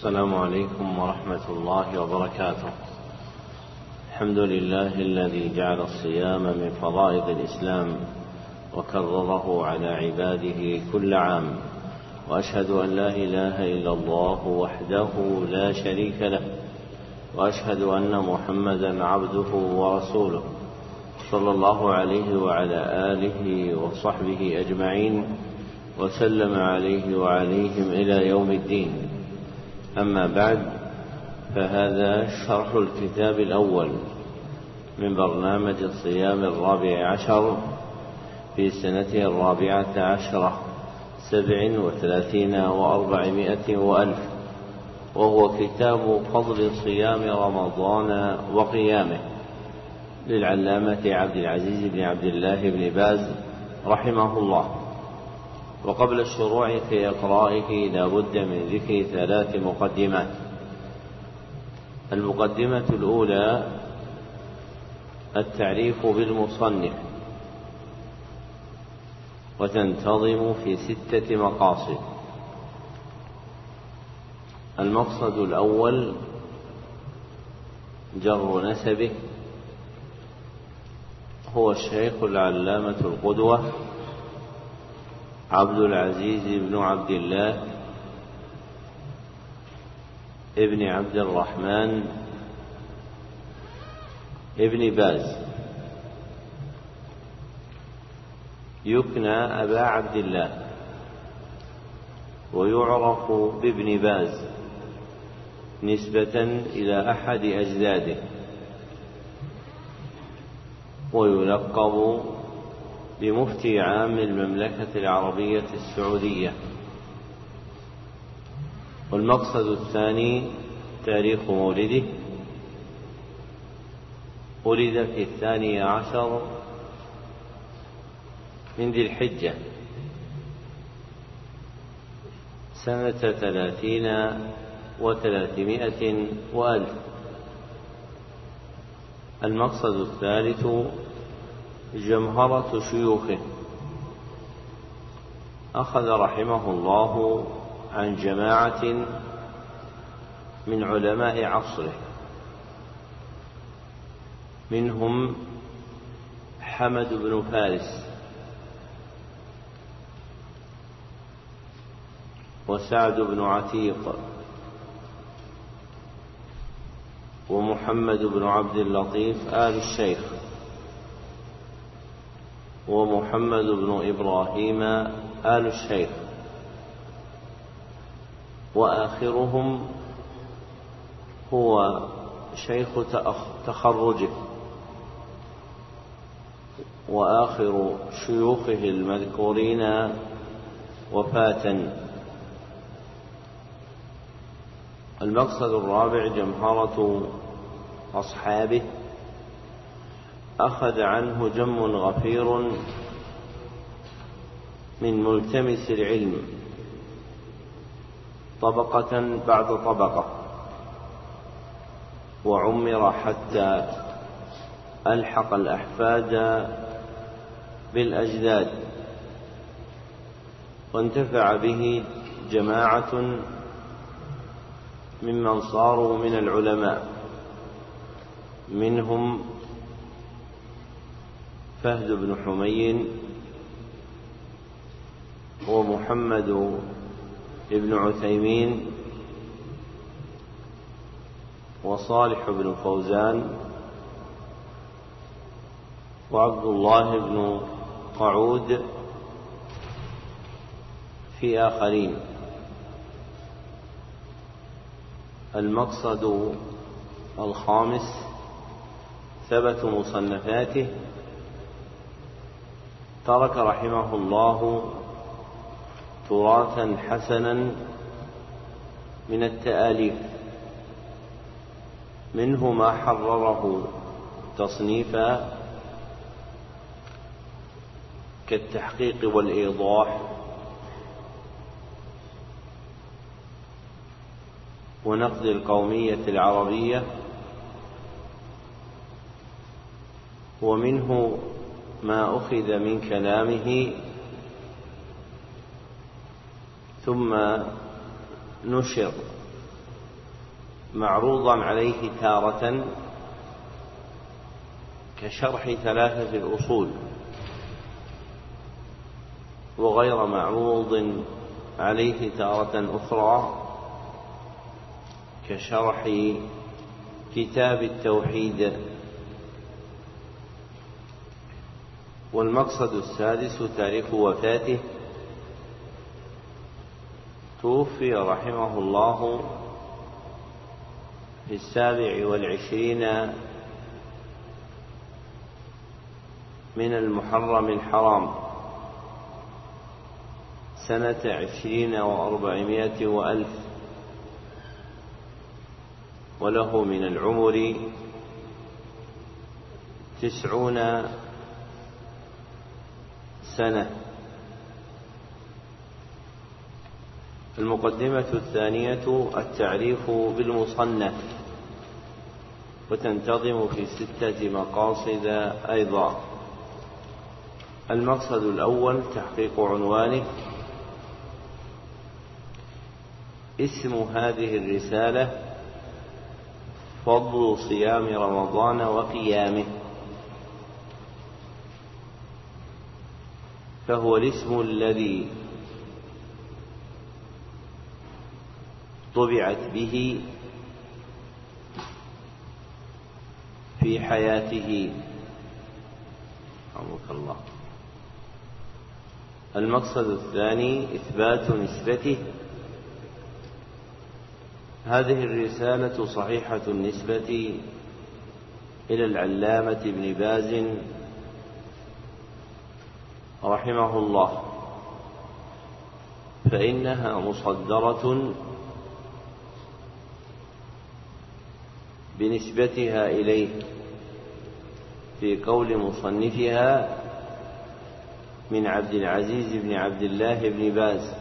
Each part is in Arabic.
السلام عليكم ورحمة الله وبركاته. الحمد لله الذي جعل الصيام من فرائض الإسلام وكرره على عباده كل عام. وأشهد أن لا إله إلا الله وحده لا شريك له. وأشهد أن محمدا عبده ورسوله. صلى الله عليه وعلى آله وصحبه أجمعين وسلم عليه وعليهم إلى يوم الدين. أما بعد فهذا شرح الكتاب الأول من برنامج الصيام الرابع عشر في سنته الرابعة عشرة سبع وثلاثين وأربعمائة وألف وهو كتاب فضل صيام رمضان وقيامه. للعلامة عبد العزيز بن عبد الله بن باز رحمه الله. وقبل الشروع في إقرائه لا بد من ذكر ثلاث مقدمات. المقدمة الأولى التعريف بالمصنف. وتنتظم في ستة مقاصد. المقصد الأول جر نسبه. هو الشيخ العلامة القدوة. عبد العزيز بن عبد الله ابن عبد الرحمن ابن باز. يكنى أبا عبد الله ويعرف بابن باز نسبة إلى أحد أجداده. ويلقب بمفتي عام المملكة العربية السعودية. والمقصد الثاني تاريخ مولده. ولد في الثاني عشر من ذي الحجة. سنة ثلاثين وثلاثمائة وألف. المقصد الثالث جمهرة شيوخه. أخذ رحمه الله عن جماعة من علماء عصره. منهم حمد بن فارس وسعد بن عتيق ومحمد بن عبد اللطيف آل الشيخ. ومحمد بن إبراهيم آل الشيخ. وآخرهم هو شيخ تخرجه. وآخر شيوخه المذكورين وفاة. المقصد الرابع جمهرة أصحابه. أخذ عنه جم غفير من ملتمس العلم طبقة بعد طبقة وعمر حتى ألحق الأحفاد بالأجداد وانتفع به جماعة ممن صاروا من العلماء منهم فهد بن حمين ومحمد بن عثيمين وصالح بن فوزان وعبد الله بن قعود في آخرين. المقصد الخامس ثبت مصنفاته ترك رحمه الله تراثا حسنا من التآليف. منه ما حرره تصنيفا كالتحقيق والإيضاح ونقد القومية العربية ومنه ما أخذ من كلامه. ثم نشر معروضا عليه تارة كشرح ثلاثة الأصول. وغير معروض عليه تارة أخرى كشرح كتاب التوحيد. والمقصد السادس تاريخ وفاته. توفي رحمه الله في السابع والعشرين من المحرم الحرام سنة عشرين وأربعمائة وألف. وله من العمر تسعون سنة. المقدمة الثانية التعريف بالمصنف وتنتظم في ستة مقاصد أيضا. المقصد الأول تحقيق عنوانه. اسم هذه الرسالة فضل صيام رمضان وقيامه. فهو الاسم الذي طبعت به في حياته. رحمك الله. المقصد الثاني إثبات نسبته. هذه الرسالة صحيحة النسبة إلى العلامة ابن باز رحمه الله. فإنها مصدرة بنسبتها إليه في قول مصنفها من عبد العزيز بن عبد الله بن باز.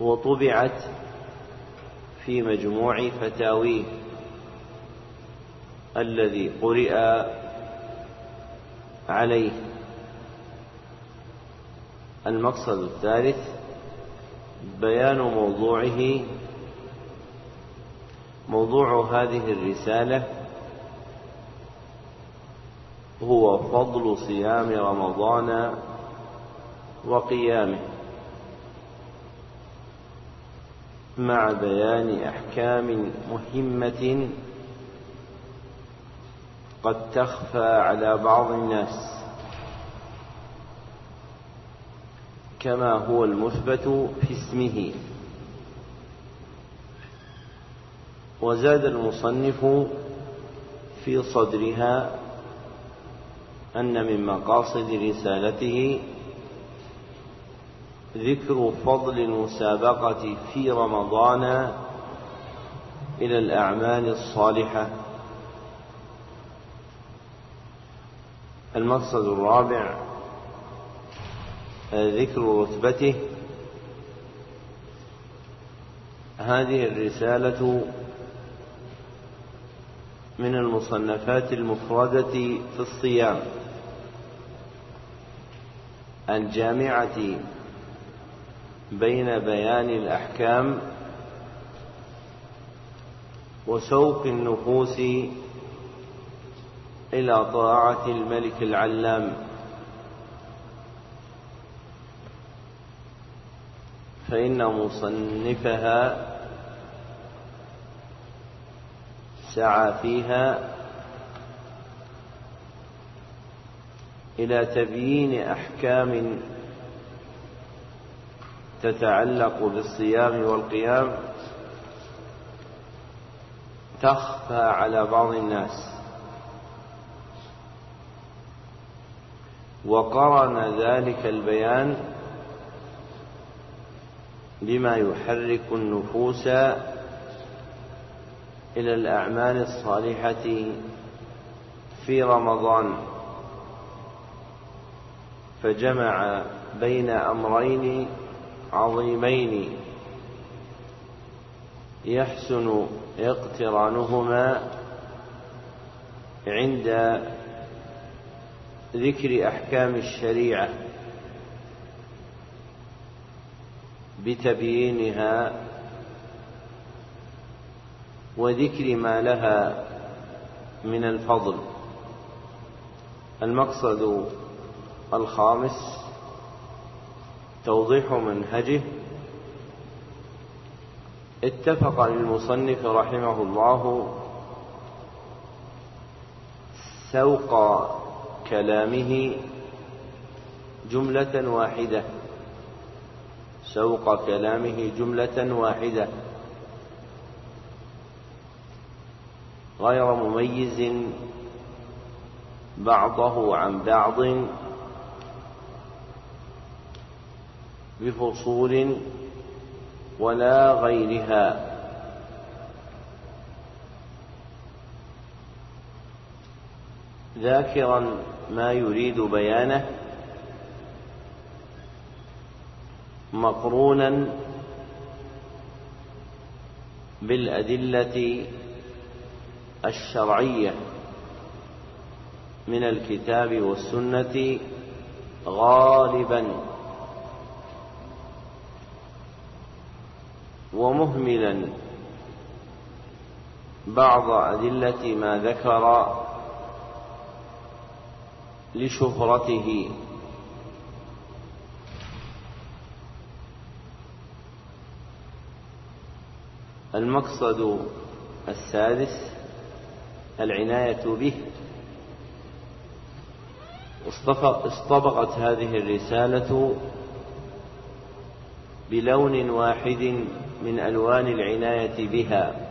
وطبعت في مجموع فتاويه الذي قرئ عليه. المقصد الثالث بيان موضوعه موضوع هذه الرسالة هو فضل صيام رمضان وقيامه مع بيان أحكام مهمة قد تخفى على بعض الناس. كما هو المثبت في اسمه. وزاد المصنف في صدرها أن من مقاصد رسالته ذكر فضل المسابقة في رمضان إلى الأعمال الصالحة. المقصد الرابع ذكر رتبته هذه الرسالة من المصنفات المفردة في الصيام الجامعة بين بيان الأحكام وسوق النفوس إلى طاعة الملك العلام. فإن مصنفها سعى فيها إلى تبيين أحكام تتعلق بالصيام والقيام تخفى على بعض الناس. وقرن ذلك البيان بما يحرك النفوس إلى الأعمال الصالحة في رمضان. فجمع بين أمرين عظيمين يحسن اقترانهما عند ذكر أحكام الشريعة بتبيينها وذكر ما لها من الفضل. المقصد الخامس توضيح منهجه. اتفق المصنف رحمه الله سوق كلامه جملة واحدة. سوق كلامه جملة واحدة. غير مميز بعضه عن بعض بفصول ولا غيرها. ذاكرا ما يريد بيانه مقرونا بالأدلة الشرعية من الكتاب والسنة غالبا ومهملا. بعض أدلة ما ذكر لشهرته. المقصد السادس العناية به. اصطبغت هذه الرسالة بلون واحد من ألوان العناية بها.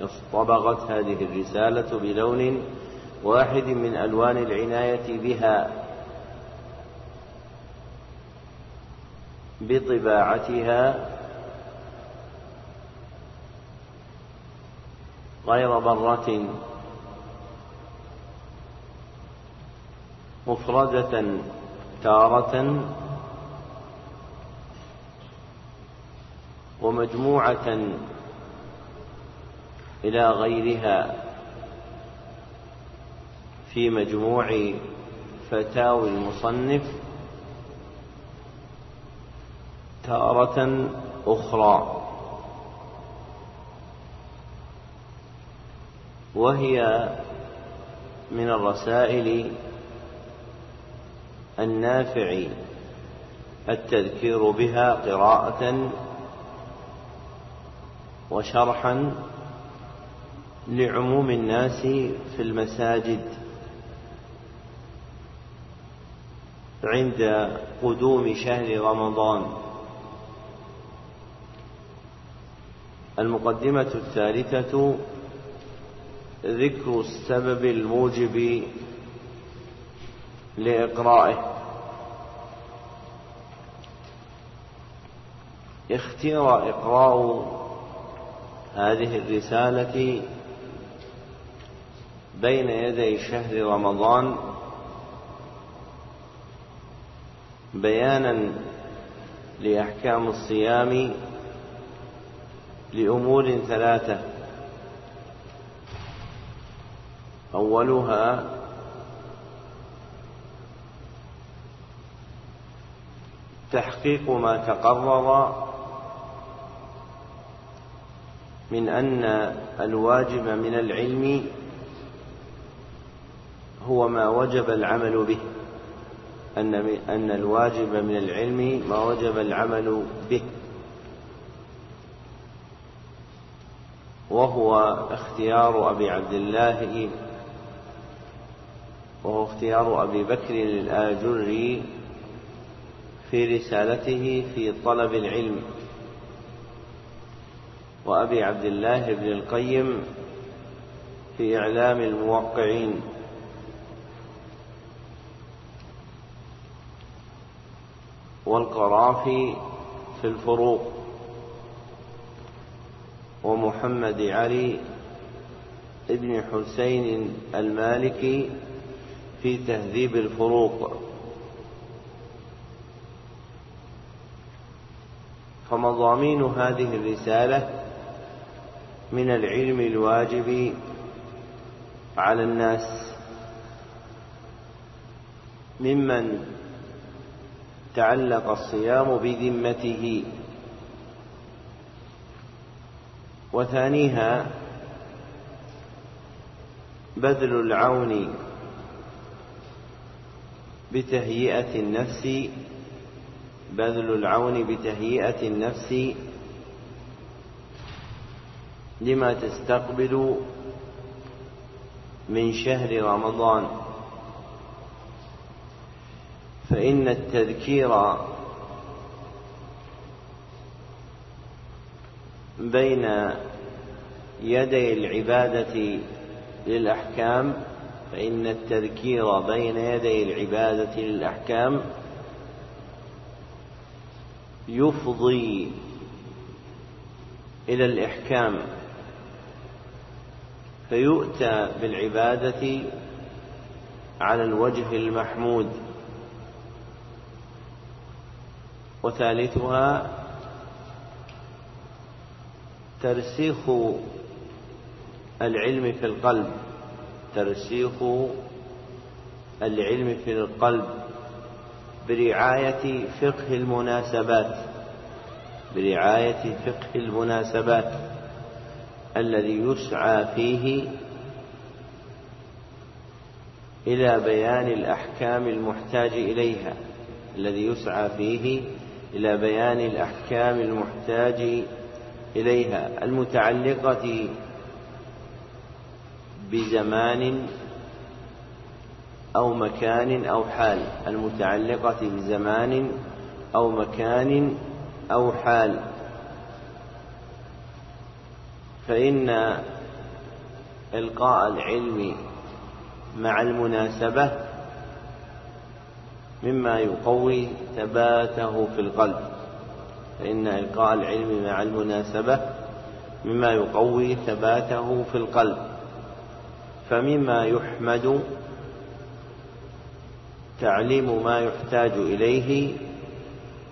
اصطبغت هذه الرسالة بلون واحد من ألوان العناية بها بطباعتها غير برة مفردة تارة ومجموعة إلى غيرها في مجموع فتاوي المصنف تارة أخرى وهي من الرسائل النافع التذكير بها قراءة وشرحا لعموم الناس في المساجد. عند قدوم شهر رمضان. المقدمة الثالثة ذكر السبب الموجب لإقرائه. اختير إقراء هذه الرسالة بين يدي شهر رمضان بيانا لأحكام الصيام لأمور ثلاثة. أولها تحقيق ما تقرر من أن الواجب من العلم هو ما وجب العمل به. أن أن الواجب من العلم ما وجب العمل به. وهو اختيار أبي عبد الله وهو اختيار أبي بكر الآجري في رسالته في طلب العلم. وأبي عبد الله بن القيم في إعلام الموقعين. والقرافي في الفروق. ومحمد علي ابن حسين المالكي في تهذيب الفروق. فمضامين هذه الرسالة من العلم الواجب على الناس ممن تعلق الصيام بذمته. وثانيها بذل العون بتهيئة النفس بذل العون بتهيئة النفس لما تستقبل من شهر رمضان. فإن التذكير بين يدي العبادة للأحكام فإن التذكير بين يدي العبادة للأحكام يفضي إلى الإحكام فيؤتى بالعبادة على الوجه المحمود. وثالثها ترسيخ العلم في القلب. ترسيخ العلم في القلب. برعاية فقه المناسبات. برعاية فقه المناسبات. الذي يسعى فيه إلى بيان الأحكام المحتاج إليها. الذي يسعى فيه إلى بيان الأحكام المحتاج إليها المتعلقة بزمان أو مكان أو حال المتعلقة بزمان أو مكان أو حال. فإن إلقاء العلم مع المناسبة مما يقوي ثباته في القلب. فإن إلقاء العلم مع المناسبة مما يقوي ثباته في القلب. فمما يحمد تعليم ما يحتاج إليه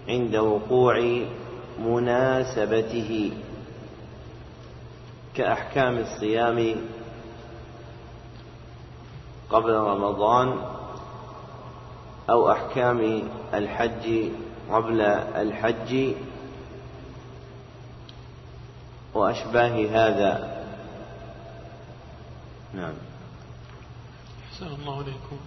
عند وقوع مناسبته. كأحكام الصيام قبل رمضان أو أحكام الحج قبل الحج وأشباه هذا. نعم. أحسن الله عليكم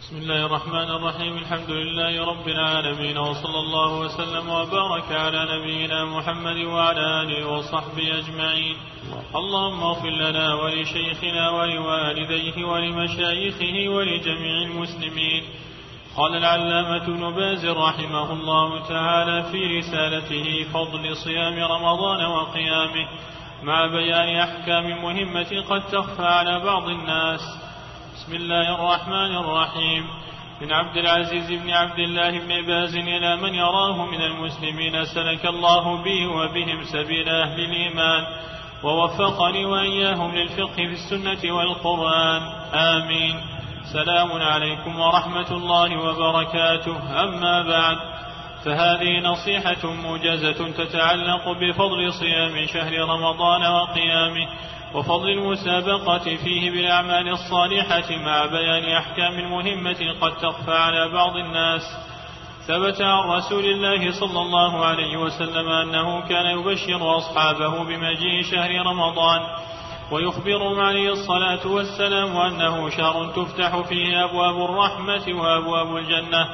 بسم الله الرحمن الرحيم. الحمد لله رب العالمين وصلى الله وسلم وبارك على نبينا محمد وعلى آله وصحبه أجمعين. اللهم اغفر لنا ولشيخنا ولوالديه ولمشايخه ولجميع المسلمين. قال العلامة ابن باز رحمه الله تعالى في رسالته فضل صيام رمضان وقيامه مع بيان أحكام مهمة قد تخفى على بعض الناس. بسم الله الرحمن الرحيم. من عبد العزيز بن عبد الله بن باز إلى من يراه من المسلمين سلك الله بي وبهم سبيل أهل الإيمان ووفقني وإياهم للفقه في السنة والقرآن. آمين. سلام عليكم ورحمة الله وبركاته. أما بعد فهذه نصيحة موجزة تتعلق بفضل صيام شهر رمضان وقيامه وفضل المسابقة فيه بالأعمال الصالحة مع بيان أحكام مهمة قد تخفى على بعض الناس. ثبت عن رسول الله صلى الله عليه وسلم أنه كان يبشر أصحابه بمجيء شهر رمضان ويخبرهم عليه الصلاة والسلام أنه شهر تفتح فيه أبواب الرحمة وأبواب الجنة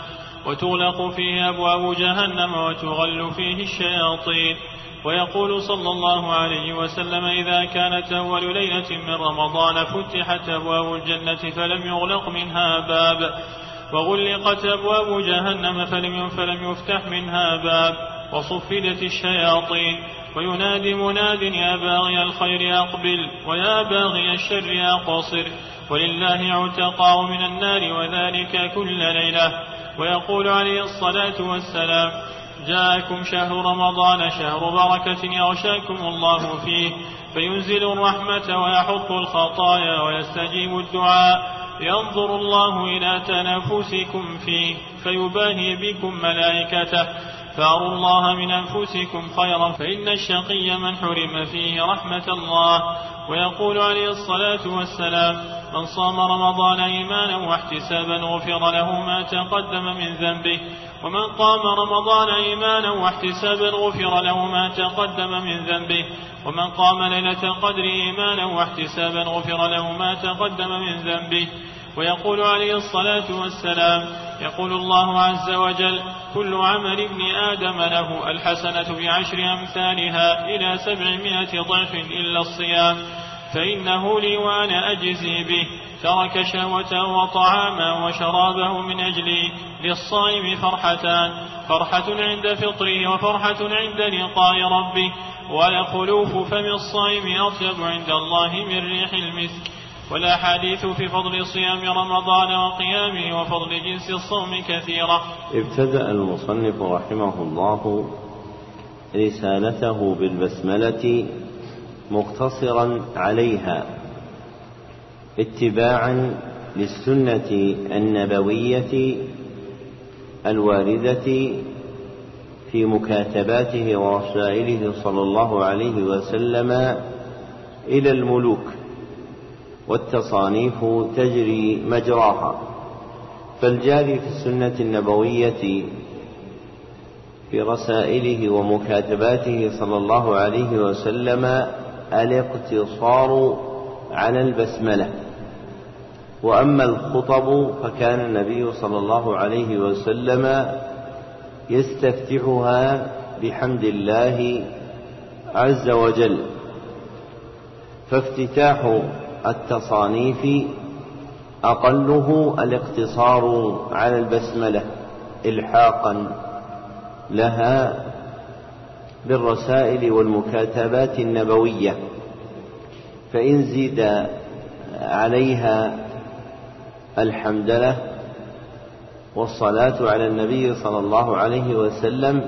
وتغلق فيه أبواب جهنم وتغل فيه الشياطين. ويقول صلى الله عليه وسلم إذا كانت أول ليلة من رمضان فتحت أبواب الجنة فلم يغلق منها باب وغلقت أبواب جهنم فلم فلم يفتح منها باب وصفدت الشياطين. وينادي مناد يا باغي الخير أقبل ويا باغي الشر أقصر. ولله عتقاء من النار وذلك كل ليلة. ويقول عليه الصلاة والسلام جاءكم شهر رمضان شهر بركة يغشاكم الله فيه. فينزل الرحمة ويحط الخطايا ويستجيب الدعاء. ينظر الله إلى تنافسكم فيه فيباهي بكم ملائكته. فاروا الله من أنفسكم خيرا فإن الشقي من حرم فيه رحمة الله ويقول عليه الصلاة والسلام من صام رمضان إيمانا واحتسابا غفر له ما تقدم من ذنبه ومن قام رمضان إيمانا واحتسابا غفر له ما تقدم من ذنبه ومن قام ليلة القدر إيمانا واحتسابا غفر له ما تقدم من ذنبه ويقول عليه الصلاة والسلام يقول الله عز وجل كل عمل ابن آدم له الحسنة بعشر أمثالها إلى سبعمائة ضعف إلا الصيام فإنه لي وأنا أجزي به ترك شهوته وطعامه وشرابه من أجلي للصائم فرحتان فرحة عند فطره وفرحة عند لقاء ربه ولخلوف فم الصائم أطيب عند الله من ريح المسك. والأحاديث في فضل صيام رمضان وقيامه وفضل جنس الصوم كثيرة. ابتدأ المصنف رحمه الله رسالته بالبسملة مقتصرا عليها اتباعا للسنة النبوية الواردة في مكاتباته ورسائله صلى الله عليه وسلم إلى الملوك. والتصانيف تجري مجراها. فالجاري في السنة النبوية في رسائله ومكاتباته صلى الله عليه وسلم الاقتصار على البسملة. وأما الخطب فكان النبي صلى الله عليه وسلم يستفتحها بحمد الله عز وجل. فافتتاح التصانيف أقله الاقتصار على البسملة إلحاقا لها بالرسائل والمكاتبات النبوية فإن زيد عليها الحمدلة والصلاة على النبي صلى الله عليه وسلم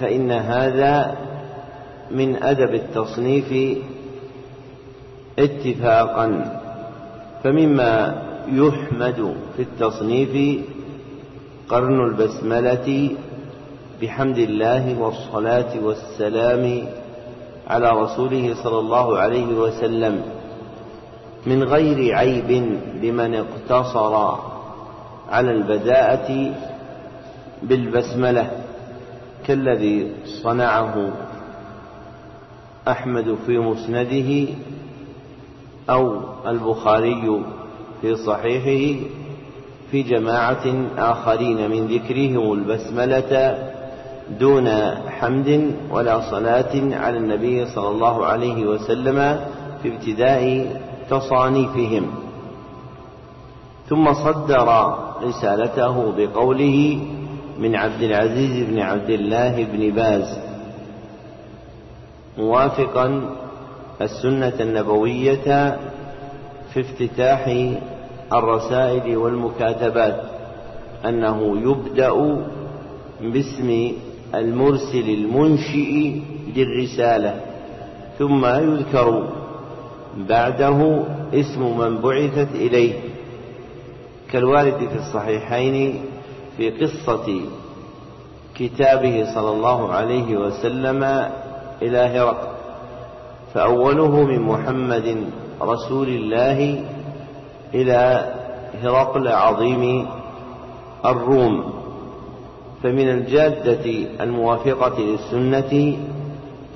فإن هذا من أدب التصنيف اتفاقا فمما يحمد في التصنيف قرن البسملة بحمد الله والصلاة والسلام على رسوله صلى الله عليه وسلم من غير عيب لمن اقتصر على البداءة بالبسملة كالذي صنعه أحمد في مسنده أو البخاري في صحيحه في جماعة آخرين من ذكرهم البسملة دون حمد ولا صلاة على النبي صلى الله عليه وسلم في ابتداء تصانيفهم. ثم صدر رسالته بقوله من عبد العزيز بن عبد الله بن باز موافقا السنة النبوية في افتتاح الرسائل والمكاتبات أنه يبدأ باسم المرسل المنشئ للرسالة ثم يذكر بعده اسم من بعثت إليه كالوارد في الصحيحين في قصة كتابه صلى الله عليه وسلم إلى هرقل. فأوله من محمد رسول الله إلى هرقل عظيم الروم. فمن الجادة الموافقة للسنة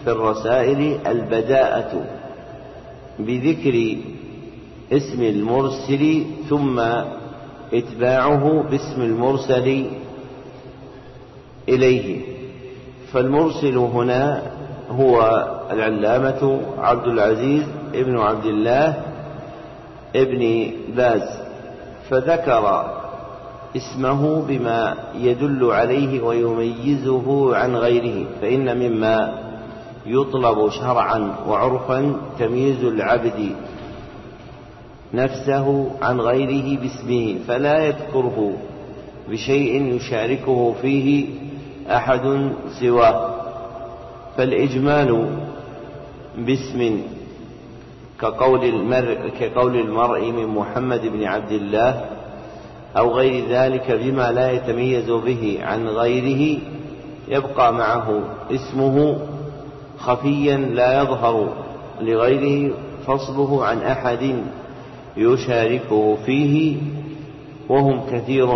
في الرسائل البداءة بذكر اسم المرسل ثم إتباعه باسم المرسل إليه. فالمرسل هنا هو العلامة عبد العزيز ابن عبد الله ابن باز فذكر اسمه بما يدل عليه ويميزه عن غيره فإن مما يطلب شرعا وعرفا تمييز العبد نفسه عن غيره باسمه فلا يذكره بشيء يشاركه فيه أحد سواه. فالإجمال باسم كقول المرء كقول المرء من محمد بن عبد الله أو غير ذلك بما لا يتميز به عن غيره يبقى معه اسمه خفيا لا يظهر لغيره فصله عن أحد يشاركه فيه وهم كثير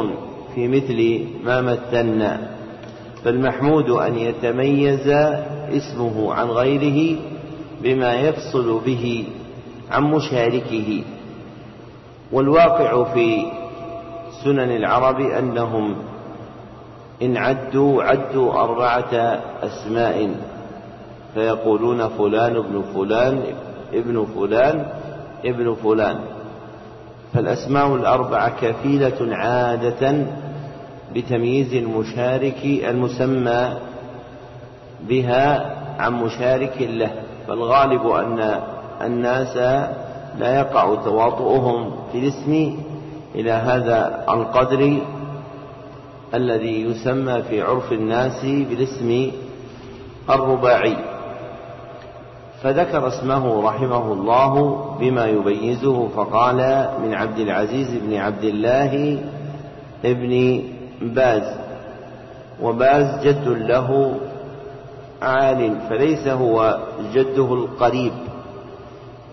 في مثل ما مثلنا فالمحمود أن يتميز اسمه عن غيره بما يفصل به عن مشاركه. والواقع في سنن العرب أنهم إن عدوا عدوا أربعة أسماء فيقولون فلان ابن فلان ابن فلان ابن فلان. فالأسماء الأربعة كفيلة عادة بتمييز المشارك المسمى بها عن مشارك له. فالغالب أن الناس لا يقع تواطؤهم في الاسم إلى هذا القدر الذي يسمى في عرف الناس بالاسم الرباعي. فذكر اسمه رحمه الله بما يميزه فقال من عبد العزيز بن عبد الله ابن باز. وباز جد له عال فليس هو جده القريب.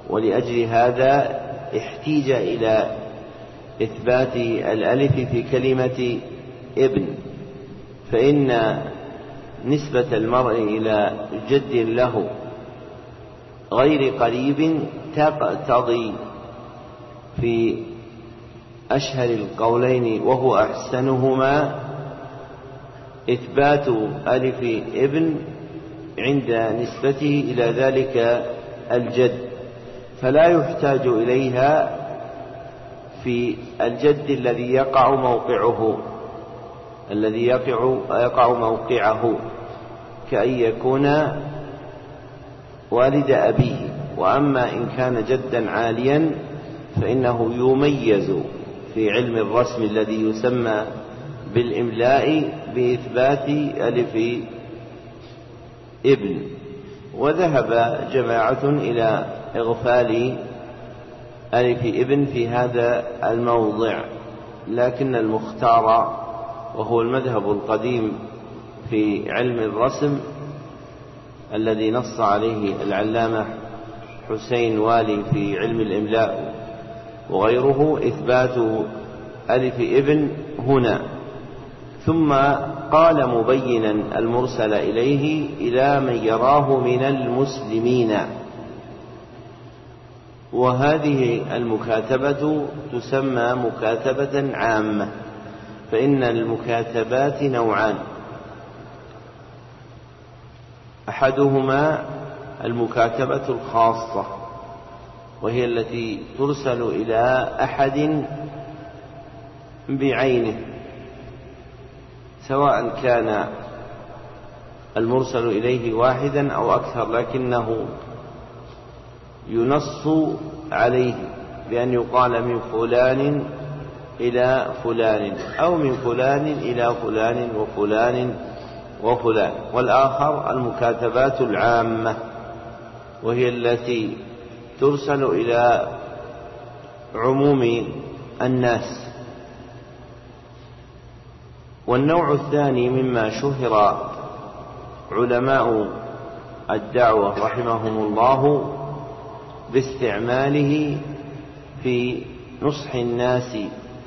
ولأجل هذا احتيج إلى إثبات الألف في كلمة ابن. فإن نسبة المرء إلى جد له غير قريب تقتضي في أشهر القولين وهو أحسنهما إثبات ألف ابن عند نسبته إلى ذلك الجد فلا يحتاج إليها في الجد الذي يقع موقعه الذي يقع يقع موقعه كأن يكون والد أبيه. وأما إن كان جدا عاليا فإنه يميز في علم الرسم الذي يسمى بالإملاء بإثبات ألف ابن وذهب جماعة إلى إغفال ألف ابن في هذا الموضع لكن المختار وهو المذهب القديم في علم الرسم الذي نص عليه العلامة حسين والي في علم الإملاء وغيره إثبات ألف ابن هنا. ثم قال مبينا المرسل إليه إلى من يراه من المسلمين. وهذه المكاتبة تسمى مكاتبة عامة فإن المكاتبات نوعان. أحدهما المكاتبة الخاصة وهي التي ترسل إلى أحد بعينه. سواء كان المرسل إليه واحدا أو أكثر لكنه ينص عليه بأن يقال من فلان إلى فلان أو من فلان إلى فلان وفلان وفلان. والآخر المكاتبات العامة وهي التي ترسل إلى عموم الناس. والنوع الثاني مما شهر علماء الدعوة رحمهم الله باستعماله في نصح الناس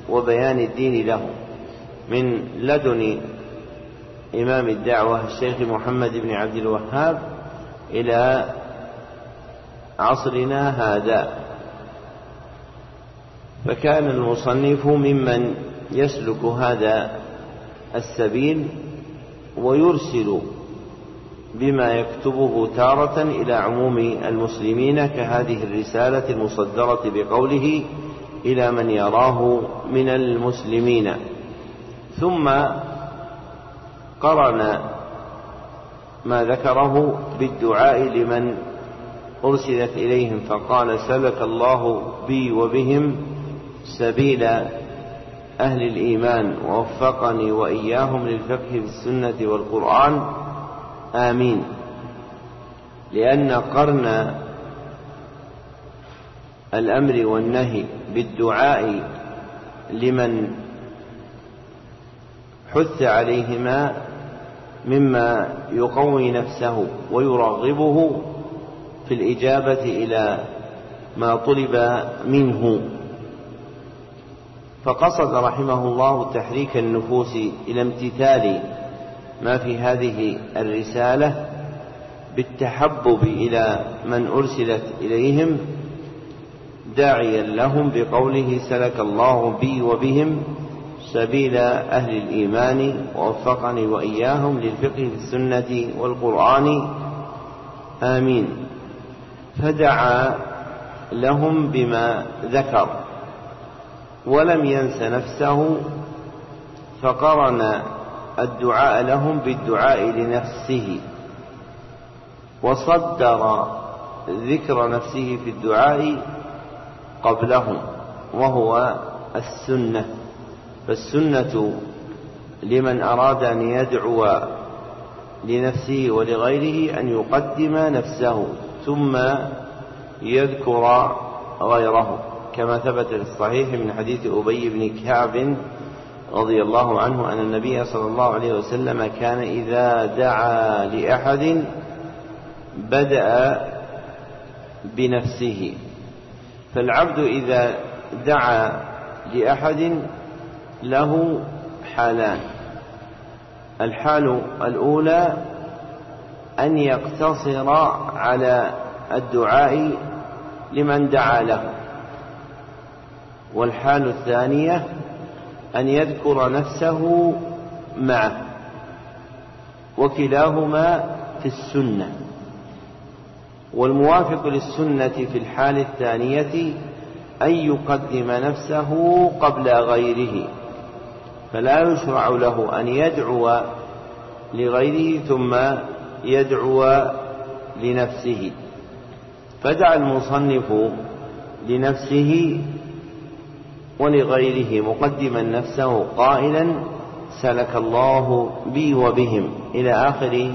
وبيان الدين لهم. من لدن إمام الدعوة الشيخ محمد بن عبد الوهاب إلى عصرنا هذا. فكان المصنف ممن يسلك هذا السبيل ويرسل بما يكتبه تارة إلى عموم المسلمين كهذه الرسالة المصدرة بقوله إلى من يراه من المسلمين. ثم قرن ما ذكره بالدعاء لمن أرسلت إليهم فقال سلك الله بي وبهم سبيل أهل الإيمان ووفقني وإياهم للفقه في السنة والقرآن آمين. لأن قرن الأمر والنهي بالدعاء لمن حث عليهما مما يقوي نفسه ويرغبه في الإجابة إلى ما طلب منه. فقصد رحمه الله تحريك النفوس إلى امتثال ما في هذه الرسالة بالتحبب إلى من أرسلت إليهم داعيا لهم بقوله سلك الله بي وبهم سبيل أهل الإيمان ووفقني وإياهم للفقه في السنة والقرآن. آمين. فدعا لهم بما ذكر. ولم ينس نفسه فقرن الدعاء لهم بالدعاء لنفسه وصدر ذكر نفسه في الدعاء قبلهم وهو السنة. فالسنة لمن أراد أن يدعو لنفسه ولغيره أن يقدم نفسه ثم يذكر غيره. كما ثبت في الصحيح من حديث أبي بن كعب رضي الله عنه أن النبي صلى الله عليه وسلم كان إذا دعا لأحد بدأ بنفسه. فالعبد إذا دعا لأحد له حالان. الحال الأولى أن يقتصر على الدعاء لمن دعا له. والحال الثانية أن يذكر نفسه معه وكلاهما في السنة. والموافق للسنة في الحال الثانية أن يقدم نفسه قبل غيره فلا يشرع له أن يدعو لغيره ثم يدعو لنفسه. فدعا المصنف لنفسه ولغيره مقدما نفسه قائلا سلك الله بي وبهم إلى آخر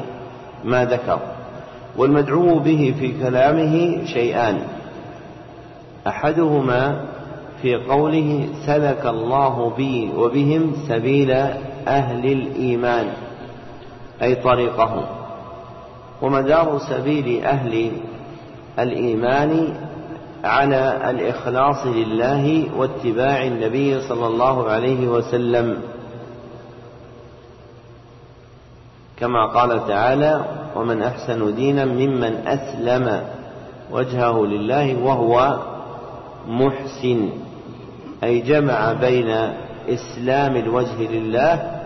ما ذكر. والمدعو به في كلامه شيئان. أحدهما في قوله سلك الله بي وبهم سبيل أهل الإيمان أي طريقهم. ومدار سبيل أهل الإيمان على الإخلاص لله واتباع النبي صلى الله عليه وسلم. كما قال تعالى ومن أحسن دينا ممن أسلم وجهه لله وهو محسن. أي جمع بين إسلام الوجه لله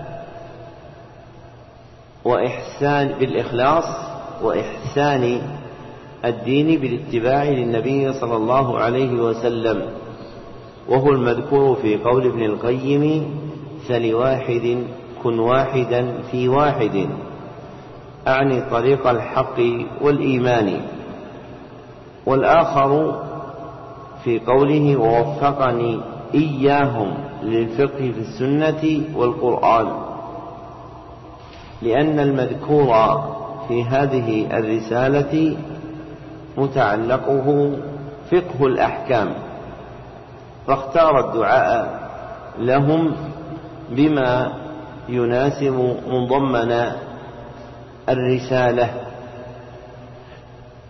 وإحسان بالإخلاص وإحسان الدين بالاتباع للنبي صلى الله عليه وسلم وهو المذكور في قول ابن القيم فلواحد كن واحدا في واحد أعني طريق الحق والإيمان. والآخر في قوله ووفقني إياهم للفقه في السنة والقرآن لأن المذكور في هذه الرسالة متعلقه فقه الأحكام فاختار الدعاء لهم بما يناسب مضمن الرسالة.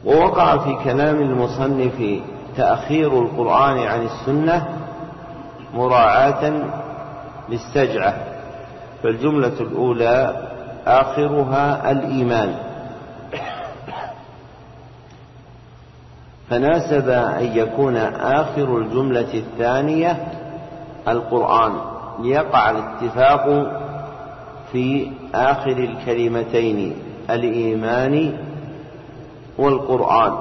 ووقع في كلام المصنف تأخير القرآن عن السنة مراعاة للسجعة فالجملة الأولى آخرها الإيمان. فناسب أن يكون آخر الجملة الثانية القرآن ليقع الاتفاق في آخر الكلمتين الإيمان والقرآن.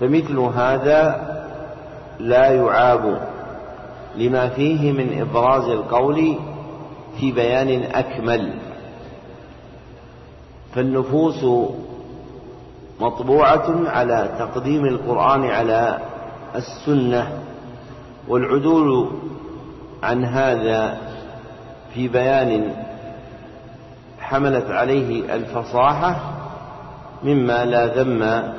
فمثل هذا لا يعاب لما فيه من إبراز القول في بيان أكمل. فالنفوس مطبوعة على تقديم القرآن على السنة والعدول عن هذا في بيان حملت عليه الفصاحة مما لا ذم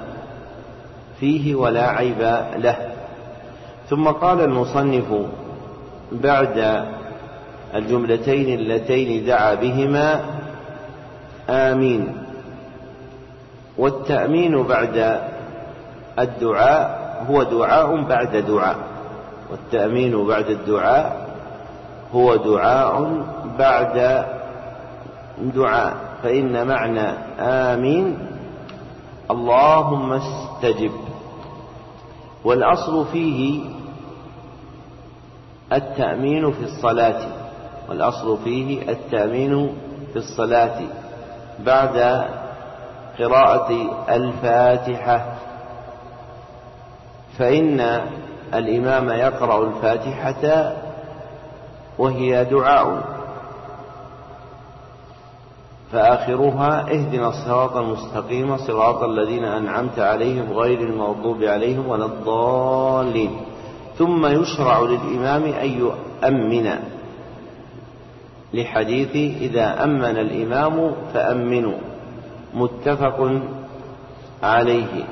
فيه ولا عيب له. ثم قال المصنف بعد الجملتين اللتين دعا بهما آمين. والتأمين بعد الدعاء هو دعاء بعد دعاء. والتأمين بعد الدعاء هو دعاء بعد دعاء. فإن معنى آمين اللهم استجب. والأصل فيه التأمين في الصلاة. والأصل فيه التأمين في الصلاة. بعد قراءة الفاتحة. فإن الإمام يقرأ الفاتحة وهي دعاء. فآخرها اهدنا الصراط المستقيم صراط الذين أنعمت عليهم غير المغضوب عليهم ولا الضالين. ثم يشرع للإمام أن يؤمن لحديث إذا أمن الإمام فأمنوا. متفق عليه.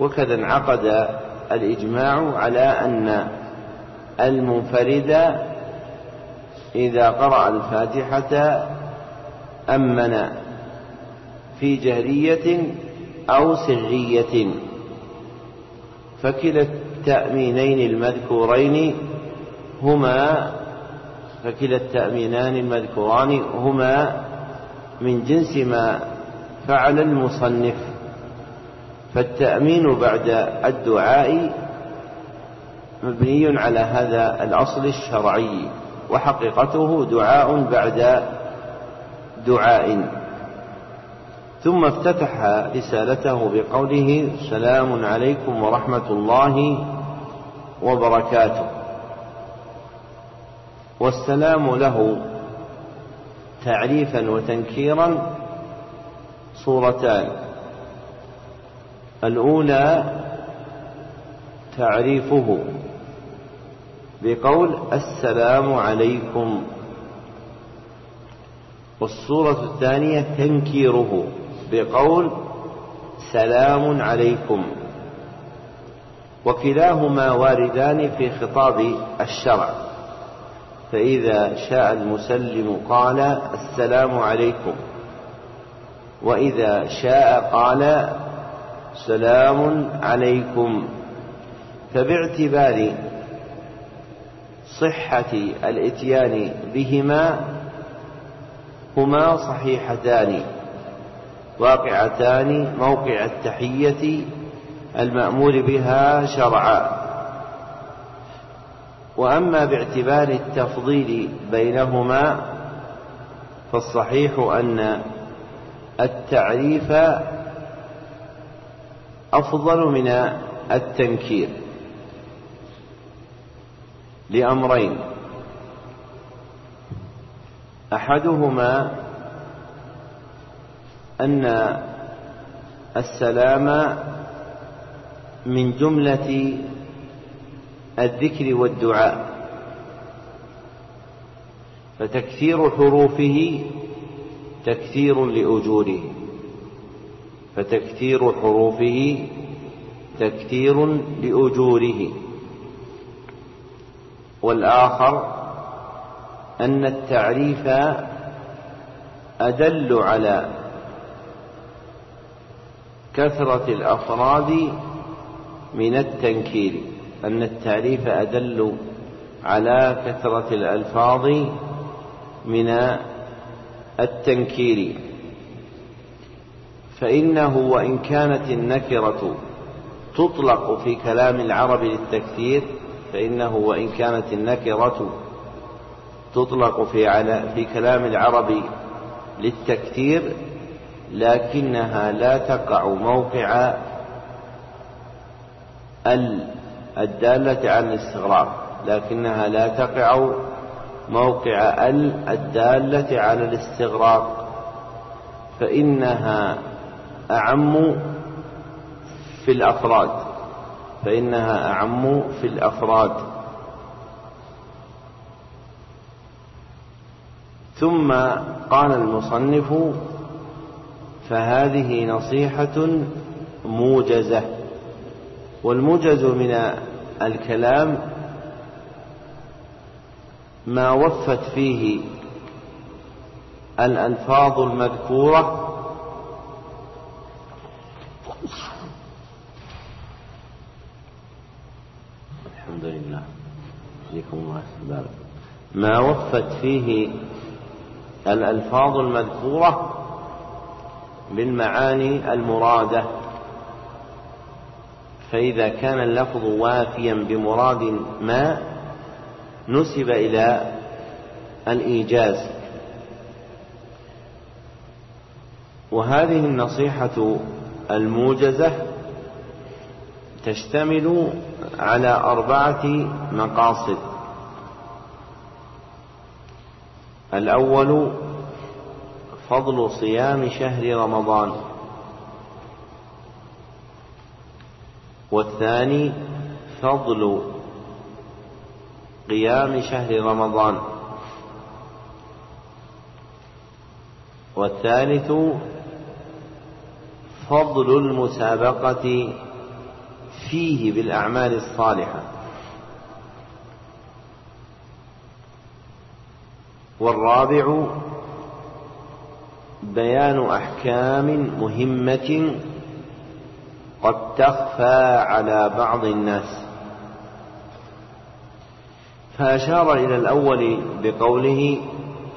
وكذا انعقد الإجماع على أن المنفرد إذا قرأ الفاتحة أمن في جهرية أو سرية. فكلا التأمينين المذكورين هما فكلا التأمينان المذكوران هما من جنس ما فعل المصنف فالتأمين بعد الدعاء مبني على هذا الأصل الشرعي وحقيقته دعاء بعد دعاء. ثم افتتح رسالته بقوله سلام عليكم ورحمة الله وبركاته. والسلام له تعريفا وتنكيرا صورتان. الأولى تعريفه بقول السلام عليكم. والصورة الثانية تنكيره بقول سلام عليكم. وكلاهما واردان في خطاب الشرع. فإذا شاء المسلم قال السلام عليكم. وإذا شاء قال سلام عليكم. فباعتبار صحة الإتيان بهما هما صحيحتان واقعتان موقع التحية المأمور بها شرعا. وأما باعتبار التفضيل بينهما فالصحيح أن التعريف أفضل من التنكير لأمرين. أحدهما أن السلام من جملة الذكر والدعاء فتكثير حروفه تكثير لأجوره فتكثير حروفه تكثير لأجوره. والآخر أن التعريف أدل على كثرة الأفراد من التنكير أن التعريف أدل على كثرة الألفاظ من التنكير فإنه وإن كانت النكرة تطلق في كلام العرب للتكثير فإنه وإن كانت النكرة تطلق في على في كلام العرب للتكثير لكنها لا تقع موقع ال الدالة على الاستغراق لكنها لا تقع موقع ال الدالة على الاستغراق فإنها أعم في الأفراد فإنها أعم في الأفراد. ثم قال المصنف فهذه نصيحة موجزة والموجز من الكلام ما وفت فيه الألفاظ المذكورة الحمد لله. فيكم الله بارك. ما وفت فيه الألفاظ المذكورة بالمعاني المرادة. فإذا كان اللفظ وافيا بمراد ما نسب إلى الإيجاز. وهذه النصيحة الموجزة تشتمل على أربعة مقاصد. الأول فضل صيام شهر رمضان. والثاني فضل قيام شهر رمضان. والثالث فضل المسابقة فيه بالأعمال الصالحة. والرابع بيان أحكام مهمة قد تخفى على بعض الناس. فأشار إلى الأول بقوله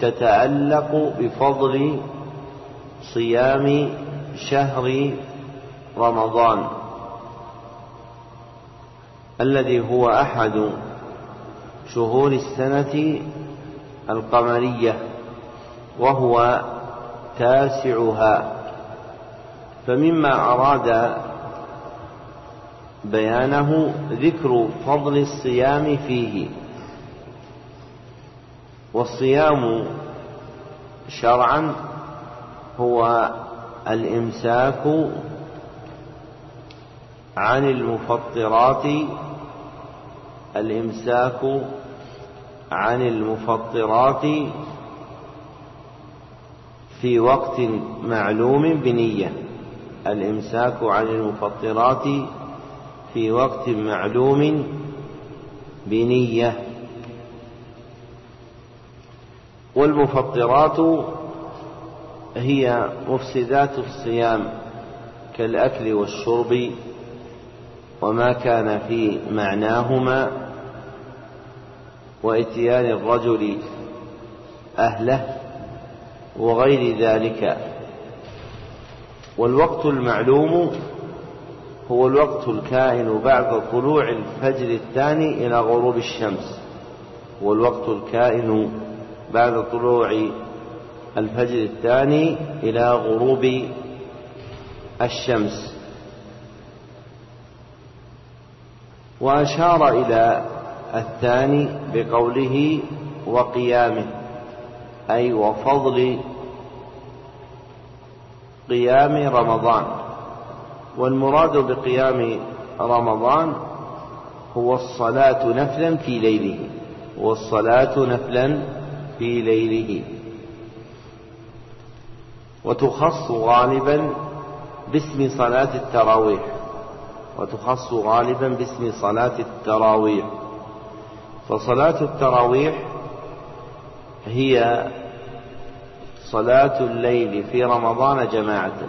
تتعلق بفضل صيام شهر رمضان الذي هو أحد شهور السنة القمرية وهو تاسعها. فمما أراد بيانه ذكر فضل الصيام فيه. والصيام شرعا هو الإمساك عن المفطرات الإمساك عن المفطرات في وقت معلوم بنية الإمساك عن المفطرات في وقت معلوم بنية. والمفطرات هي مفسدات الصيام كالأكل والشرب وما كان في معناهما وإتيان الرجل أهله وغير ذلك. والوقت المعلوم هو الوقت الكائن بعد طلوع الفجر الثاني إلى غروب الشمس. هو الوقت الكائن بعد طلوع الفجر الثاني إلى غروب الشمس. وأشار إلى الثاني بقوله وقيامه أي وفضل قيام رمضان. والمراد بقيام رمضان هو الصلاة نفلا في ليله هو الصلاة نفلا في ليله. وتخص غالبا باسم صلاة التراويح. وتخص غالبا باسم صلاة التراويح. فصلاة التراويح هي صلاة الليل في رمضان جماعة.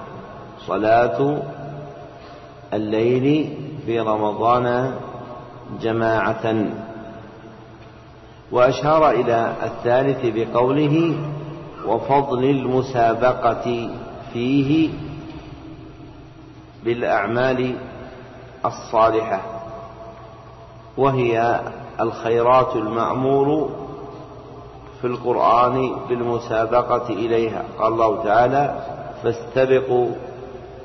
صلاة الليل في رمضان جماعة. وأشار إلى الثالث بقوله وفضل المسابقة فيه بالأعمال الصالحة وهي الخيرات المأمور في القرآن بالمسابقة إليها. قال الله تعالى فاستبقوا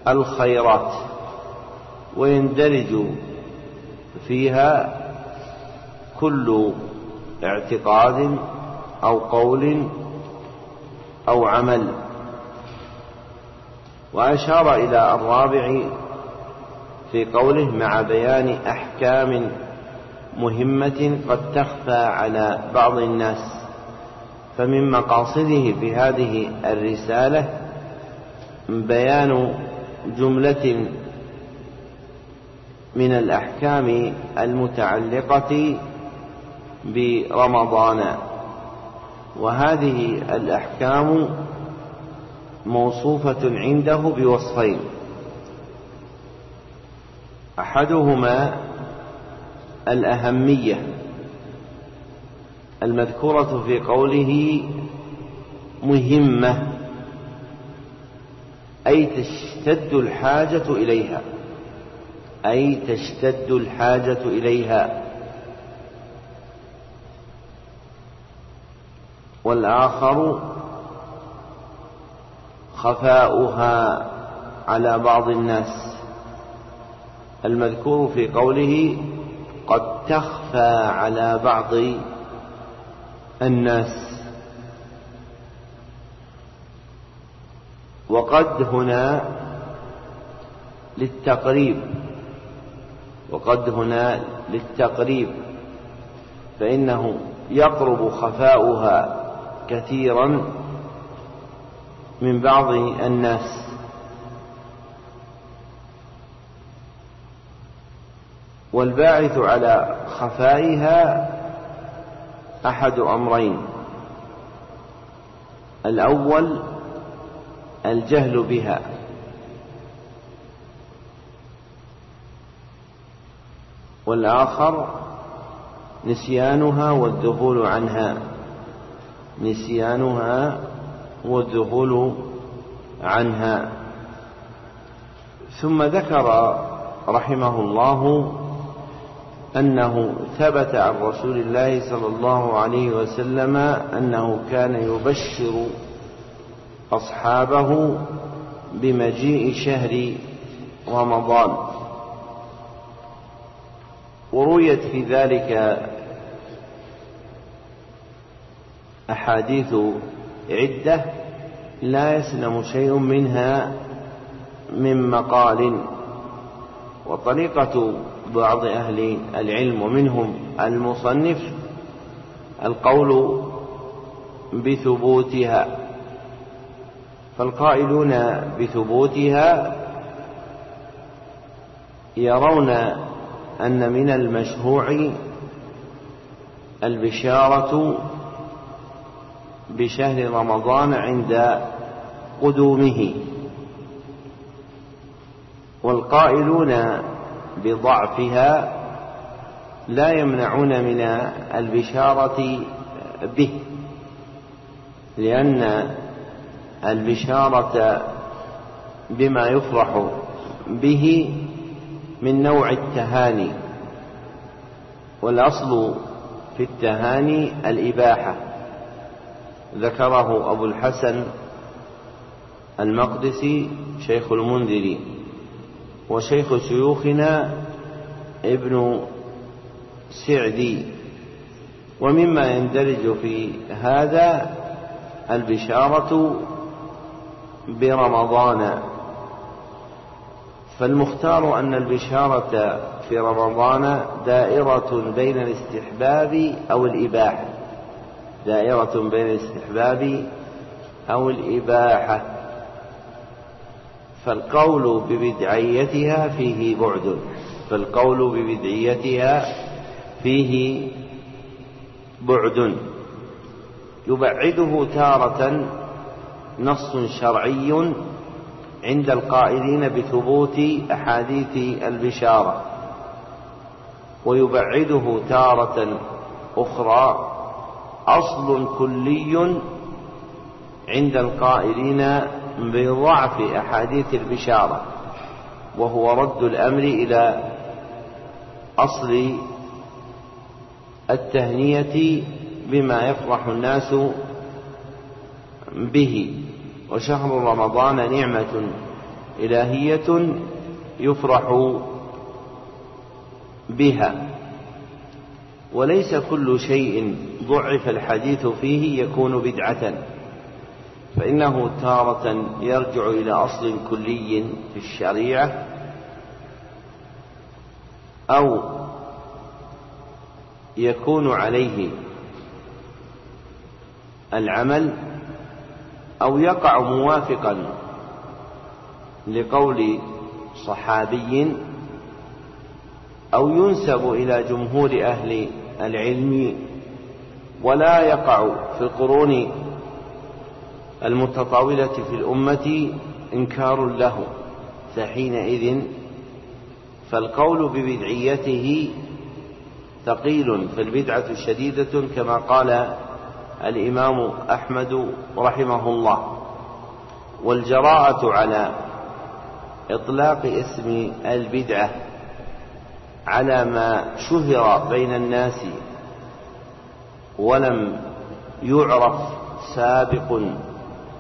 الخيرات ويندرج فيها كل اعتقاد أو قول أو عمل. وأشار إلى الرابع في قوله مع بيان أحكام مهمة قد تخفى على بعض الناس. فمن مقاصده في هذه الرسالة بيان جملة من الأحكام المتعلقة برمضان. وهذه الأحكام موصوفة عنده بوصفين. أحدهما الأهمية المذكورة في قوله مهمة أي تشتد الحاجة إليها أي تشتد الحاجة إليها. والآخر خفاؤها على بعض الناس. المذكور في قوله قد تخفى على بعض الناس. وقد هنا للتقريب. وقد هنا للتقريب. فإنه يقرب خفاؤها كثيرا من بعض الناس. والباعث على خفائها أحد أمرين. الأول الجهل بها. والآخر نسيانها والذهول عنها. نسيانها والذهول عنها. ثم ذكر رحمه الله أنه ثبت عن رسول الله صلى الله عليه وسلم أنه كان يبشر أصحابه بمجيء شهر رمضان. ورويت في ذلك أحاديث عدة لا يسلم شيء منها من مقال وطريقة بعض أهل العلم ومنهم المصنف القول بثبوتها فالقائلون بثبوتها يرون أن من المشروع البشارة بشهر رمضان عند قدومه. والقائلون بضعفها لا يمنعون من البشارة به لأن البشارة بما يفرح به من نوع التهاني. والأصل في التهاني الإباحة. ذكره أبو الحسن المقدسي شيخ المنذري وشيخ شيوخنا ابن سعدي. ومما يندرج في هذا البشارة برمضان. فالمختار أن البشارة في رمضان دائرة بين الاستحباب أو الإباحة. دائرة بين الاستحباب أو الإباحة فالقول ببدعيتها فيه بعد. فالقول ببدعيتها فيه بعد. يبعده تارة نص شرعي عند القائلين بثبوت أحاديث البشارة ويبعده تارة أخرى أصل كلي عند القائلين بضعف أحاديث البشارة وهو رد الأمر إلى أصل التهنية بما يفرح الناس به. وشهر رمضان نعمة إلهية يفرح بها. وليس كل شيء ضعف الحديث فيه يكون بدعة. فإنه تارة يرجع إلى أصل كلي في الشريعة أو يكون عليه العمل أو يقع موافقا لقول صحابي أو ينسب إلى جمهور أهل العلم ولا يقع في القرون المتطاولة في الأمة إنكار له فحينئذ فالقول ببدعيته ثقيل فالبدعة شديدة كما قال الإمام أحمد رحمه الله. والجراءة على إطلاق اسم البدعة على ما شهر بين الناس ولم يعرف سابق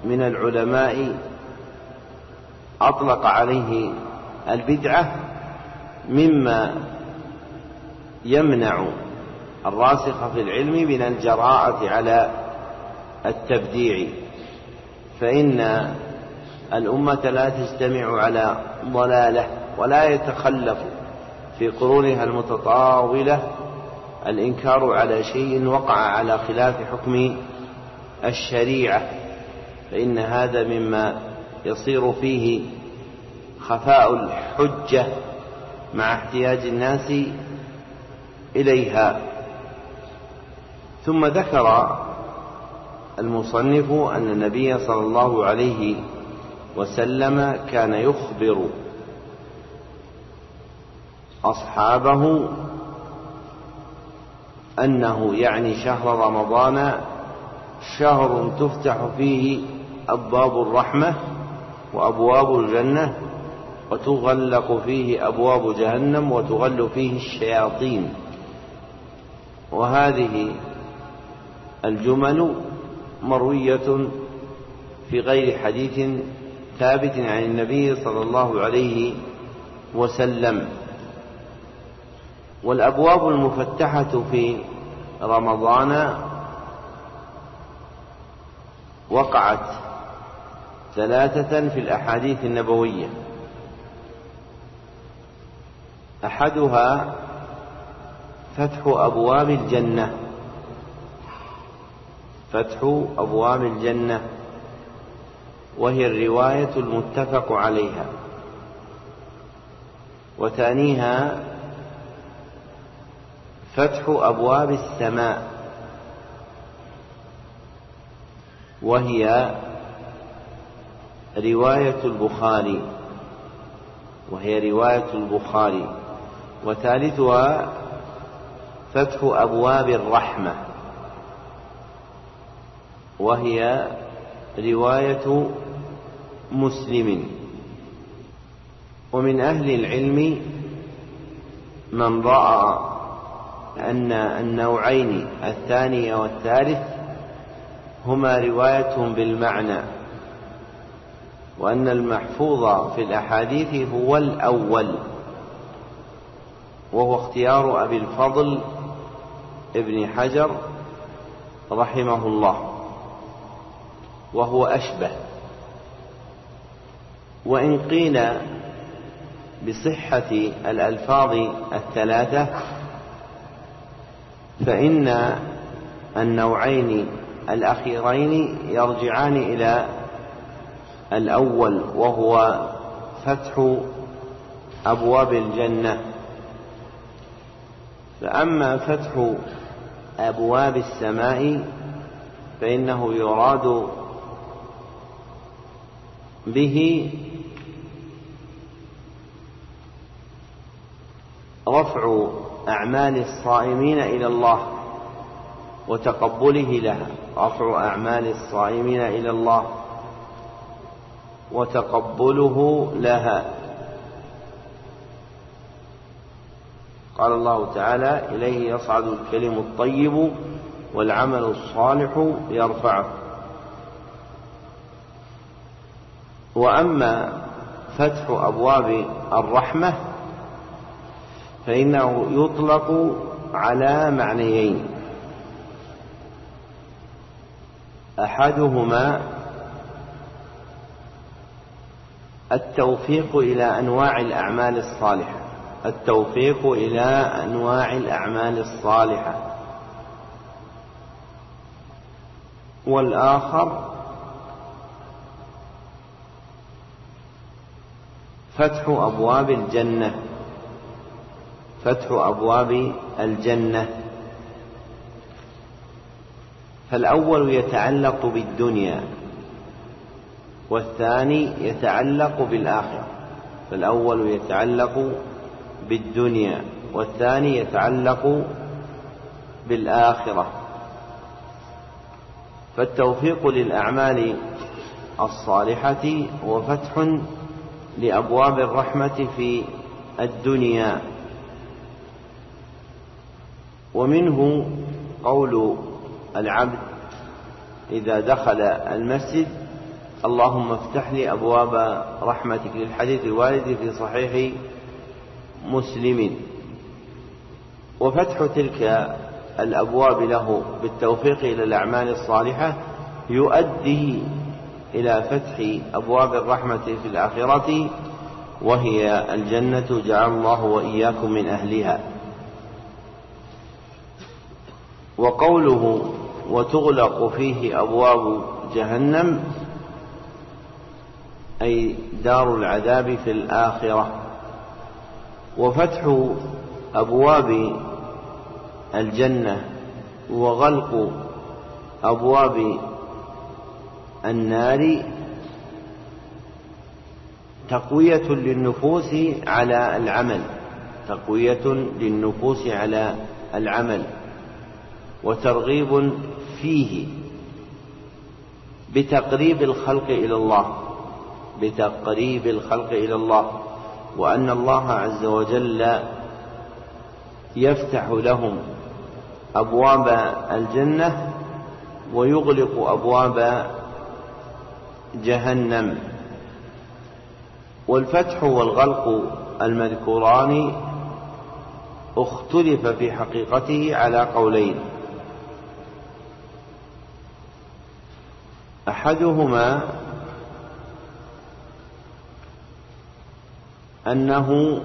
من العلماء أطلق عليه البدعة مما يمنع الراسخ في العلم من الجراءة على التبديع. فإن الأمة لا تجتمع على ضلالة ولا يتخلف في قرونها المتطاولة الإنكار على شيء وقع على خلاف حكم الشريعة فإن هذا مما يصير فيه خفاء الحجة مع احتياج الناس إليها. ثم ذكر المصنف أن النبي صلى الله عليه وسلم كان يخبر أصحابه أنه يعني شهر رمضان شهر تفتح فيه أبواب الرحمة وأبواب الجنة وتغلق فيه أبواب جهنم وتغل فيه الشياطين. وهذه الجمل مروية في غير حديث ثابت عن النبي صلى الله عليه وسلم. والأبواب المفتحة في رمضان وقعت ثلاثة في الأحاديث النبوية. أحدها فتح أبواب الجنة. فتح أبواب الجنة. وهي الرواية المتفق عليها. وثانيها فتح أبواب السماء. وهي رواية البخاري. وهي رواية البخاري. وثالثها فتح أبواب الرحمة. وهي رواية مسلم. ومن أهل العلم من رأى أن النوعين الثاني والثالث هما رواية بالمعنى وأن المحفوظ في الأحاديث هو الأول وهو اختيار أبي الفضل ابن حجر رحمه الله وهو أشبه. وإن قيل بصحة الألفاظ الثلاثة فإن النوعين الأخيرين يرجعان إلى الأول وهو فتح أبواب الجنة. فأما فتح أبواب السماء فإنه يراد به رفع أعمال الصائمين إلى الله وتقبله لها. رفع أعمال الصائمين إلى الله وتقبله لها. قال الله تعالى إليه يصعد الكلم الطيب والعمل الصالح يرفعه. وأما فتح أبواب الرحمة فإنه يطلق على معنيين. أحدهما التوفيق إلى أنواع الأعمال الصالحة. التوفيق إلى أنواع الأعمال الصالحة. والآخر فتح أبواب الجنة. فتح أبواب الجنة. فالأول يتعلق بالدنيا والثاني يتعلق بالآخرة. فالأول يتعلق بالدنيا والثاني يتعلق بالآخرة. فالتوفيق للأعمال الصالحة هو فتح لأبواب الرحمة في الدنيا. ومنه قول العبد إذا دخل المسجد اللهم افتح لي أبواب رحمتك للحديث الوارد في صحيح مسلم. وفتح تلك الأبواب له بالتوفيق إلى الأعمال الصالحة يؤدي إلى فتح أبواب الرحمة في الآخرة وهي الجنة. جعل الله وإياكم من أهلها. وقوله وتغلق فيه أبواب جهنم أي دار العذاب في الآخرة. وفتح أبواب الجنة وغلق أبواب النار تقوية للنفوس على العمل تقوية للنفوس على العمل. وترغيب فيه بتقريب الخلق إلى الله بتقريب الخلق إلى الله وأن الله عز وجل يفتح لهم أبواب الجنة ويغلق أبواب جهنم. والفتح والغلق المذكوران اختلف في حقيقته على قولين. أحدهما أنه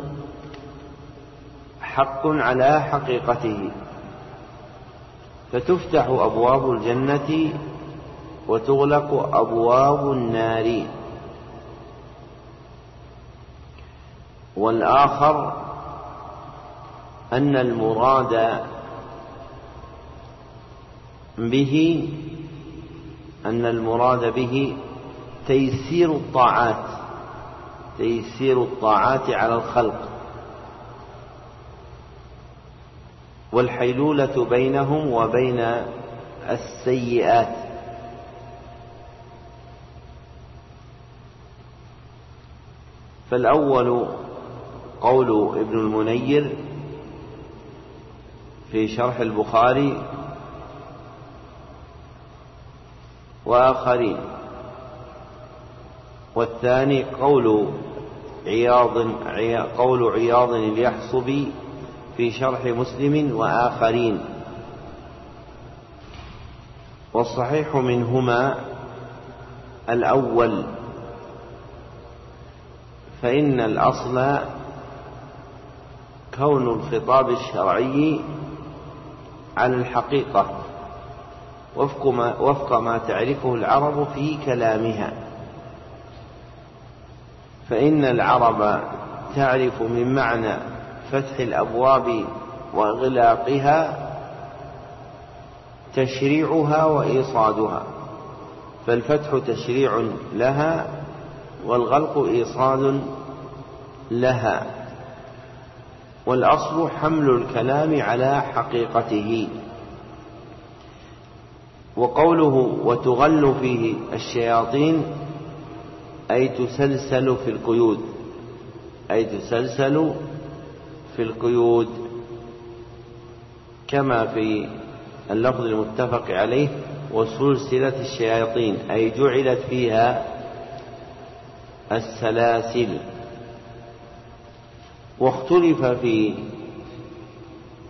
حق على حقيقته فتفتح أبواب الجنة وتغلق أبواب النار. والآخر أن المراد به أن المراد به تيسير الطاعات تيسير الطاعات على الخلق. والحيلولة بينهم وبين السيئات. فالأول قول ابن المنير في شرح البخاري وآخرين. والثاني قول عياض قول عياض اليحصبي في شرح مسلم وآخرين. والصحيح منهما الأول فإن الأصل كون الخطاب الشرعي على الحقيقة. وفق ما, وفق ما تعرفه العرب في كلامها. فإن العرب تعرف من معنى فتح الأبواب وإغلاقها تشريعها وإيصادها. فالفتح تشريع لها والغلق إيصاد لها. والأصل حمل الكلام على حقيقته. وقوله وتغل فيه الشياطين أي تسلسل في القيود. أي تسلسل في القيود. كما في اللفظ المتفق عليه وسلسلة الشياطين أي جعلت فيها السلاسل. واختلف في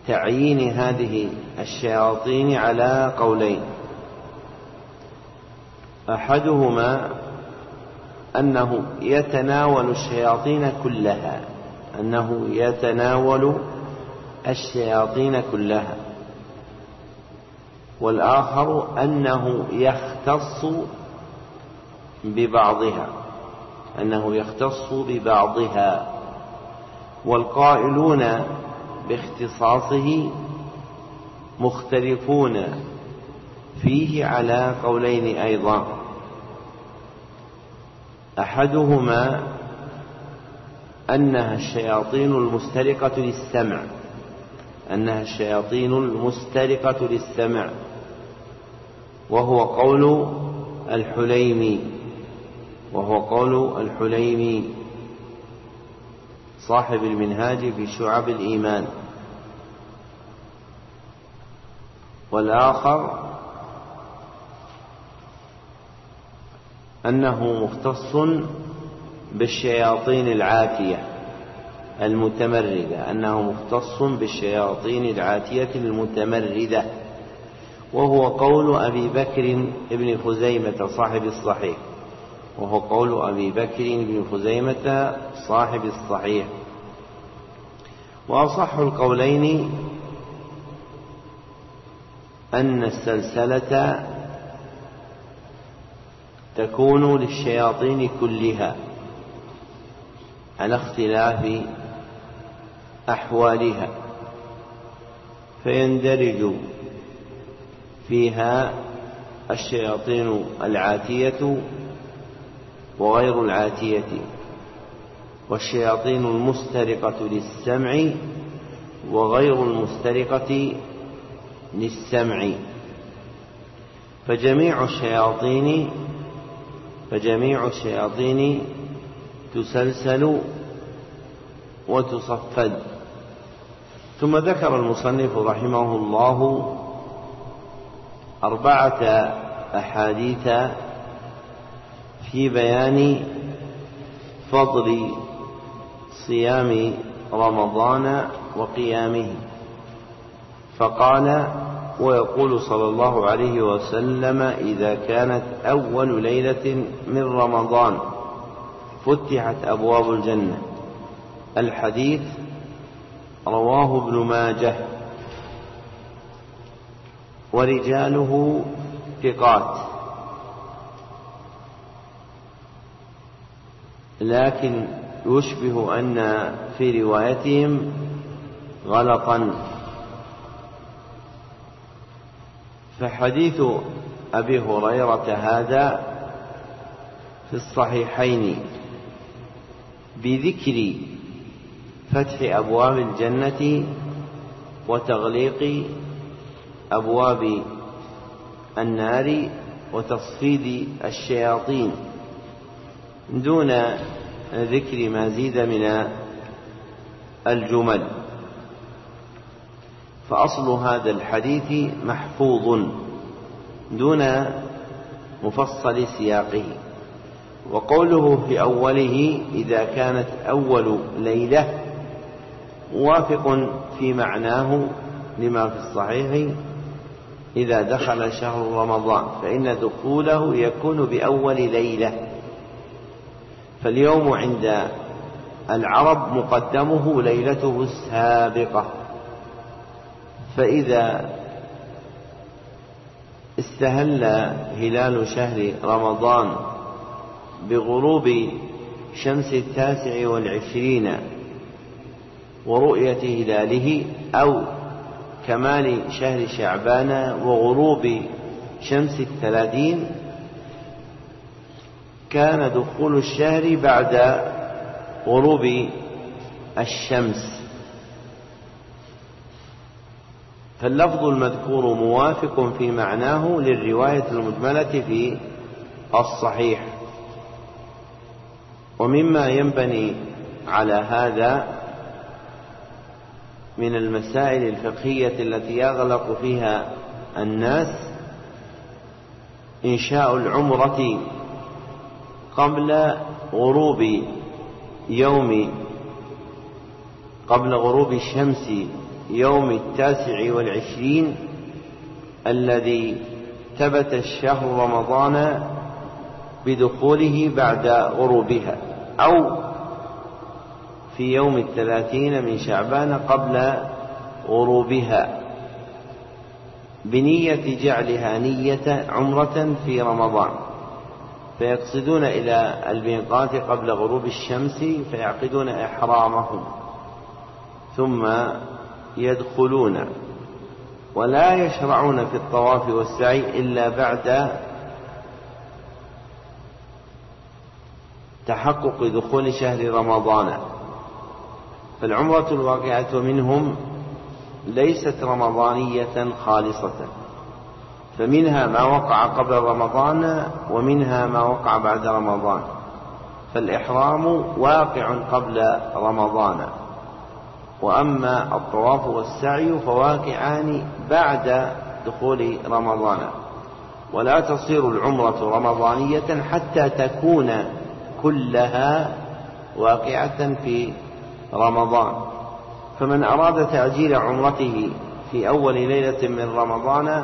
تعيين هذه الشياطين على قولين. أحدهما أنه يتناول الشياطين كلها أنه يتناول الشياطين كلها. والآخر أنه يختص ببعضها أنه يختص ببعضها. والقائلون باختصاصه مختلفون فيه على قولين أيضا. أحدهما أنها الشياطين المسترقة للسمع. أنها الشياطين المسترقة للسمع. وهو قول الحليمي. وهو قول الحليمي. صاحب المنهاج في شعب الإيمان. والآخر أنه مختص بالشياطين العاتية المتمردة أنه مختص بالشياطين العاتية المتمردة. وهو قول أبي بكر بن خزيمة صاحب الصحيح. وهو قول أبي بكر بن خزيمة صاحب الصحيح. وأصح القولين أن السلسلة تكون للشياطين كلها على اختلاف أحوالها فيندرج فيها الشياطين العاتية وغير العاتية والشياطين المسترقة للسمع وغير المسترقة للسمع فجميع الشياطين فجميع الشياطين تسلسل وتصفد. ثم ذكر المصنف رحمه الله أربعة أحاديث في بيان فضل صيام رمضان وقيامه. فقال ويقول صلى الله عليه وسلم إذا كانت أول ليلة من رمضان فتحت أبواب الجنة. الحديث رواه ابن ماجه ورجاله ثقات. لكن يشبه أن في روايتهم غلطا. فحديث أبي هريرة هذا في الصحيحين بذكر فتح أبواب الجنة وتغليق أبواب النار وتصفيد الشياطين دون ذكر ما زيد من الجمل. فأصل هذا الحديث محفوظ دون مفصل سياقه. وقوله في أوله إذا كانت أول ليلة موافق في معناه لما في الصحيح إذا دخل شهر رمضان فإن دخوله يكون بأول ليلة. فاليوم عند العرب مقدمه ليلته السابقة. فإذا استهل هلال شهر رمضان بغروب شمس التاسع والعشرين ورؤية هلاله أو كمال شهر شعبان وغروب شمس الثلاثين كان دخول الشهر بعد غروب الشمس. فاللفظ المذكور موافق في معناه للرواية المجملة في الصحيح. ومما ينبني على هذا من المسائل الفقهية التي يغلق فيها الناس إنشاء العمرة قبل غروب يوم قبل غروب الشمس يوم التاسع والعشرين الذي ثبت الشهر رمضان بدخوله بعد غروبها أو في يوم الثلاثين من شعبان قبل غروبها. بنية جعلها نية عمرة في رمضان فيقصدون إلى الميقات قبل غروب الشمس فيعقدون إحرامهم ثم يدخلون ولا يشرعون في الطواف والسعي إلا بعد تحقق دخول شهر رمضان. فالعمرة الواقعة منهم ليست رمضانية خالصة. فمنها ما وقع قبل رمضان ومنها ما وقع بعد رمضان. فالإحرام واقع قبل رمضان. وأما الطواف والسعي فواقعان بعد دخول رمضان. ولا تصير العمرة رمضانية حتى تكون كلها واقعة في رمضان. فمن أراد تعجيل عمرته في أول ليلة من رمضان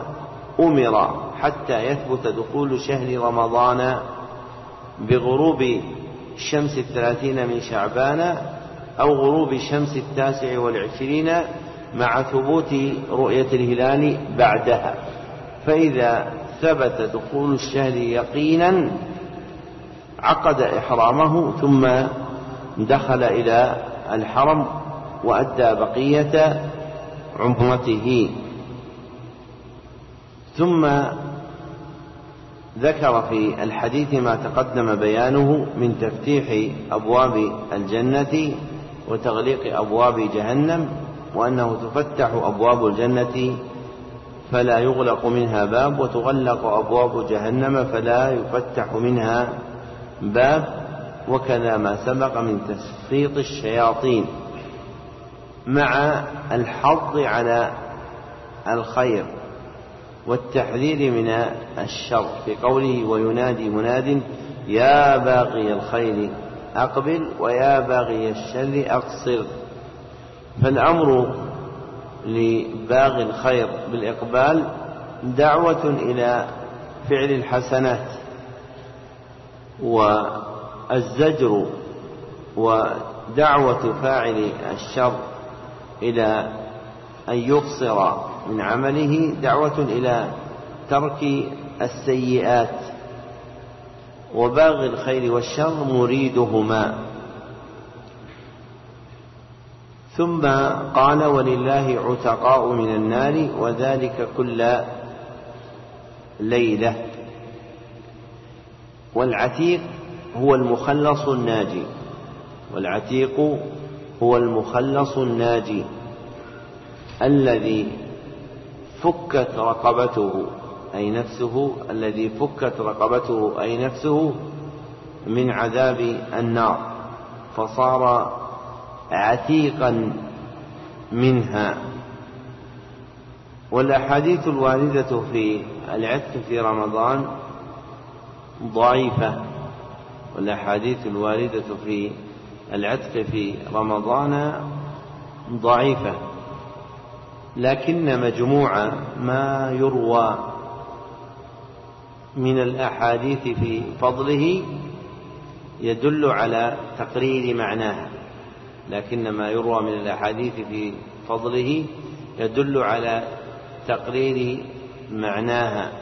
أمر حتى يثبت دخول شهر رمضان بغروب شمس الثلاثين من شعبان أو غروب شمس التاسع والعشرين مع ثبوت رؤية الهلال بعدها. فإذا ثبت دخول الشهر يقينا عقد إحرامه ثم دخل إلى الحرم وأدى بقية عمرته. ثم ذكر في الحديث ما تقدم بيانه من تفتيح أبواب الجنة وتغليق أبواب جهنم وأنه تفتح أبواب الجنة فلا يغلق منها باب وتغلق أبواب جهنم فلا يفتح منها باب وكذا ما سبق من تسخيط الشياطين مع الحظ على الخير والتحذير من الشر في قوله وينادي مناد يا باغي الخير أقبل ويا باغي الشر أقصر. فالأمر لباغي الخير بالإقبال دعوة إلى فعل الحسنات والزجر ودعوة فاعل الشر إلى أن يقصر من عمله دعوة إلى ترك السيئات. وباغي الخير والشر مريدهما. ثم قال ولله عتقاء من النار وذلك كل ليلة. والعتيق هو المخلص الناجي. والعتيق هو المخلص الناجي. الذي فكت رقبته. أي نفسه الذي فكت رقبته أي نفسه من عذاب النار فصار عتيقا منها. والأحاديث الواردة في العتق في رمضان ضعيفة. والأحاديث الواردة في العتق في رمضان ضعيفة. لكن مجموع ما يروى من الأحاديث في فضله يدل على تقرير معناها لكن ما يروى من الأحاديث في فضله يدل على تقرير معناها.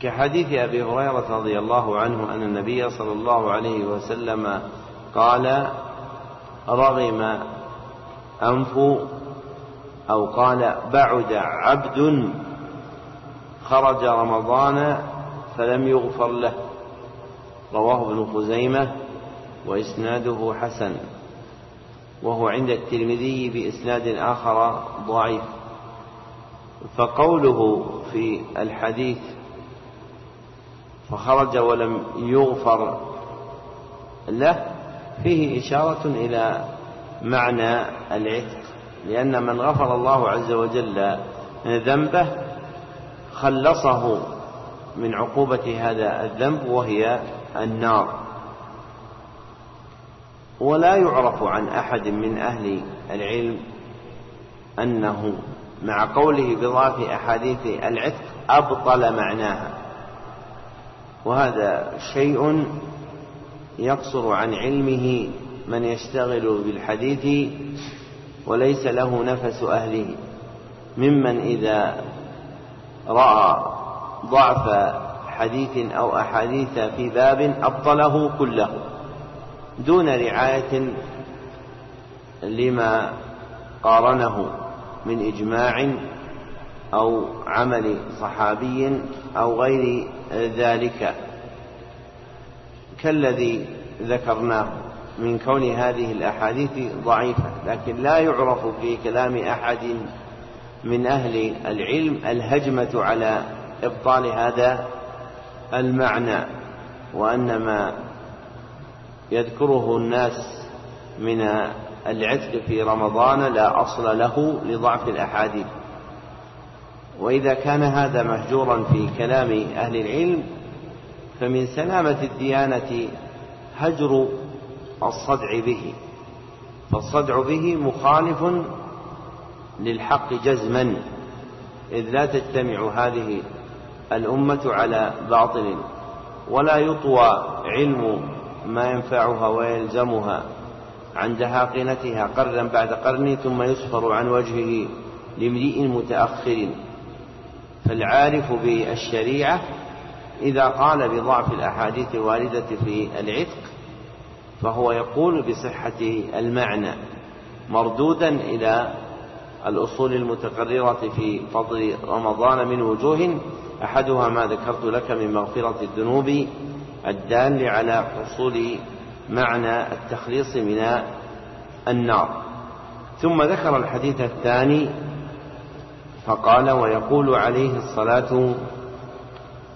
كحديث أبي هريرة رضي الله عنه أن النبي صلى الله عليه وسلم قال رغم أنف أو قال بعد عبد خرج رمضان فلم يغفر له. رواه ابن خزيمة وإسناده حسن. وهو عند الترمذي بإسناد آخر ضعيف. فقوله في الحديث فخرج ولم يغفر له فيه إشارة إلى معنى العتق. لأن من غفر الله عز وجل ذنبه خلصه من عقوبة هذا الذنب وهي النار. ولا يعرف عن أحد من أهل العلم أنه مع قوله بضعف أحاديث العتق أبطل معناها. وهذا شيء يقصر عن علمه من يشتغل بالحديث وليس له نفس أهله. ممن إذا رأى ضعف حديث أو أحاديث في باب أبطله كله دون رعاية لما قارنه من إجماع أو عمل صحابي أو غير ذلك. كالذي ذكرناه من كون هذه الأحاديث ضعيفة لكن لا يعرف في كلام أحد من أهل العلم الهجمة على إبطال هذا المعنى وأن ما يذكره الناس من العتق في رمضان لا أصل له لضعف الأحاديث. وإذا كان هذا مهجورا في كلام أهل العلم فمن سلامة الديانة هجر الصدع به فالصدع به مخالف للحق جزما إذ لا تجتمع هذه الأمة على باطل ولا يطوى علم ما ينفعها ويلزمها. عن دهاقنتها قرنا بعد قرن ثم يسفر عن وجهه لامرئ متأخر. فالعارف بالشريعة إذا قال بضعف الأحاديث الواردة في العتق فهو يقول بصحة المعنى مردودا إلى الأصول المتقررة في فضل رمضان من وجوه أحدها ما ذكرت لك من مغفرة الذنوب الدال على حصول معنى التخليص من النار. ثم ذكر الحديث الثاني فقال ويقول عليه الصلاة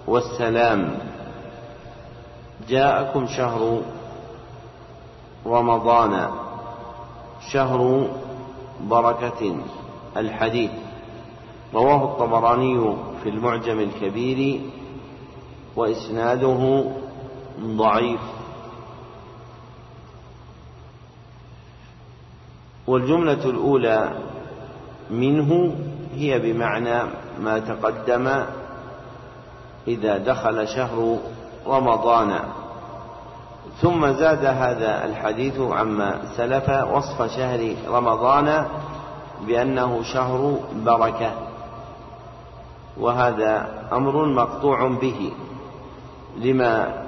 والسلام جاءكم شهر رمضان شهر بركة الحديث. رواه الطبراني في المعجم الكبير وإسناده ضعيف. والجملة الأولى منه هي بمعنى ما تقدم إذا دخل شهر رمضان. ثم زاد هذا الحديث عما سلف وصف شهر رمضان بأنه شهر بركة وهذا أمر مقطوع به لما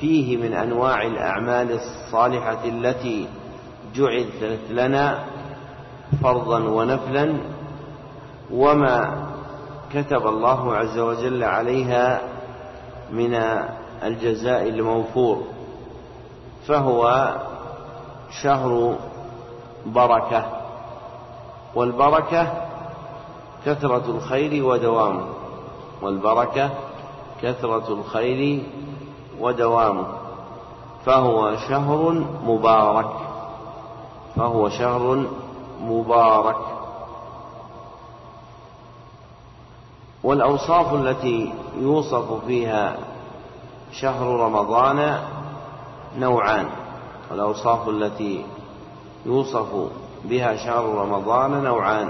فيه من أنواع الأعمال الصالحة التي جعلت لنا فرضا ونفلا وما كتب الله عز وجل عليها من الجزاء الموفور. فهو شهر بركة والبركة كثرة الخير ودوامه والبركة كثرة الخير ودوامه فهو شهر مبارك فهو شهر مبارك. والأوصاف التي يوصف فيها شهر رمضان نوعان. والأوصاف التي يوصف بها شهر رمضان نوعان.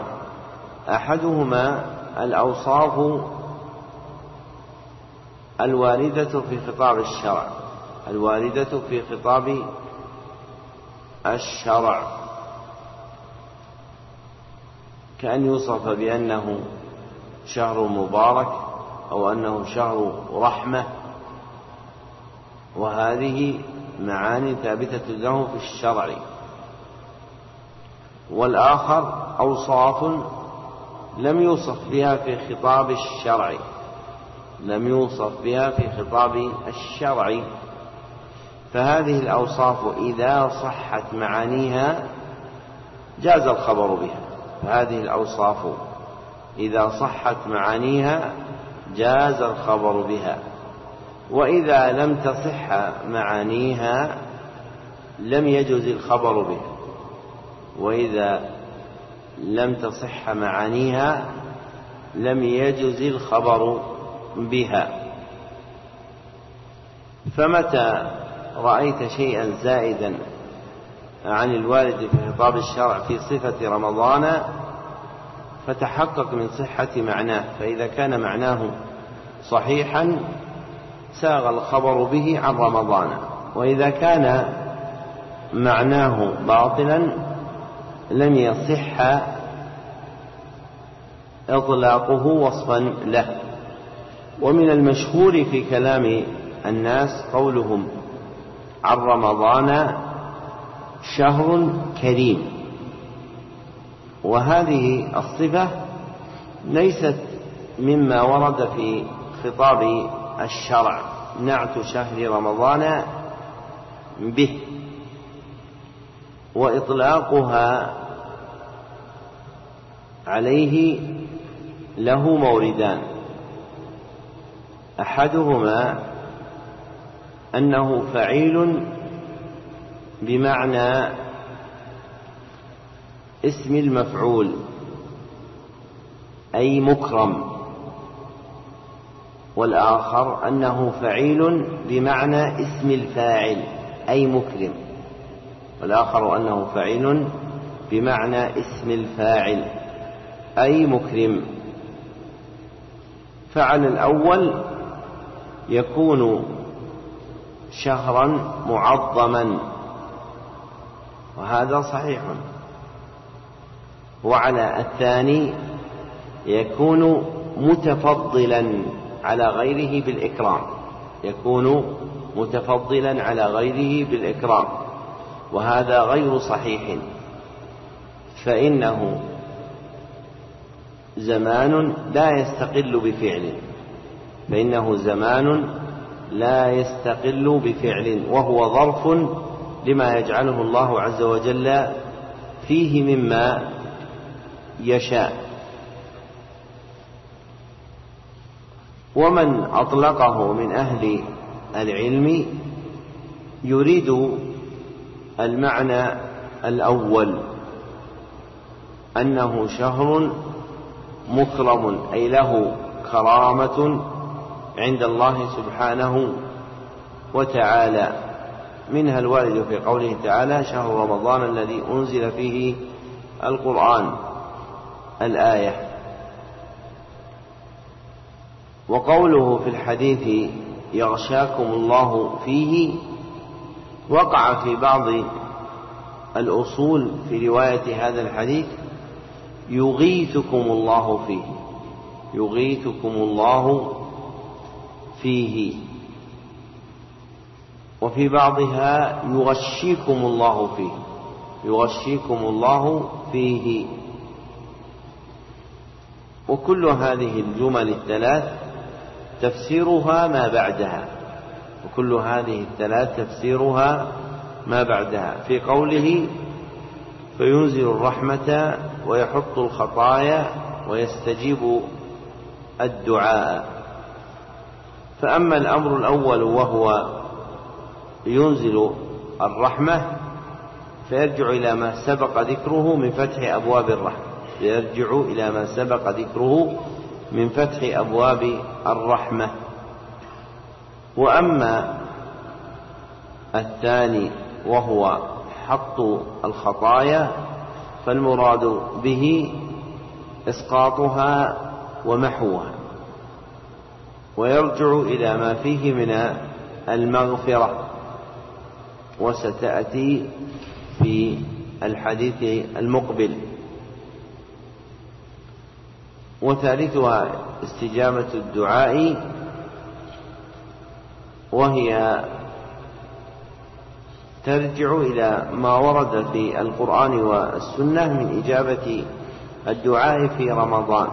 أحدهما الأوصاف الواردة في خطاب الشرع. الواردة في خطاب الشرع. كأن يوصف بأنه شهر مبارك أو أنه شهر رحمة. وهذه معاني ثابتة له في الشرع. والآخر أوصاف لم يوصف بها في خطاب الشرع. لم يوصف بها في خطاب الشرع. فهذه الأوصاف إذا صحت معانيها جاز الخبر بها. فهذه الأوصاف إذا صحت معانيها جاز الخبر بها. وإذا لم تصح معانيها لم يجز الخبر بها. وإذا لم تصح معانيها لم يجز الخبر بها. فمتى رأيت شيئا زائدا عن الوالد في خطاب الشرع في صفة رمضان فتحقق من صحة معناه. فإذا كان معناه صحيحا ساغ الخبر به عن رمضان. وإذا كان معناه باطلا لم يصح إطلاقه وصفا له. ومن المشهور في كلام الناس قولهم عن رمضان شهر كريم. وهذه الصفة ليست مما ورد في خطاب الشرع. نعت شهر رمضان به وإطلاقها عليه له موردان. أحدهما أنه فعيل بمعنى اسم المفعول أي مكرم. والآخر أنه فعيل بمعنى اسم الفاعل أي مكرم. والآخر أنه فعيل بمعنى اسم الفاعل أي مكرم. فعل الأول يكون شهرا معظما وهذا صحيح. وعلى الثاني يكون متفضلا. على غيره بالإكرام يكون متفضلا على غيره بالإكرام وهذا غير صحيح. فإنه زمان لا يستقل بفعل فإنه زمان لا يستقل بفعل وهو ظرف لما يجعله الله عز وجل فيه مما يشاء. ومن أطلقه من أهل العلم يريد المعنى الأول أنه شهر مكرم أي له كرامة عند الله سبحانه وتعالى. منها الوارد في قوله تعالى شهر رمضان الذي أنزل فيه القرآن الآية. وقوله في الحديث يغشاكم الله فيه وقع في بعض الأصول في رواية هذا الحديث يغيثكم الله فيه يغيثكم الله فيه. وفي بعضها يغشيكم الله فيه يغشيكم الله فيه. وكل هذه الجمل الثلاث تفسيرها ما بعدها. وكل هذه الثلاث تفسيرها ما بعدها. في قوله فينزل الرحمة ويحط الخطايا ويستجيب الدعاء. فأما الأمر الأول وهو ينزل الرحمة فيرجع إلى ما سبق ذكره من فتح أبواب الرحمة. يرجع إلى ما سبق ذكره من فتح أبواب الرحمة. وأما الثاني وهو حط الخطايا فالمراد به إسقاطها ومحوها. ويرجع إلى ما فيه من المغفرة. وستأتي في الحديث المقبل. وثالثها استجابة الدعاء وهي ترجع إلى ما ورد في القرآن والسنة من إجابة الدعاء في رمضان.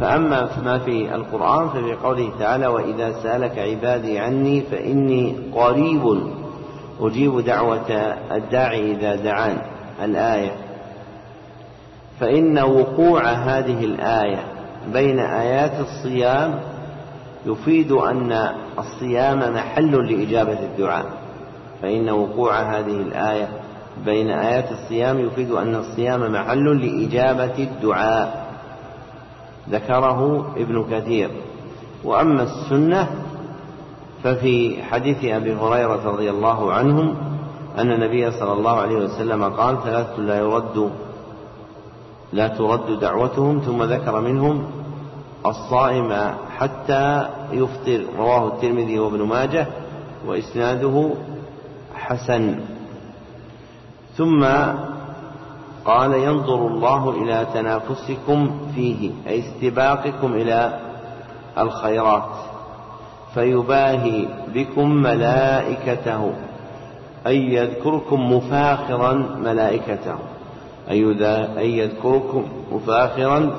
فأما ما في القرآن ففي قوله تعالى وإذا سألك عبادي عني فإني قريب أجيب دعوة الداعي إذا دعان. الآية فإن وقوع هذه الآية بين آيات الصيام يفيد أن الصيام محل لإجابة الدعاء. فإن وقوع هذه الآية بين آيات الصيام يفيد أن الصيام محل لإجابة الدعاء. ذكره ابن كثير. وأما السنة ففي حديث أبي هريرة رضي الله عنه أن النبي صلى الله عليه وسلم قال ثلاثة لا يرد لا ترد دعوتهم ثم ذكر منهم الصائم حتى يفطر. رواه الترمذي وابن ماجه وإسناده حسن. ثم قال ينظر الله إلى تنافسكم فيه أي استباقكم إلى الخيرات فيباهي بكم ملائكته أي يذكركم مفاخرا ملائكته. أي يذكركم مفاخرا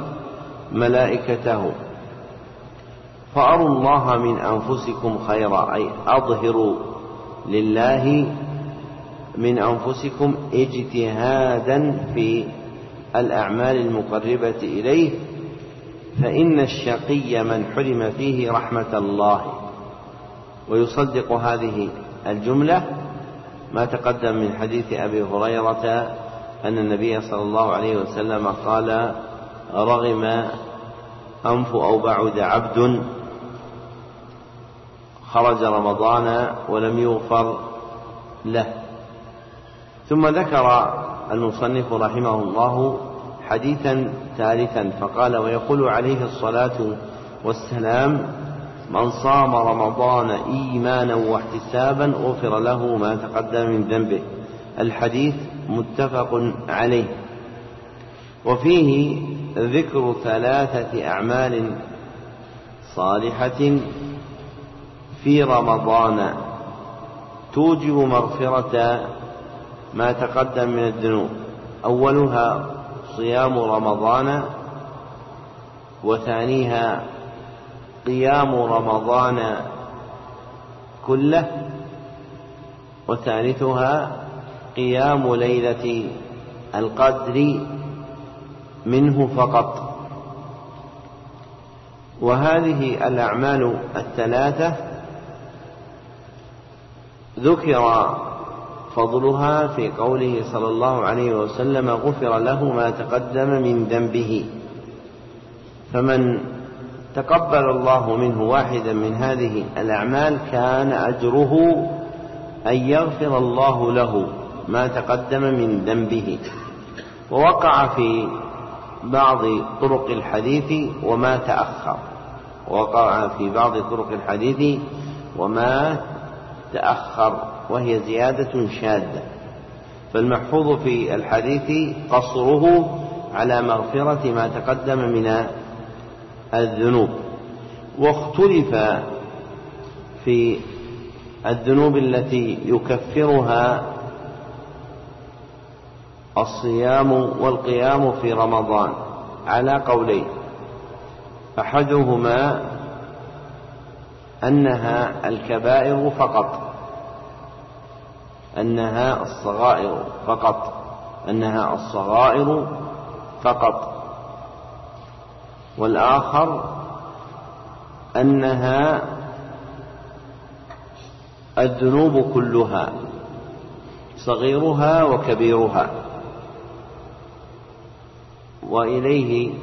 ملائكته. فأروا الله من أنفسكم خيرا أي أظهروا لله من أنفسكم اجتهادا في الأعمال المقربة إليه فإن الشقي من حرم فيه رحمة الله. ويصدق هذه الجملة ما تقدم من حديث أبي هريرة أن النبي صلى الله عليه وسلم قال رغم أنف أو بعد عبد خرج رمضان ولم يغفر له. ثم ذكر المصنف رحمه الله حديثا ثالثا فقال ويقول عليه الصلاة والسلام من صام رمضان إيمانا واحتسابا غفر له ما تقدم من ذنبه. الحديث متفق عليه. وفيه ذكر ثلاثة أعمال صالحة في رمضان. توجب مغفرة ما تقدم من الذنوب. أولها صيام رمضان وثانيها قيام رمضان كله وثالثها قيام ليلة القدر منه فقط. وهذه الأعمال الثلاثة ذكر فضلها في قوله صلى الله عليه وسلم غفر له ما تقدم من ذنبه. فمن تقبل الله منه واحدا من هذه الأعمال كان أجره أن يغفر الله له. ما تقدم من ذنبه. ووقع في بعض طرق الحديث وما تأخر. وقع في بعض طرق الحديث وما تأخر وهي زيادة شاذة فالمحفوظ في الحديث قصره على مغفرة ما تقدم من الذنوب. واختلف في الذنوب التي يكفرها الصيام والقيام في رمضان. على قولين. أحدهما أنها الكبائر فقط. أنها الصغائر فقط. أنها الصغائر فقط. والآخر أنها الذنوب كلها. صغيرها وكبيرها. وإليه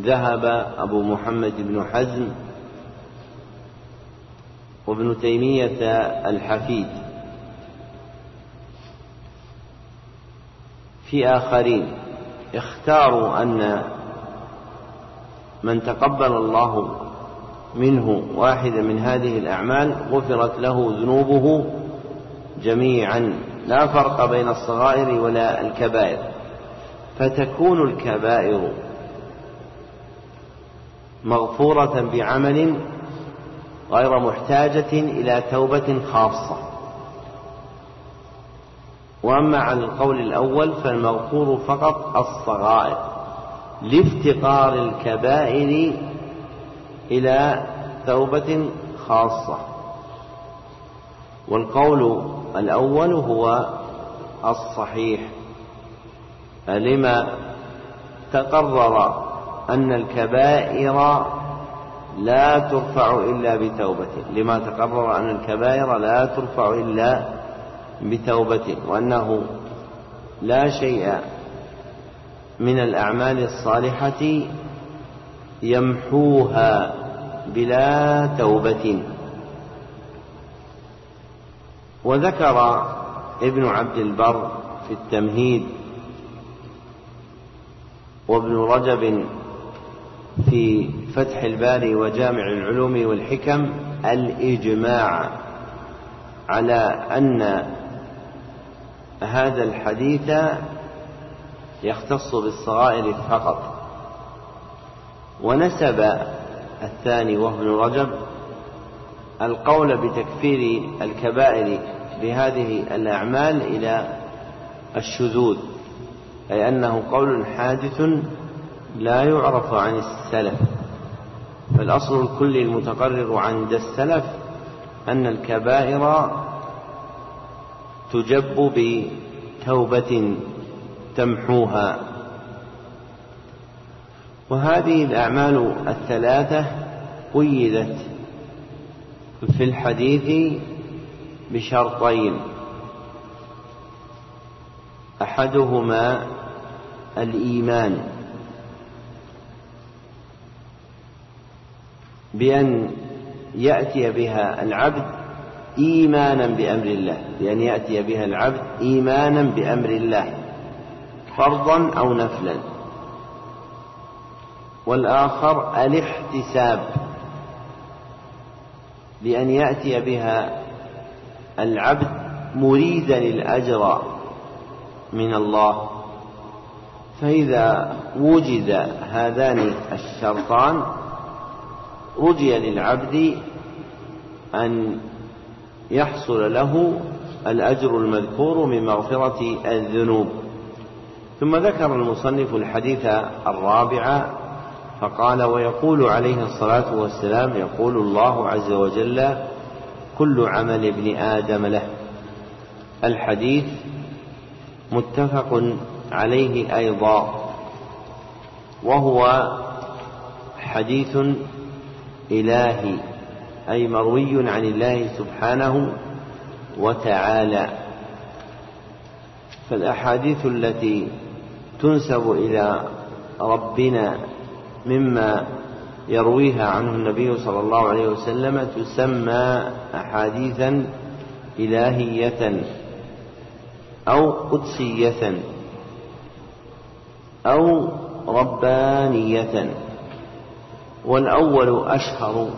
ذهب أبو محمد بن حزم وابن تيمية الحفيد في آخرين. اختاروا أن من تقبل الله منه واحدا من هذه الأعمال غفرت له ذنوبه جميعا. لا فرق بين الصغائر ولا الكبائر. فتكون الكبائر مغفورة بعمل غير محتاجة إلى توبة خاصة. وأما على القول الأول فالمغفور فقط الصغائر لافتقار الكبائر إلى توبة خاصة. والقول الأول هو الصحيح. لما تقرر أن الكبائر لا ترفع إلا بتوبة. لما تقرر أن الكبائر لا ترفع إلا بتوبة وأنه لا شيء من الأعمال الصالحة يمحوها بلا توبة. وذكر ابن عبد البر في التمهيد وابن رجب في فتح الباري وجامع العلوم والحكم الإجماع على أن هذا الحديث يختص بالصغائر فقط. ونسب الثاني وهو ابن رجب القول بتكفير الكبائر بهذه الأعمال إلى الشذوذ. أي أنه قول حادث لا يعرف عن السلف. فالأصل الكلي المتقرر عند السلف أن الكبائر تجب بتوبة تمحوها. وهذه الأعمال الثلاثة قيدت في الحديث بشرطين. أحدهما الإيمان بأن يأتي بها العبد إيمانا بأمر الله بأن يأتي بها العبد إيمانا بأمر الله فرضا أو نفلا. والآخر الاحتساب بأن يأتي بها العبد مريدا الأجر من الله. فإذا وجد هذان الشرطان رجي للعبد أن يحصل له الأجر المذكور من مغفرة الذنوب. ثم ذكر المصنف الحديث الرابع فقال ويقول عليه الصلاة والسلام يقول الله عز وجل كل عمل ابن آدم له. الحديث متفق عليه أيضا وهو حديث إلهي أي مروي عن الله سبحانه وتعالى. فالأحاديث التي تنسب إلى ربنا مما يرويها عنه النبي صلى الله عليه وسلم تسمى أحاديثا إلهية. أو قدسية أو ربانية. والأول أشهر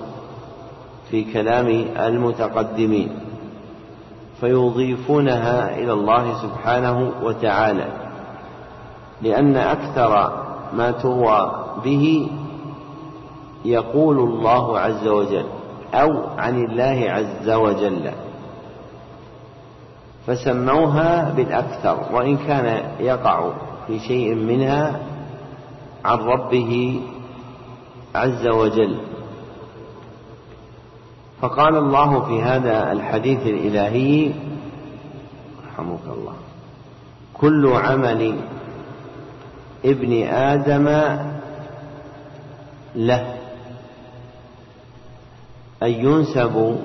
في كلام المتقدمين فيضيفونها إلى الله سبحانه وتعالى لأن أكثر ما تروى به يقول الله عز وجل أو عن الله عز وجل. فسموها بالأكثر وإن كان يقع في شيء منها عن ربه عز وجل. فقال الله في هذا الحديث الإلهي رحمك الله كل عمل ابن آدم له أن ينسب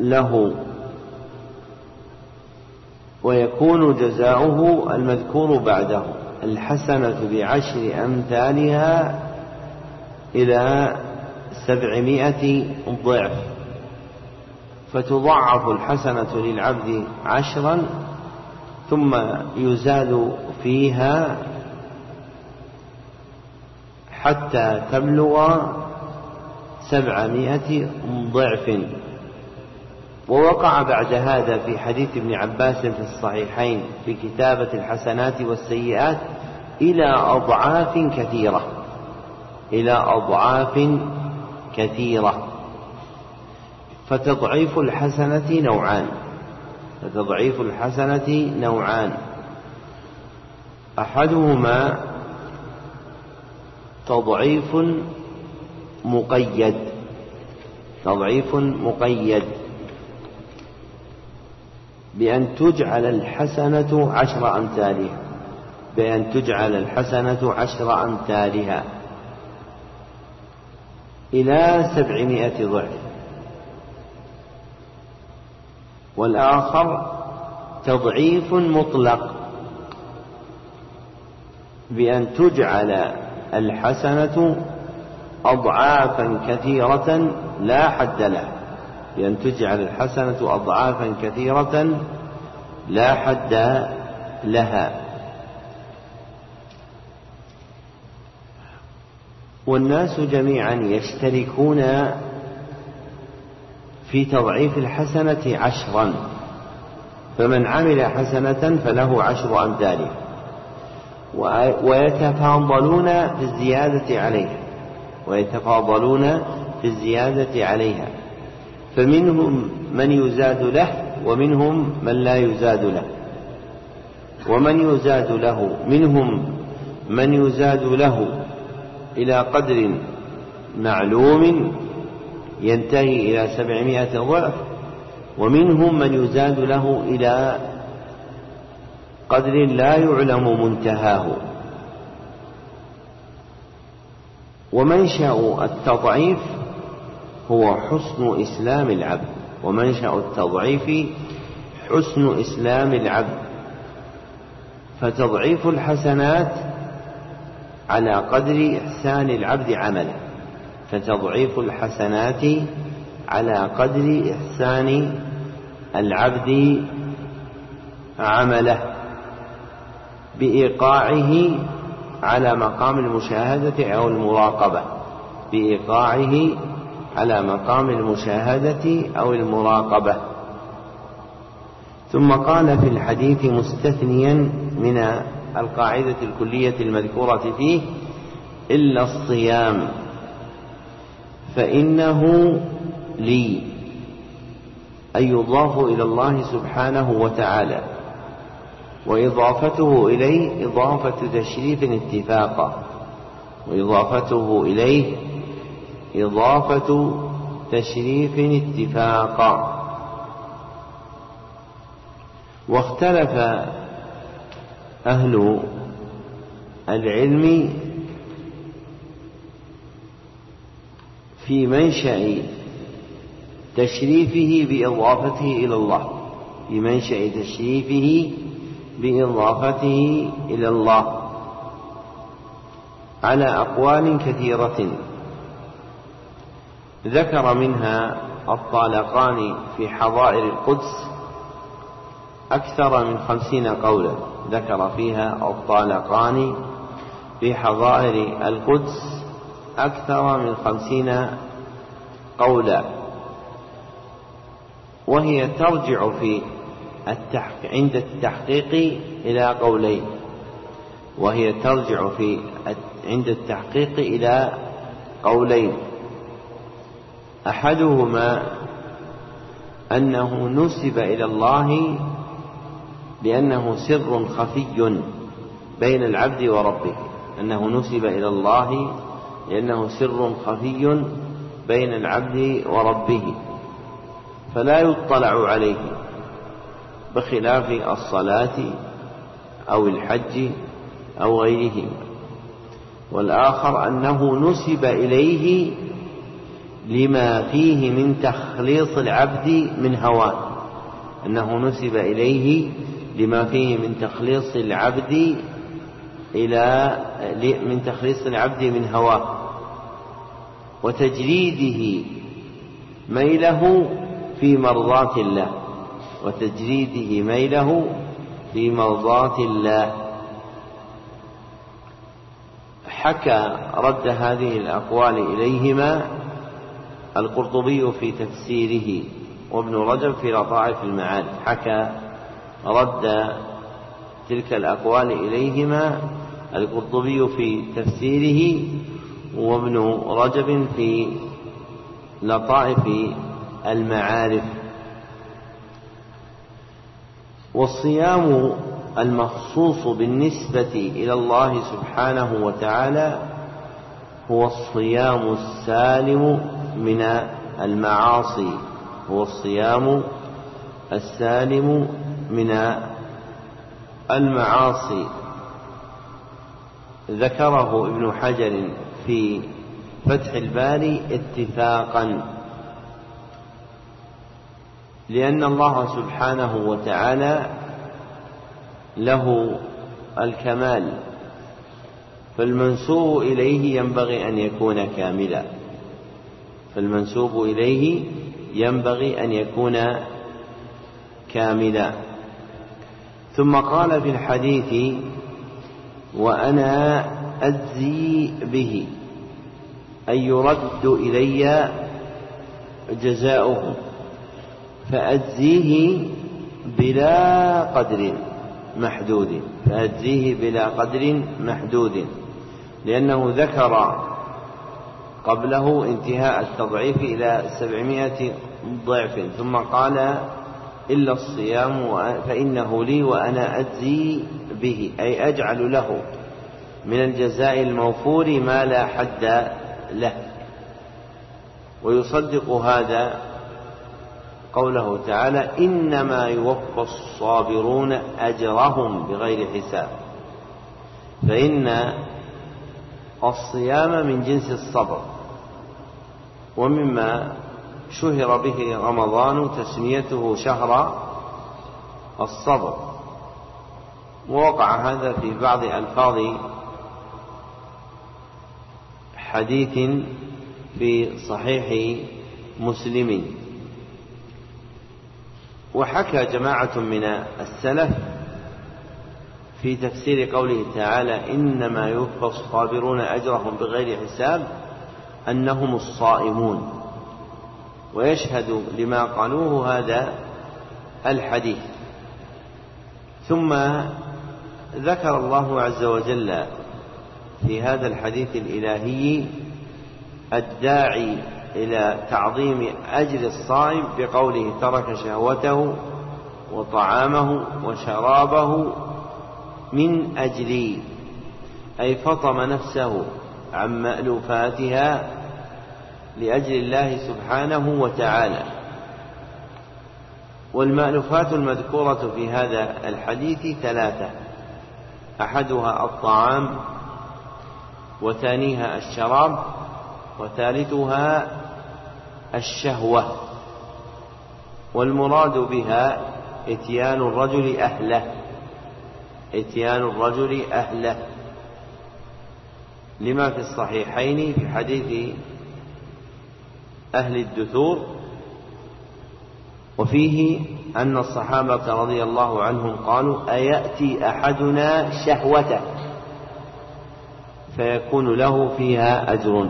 له ويكون جزاؤه المذكور بعده. الحسنة بعشر أمثالها إلى سبعمائة ضعف. فتضاعف الحسنة للعبد عشرا ثم يزاد فيها حتى تبلغ سبعمائة ضعف. ووقع بعد هذا في حديث ابن عباس في الصحيحين في كتابة الحسنات والسيئات إلى أضعاف كثيرة. إلى أضعاف كثيرة. فتضعيف الحسنة نوعان. فتضعيف الحسنة نوعان. أحدهما تضعيف مقيد. تضعيف مقيد. بأن تجعل الحسنة عشر أمثالها. بأن تجعل الحسنة عشر أمثالها. إلى سبعمائة ضعف. والآخر تضعيف مطلق. بأن تجعل الحسنة أضعافا كثيرة لا حد لها بأن تجعل الحسنة أضعافا كثيرة لا حد لها. والناس جميعا يشتركون في تضعيف الحسنة عشرا. فمن عمل حسنة فله عشر أمثالها ويتفاضلون في الزيادة عليها ويتفاضلون في الزيادة عليها. فمنهم من يزاد له ومنهم من لا يزاد له. ومن يزاد له منهم من يزاد له إلى قدر معلوم ينتهي إلى سبعمائة ضعف ومنهم من يزاد له إلى قدر لا يعلم منتهاه. ومنشأ التضعيف هو حسن إسلام العبد ومنشأ التضعيف حسن إسلام العبد. فتضعيف الحسنات على قدر إحسان العبد عمله. فتضعيف الحسنات على قدر إحسان العبد عمله. بإيقاعه على مقام المشاهدة أو المراقبة. بإيقاعه على مقام المشاهدة أو المراقبة. ثم قال في الحديث مستثنيا من القاعدة الكلية المذكورة فيه إلا الصيام فإنه لي أي يضاف إلى الله سبحانه وتعالى وإضافته إليه إضافة تشريف اتفاقا وإضافته إليه إضافة تشريف اتفاقا واختلف أهل العلم في منشأ تشريفه بإضافته إلى الله. في منشأ تشريفه بإضافته إلى الله. على أقوال كثيرة. ذكر منها الطالقان في حظائر القدس أكثر من خمسين قولا. ذكر فيها الطالقان في حظائر القدس أكثر من خمسين قولا. وهي ترجع في التحقيق عند التحقيق إلى قولين. وهي ترجع في عند التحقيق إلى قولين. أحدهما أنه نسب إلى الله لأنه سر خفي بين العبد وربه أنه نسب إلى الله لأنه سر خفي بين العبد وربه فلا يطلع عليه بخلاف الصلاة أو الحج أو غيرهما والآخر أنه نسب إليه لما فيه من تخليص العبد من هواه أنه نسب إليه لما فيه من تخليص العبد إلى من تخليص العبد من هواه وتجريده ميله في مرضاة الله وتجريده ميله في مرضاة الله. حكى رد هذه الأقوال إليهما القرطبي في تفسيره وابن رجب في لطائف المعارف. حكى رد تلك الأقوال إليهما القرطبي في تفسيره وابن رجب في لطائف المعارف. والصيام المخصوص بالنسبة إلى الله سبحانه وتعالى هو الصيام السالم من المعاصي هو الصيام السالم من المعاصي. ذكره ابن حجر في فتح الباري اتفاقا لأن الله سبحانه وتعالى له الكمال فالمنسوب إليه ينبغي أن يكون كاملا. فالمنسوب إليه ينبغي أن يكون كاملا. ثم قال في الحديث وأنا أجزي به أن يرد إلي جزاؤه فأجزيه بلا قدر محدود فأجزيه بلا قدر محدود لأنه ذكر قبله انتهاء التضعيف إلى سبعمائة ضعف ثم قال إلا الصيام فإنه لي وأنا أجزي به أي أجعل له من الجزاء الموفور ما لا حد له. ويصدق هذا قوله تعالى إنما يوفى الصابرون أجرهم بغير حساب. فإن الصيام من جنس الصبر. ومما شهر به رمضان تسميته شهر الصبر. ووقع هذا في بعض ألفاظ حديث في صحيح مسلم. وحكى جماعة من السلف في تفسير قوله تعالى إنما يوفى الصابرون أجرهم بغير حساب أنهم الصائمون. ويشهد لما قالوه هذا الحديث. ثم ذكر الله عز وجل في هذا الحديث الإلهي الداعي إلى تعظيم أجر الصائم بقوله ترك شهوته وطعامه وشرابه من أجلي أي فطم نفسه. عن مألوفاتها لأجل الله سبحانه وتعالى. والمألوفات المذكورة في هذا الحديث ثلاثة أحدها الطعام وثانيها الشراب وثالثها الشهوة. والمراد بها إتيان الرجل أهله. إتيان الرجل أهله. لما في الصحيحين في حديث أهل الدثور وفيه أن الصحابة رضي الله عنهم قالوا أيأتي أحدنا شهوته؟ فيكون له فيها أجر.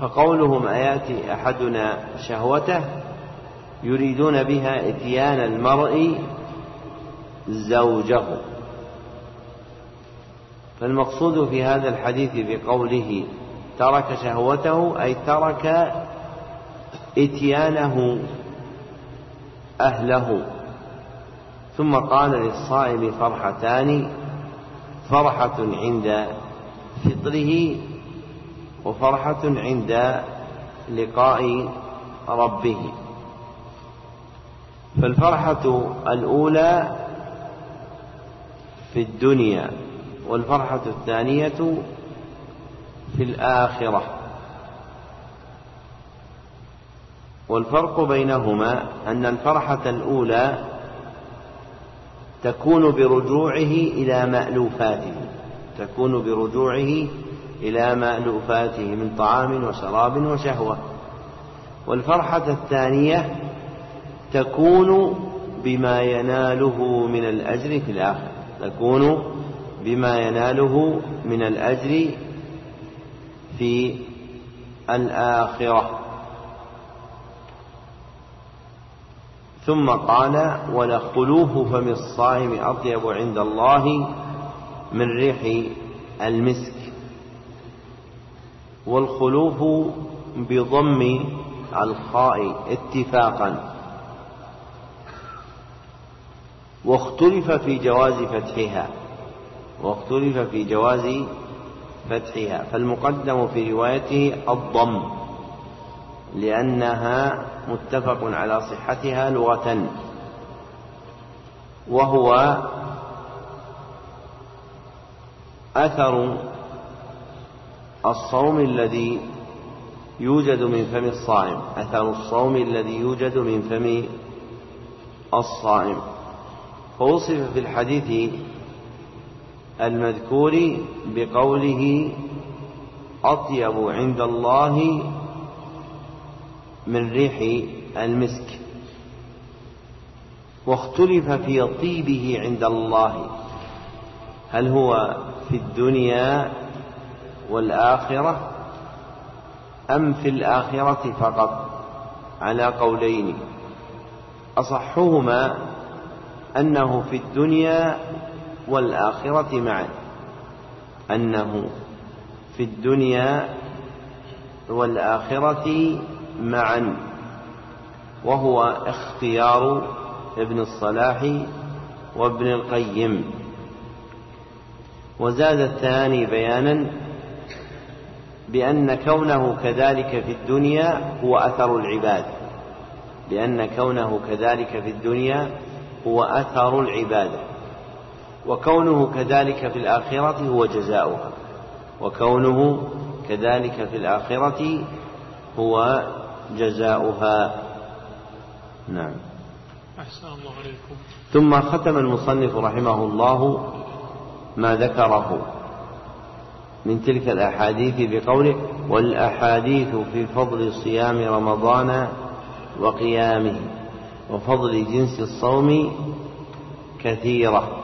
فقولهم أيأتي أحدنا شهوته؟ يريدون بها إتيان المرء زوجه. فالمقصود في هذا الحديث بقوله ترك شهوته أي ترك إتيانه أهله. ثم قال للصائم فرحتان فرحة عند فطره وفرحة عند لقاء ربه. فالفرحة الأولى في الدنيا. والفرحة الثانية في الآخرة. والفرق بينهما أن الفرحة الأولى تكون برجوعه إلى مألوفاته تكون برجوعه إلى مألوفاته من طعام وشراب وشهوة. والفرحة الثانية تكون بما يناله من الأجر في الآخرة تكون بما يناله من الأجر في الآخرة. ثم قال ولخلوف فم الصائم أطيب عند الله من ريح المسك. والخلوف بضم الخاء اتفاقا. واختلف في جواز فتحها. واختلف في جواز فتحها فالمقدم في روايته الضم لأنها متفق على صحتها لغة وهو أثر الصوم الذي يوجد من فم الصائم أثر الصوم الذي يوجد من فم الصائم. فوصف في الحديث المذكور بقوله أطيب عند الله من ريح المسك. واختلف في طيبه عند الله. هل هو في الدنيا والآخرة أم في الآخرة فقط؟ على قولين. أصحهما أنه في الدنيا والآخرة معا. أنه في الدنيا والآخرة معا. وهو اختيار ابن الصلاح وابن القيم. وزاد الثاني بيانا بأن كونه كذلك في الدنيا هو أثر العباد. لأن كونه كذلك في الدنيا هو أثر العبادة وكونه كذلك في الآخرة هو جزاؤها. وكونه كذلك في الآخرة هو جزاؤها. نعم. أحسن الله عليكم. ثم ختم المصنف رحمه الله ما ذكره. من تلك الأحاديث بقوله والأحاديث في فضل صيام رمضان وقيامه وفضل جنس الصوم كثيرة.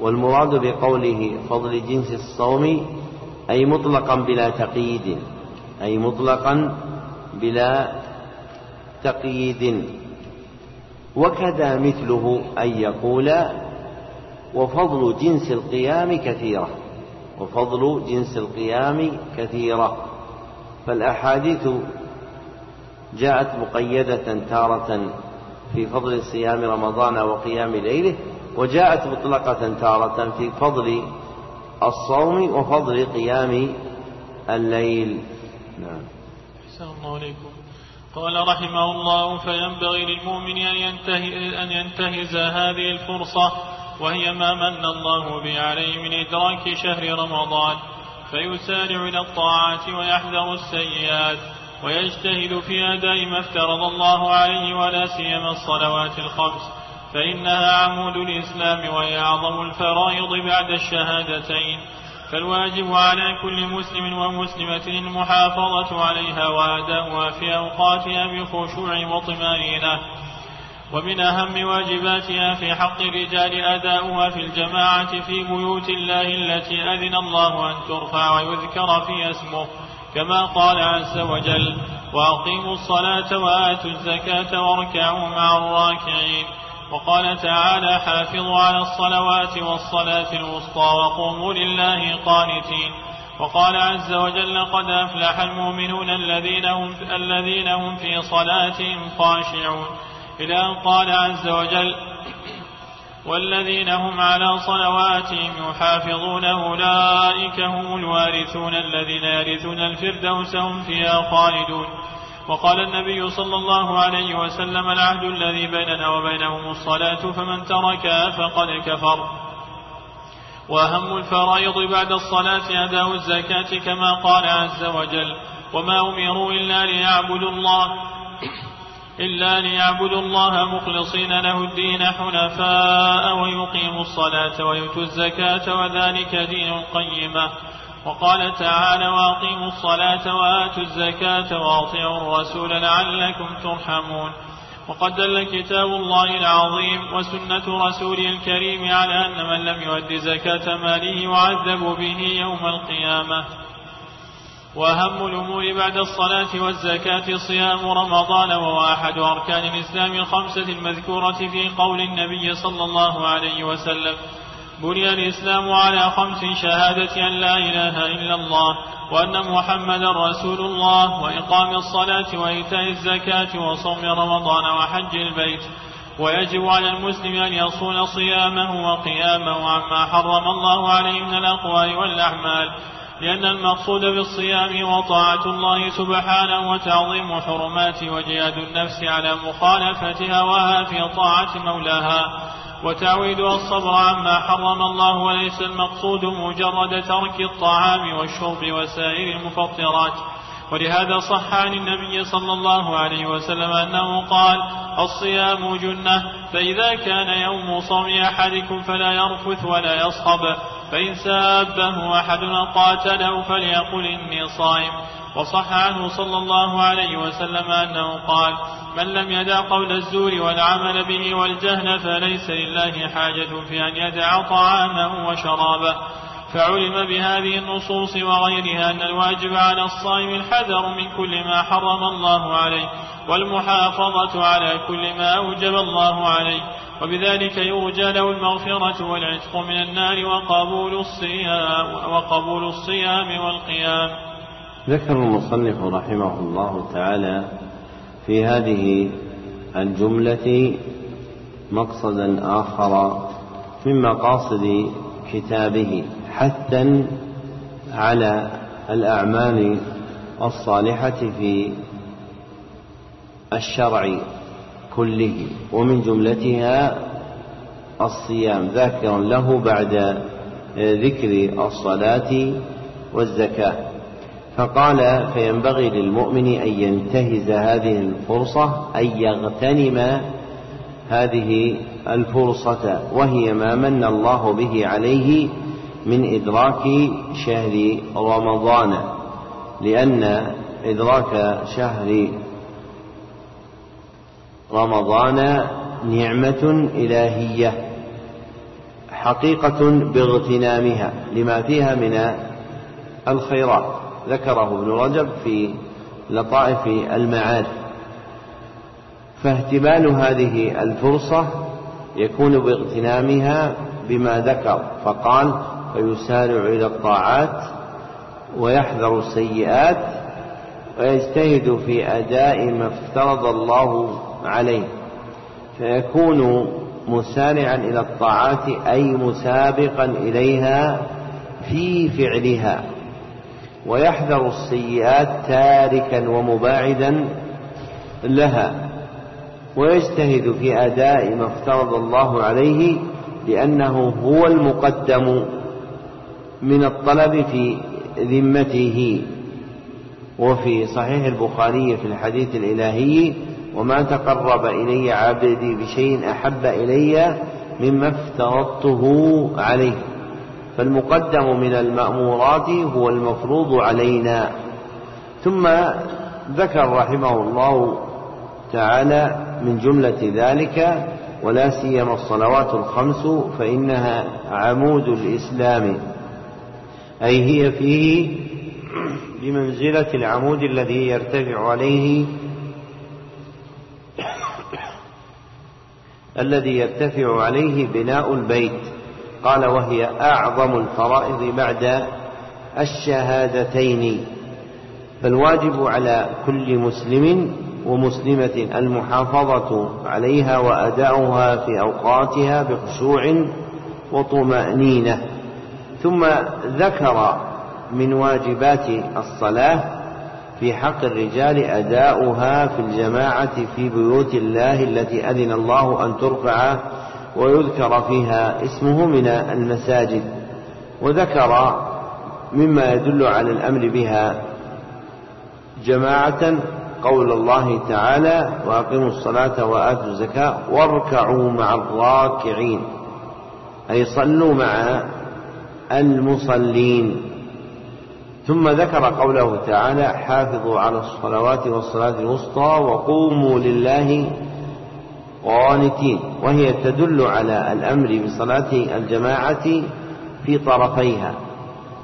والمراد بقوله فضل جنس الصوم أي مطلقا بلا تقييد أي مطلقا بلا تقييد. وكذا مثله أن يقول وفضل جنس القيام كثيرة وفضل جنس القيام كثيرة. فالأحاديث جاءت مقيدة تارة في فضل صيام رمضان وقيام ليله وجاءت مطلقة تارة في فضل الصوم وفضل قيام الليل. نعم. أحسن الله عليكم قال رحمه الله فينبغي للمؤمن أن, ينتهي أن ينتهز هذه الفرصة وهي ما من الله به عليه من إدراك شهر رمضان. فيسارع إلى الطاعات ويحذر السيئات ويجتهد في أداء ما افترض الله عليه ولا سيما الصلوات الخمس. فإنها عمود الإسلام وهي أعظم الفرائض بعد الشهادتين. فالواجب على كل مسلم ومسلمة المحافظة عليها وأداؤها في أوقاتها بخشوع وطمأنينة. ومن أهم واجباتها في حق الرجال أداؤها في الجماعة في بيوت الله التي أذن الله أن ترفع ويذكر فيها اسمه كما قال عز وجل وأقيموا الصلاة وآتوا الزكاة واركعوا مع الراكعين. وقال تعالى حافظوا على الصلوات والصلاة الوسطى وقوموا لله قانتين. وقال عز وجل قد أفلح المؤمنون الذين هم, الذين هم في صلاتهم خاشعون. إلى أن قال عز وجل والذين هم على صلواتهم يحافظون أولئك هم الوارثون الذين يرثون الفردوس هم فيها خالدون. وقال النبي صلى الله عليه وسلم العهد الذي بيننا وبينهم الصلاة فمن تركها فقد كفر. وأهم الفرائض بعد الصلاة أداء الزكاة كما قال عز وجل وما أمروا إلا ليعبدوا الله إلا ليعبدوا الله مخلصين له الدين حنفاء ويقيموا الصلاة ويؤتوا الزكاة وذلك دين القيمة وقال تعالى وأقيموا الصلاة وآتوا الزكاة وأطيعوا الرسول لعلكم ترحمون. وقد دل كتاب الله العظيم وسنة رسوله الكريم على أن من لم يؤد زكاة ماله يعذب به يوم القيامة. وأهم الأمور بعد الصلاة والزكاة صيام رمضان وهو أحد أركان الإسلام الخمسة المذكورة في قول النبي صلى الله عليه وسلم. بني الإسلام على خمس شهادة أن لا إله إلا الله وأن محمدا رسول الله وإقام الصلاة وإيتاء الزكاة وصوم رمضان وحج البيت. ويجب على المسلم أن يصون صيامه وقيامه عما حرم الله عليه من الأقوال والأعمال لأن المقصود بالصيام وطاعة الله سبحانه وتعظيم حرماته وجهاد النفس على مخالفة هواها في طاعة مولاها. وتعويدها الصبر عما حرم الله وليس المقصود مجرد ترك الطعام والشرب وسائر المفطرات. ولهذا صح عن النبي صلى الله عليه وسلم أنه قال الصيام جنة فإذا كان يوم صوم أحدكم فلا يرفث ولا يصخب فإن سابه أحد قاتله فليقل إني صائم. وصح عنه صلى الله عليه وسلم أنه قال من لم يدع قول الزور والعمل به والجهل فليس لله حاجة في أن يدع طعامه وشرابه فعلم بهذه النصوص وغيرها أن الواجب على الصائم الحذر من كل ما حرم الله عليه والمحافظة على كل ما أوجب الله عليه وبذلك يرجى له المغفرة والعتق من النار وقبول الصيام وقبول الصيام والقيام. ذكر المصنف رحمه الله تعالى في هذه الجملة مقصدا آخر من مقاصد كتابه حثا على الأعمال الصالحة في الشرع كله ومن جملتها الصيام ذاكرا له بعد ذكر الصلاة والزكاة. فقال فينبغي للمؤمن أن ينتهز هذه الفرصة أن يغتنم هذه الفرصة وهي ما من الله به عليه من إدراك شهر رمضان لأن إدراك شهر رمضان نعمة إلهية حقيقة باغتنامها لما فيها من الخيرات. ذكره ابن رجب في لطائف المعارف فاهتمال هذه الفرصة يكون باغتنامها بما ذكر فقال فيسارع إلى الطاعات ويحذر السيئات ويجتهد في أداء ما افترض الله عليه. فيكون مسارعا إلى الطاعات أي مسابقا إليها في فعلها. ويحذر السيئات تاركا ومباعدا لها. ويجتهد في أداء ما افترض الله عليه لأنه هو المقدم من الطلب في ذمته. وفي صحيح البخاري في الحديث الإلهي وما تقرب إلي عبدي بشيء أحب إلي مما افترضته عليه. فالمقدم من المأمورات هو المفروض علينا. ثم ذكر رحمه الله تعالى من جملة ذلك ولا سيما الصلوات الخمس فإنها عمود الإسلام. أي هي فيه بمنزلة العمود الذي يرتفع عليه الذي يرتفع عليه بناء البيت. قال وهي أعظم الفرائض بعد الشهادتين. فالواجب على كل مسلم ومسلمة المحافظة عليها وأداؤها في أوقاتها بخشوع وطمأنينة. ثم ذكر من واجبات الصلاة في حق الرجال أداؤها في الجماعة في بيوت الله التي أذن الله أن ترفع ويذكر فيها اسمه من المساجد وذكر مما يدل على الأمر بها جماعة قول الله تعالى وأقيموا الصلاة وآتوا الزكاة واركعوا مع الراكعين أي صلوا مع المصلين. ثم ذكر قوله تعالى حافظوا على الصلوات والصلاة الوسطى وقوموا لله قانتين وهي تدل على الأمر بصلاة الجماعة في طرفيها.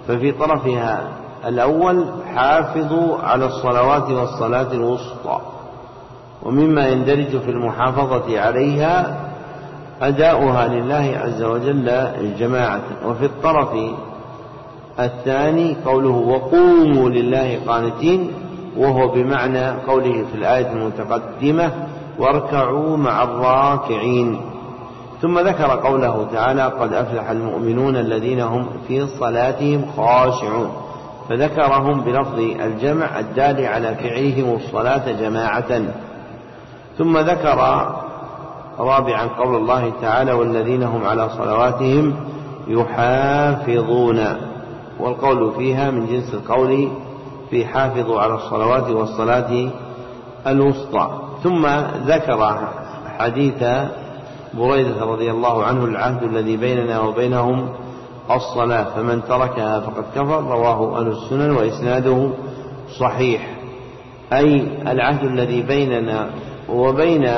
ففي طرفها الأول حافظوا على الصلوات والصلاة الوسطى ومما يندرج في المحافظة عليها أداؤها لله عز وجل جماعة وفي الطرف الثاني قوله وقوموا لله قانتين وهو بمعنى قوله في الآية المتقدمة واركعوا مع الراكعين. ثم ذكر قوله تعالى قد أفلح المؤمنون الذين هم في صلاتهم خاشعون فذكرهم بلفظ الجمع الدال على فعلهم الصلاة جماعة. ثم ذكر رابعا قول الله تعالى والذين هم على صلواتهم يحافظون والقول فيها من جنس القول في حافظوا على الصلوات والصلاة الوسطى ثم ذكر حديث بريدة رضي الله عنه العهد الذي بيننا وبينهم الصلاة فمن تركها فقد كفر رواه أهل السنن وإسناده صحيح. أي العهد الذي بيننا وبين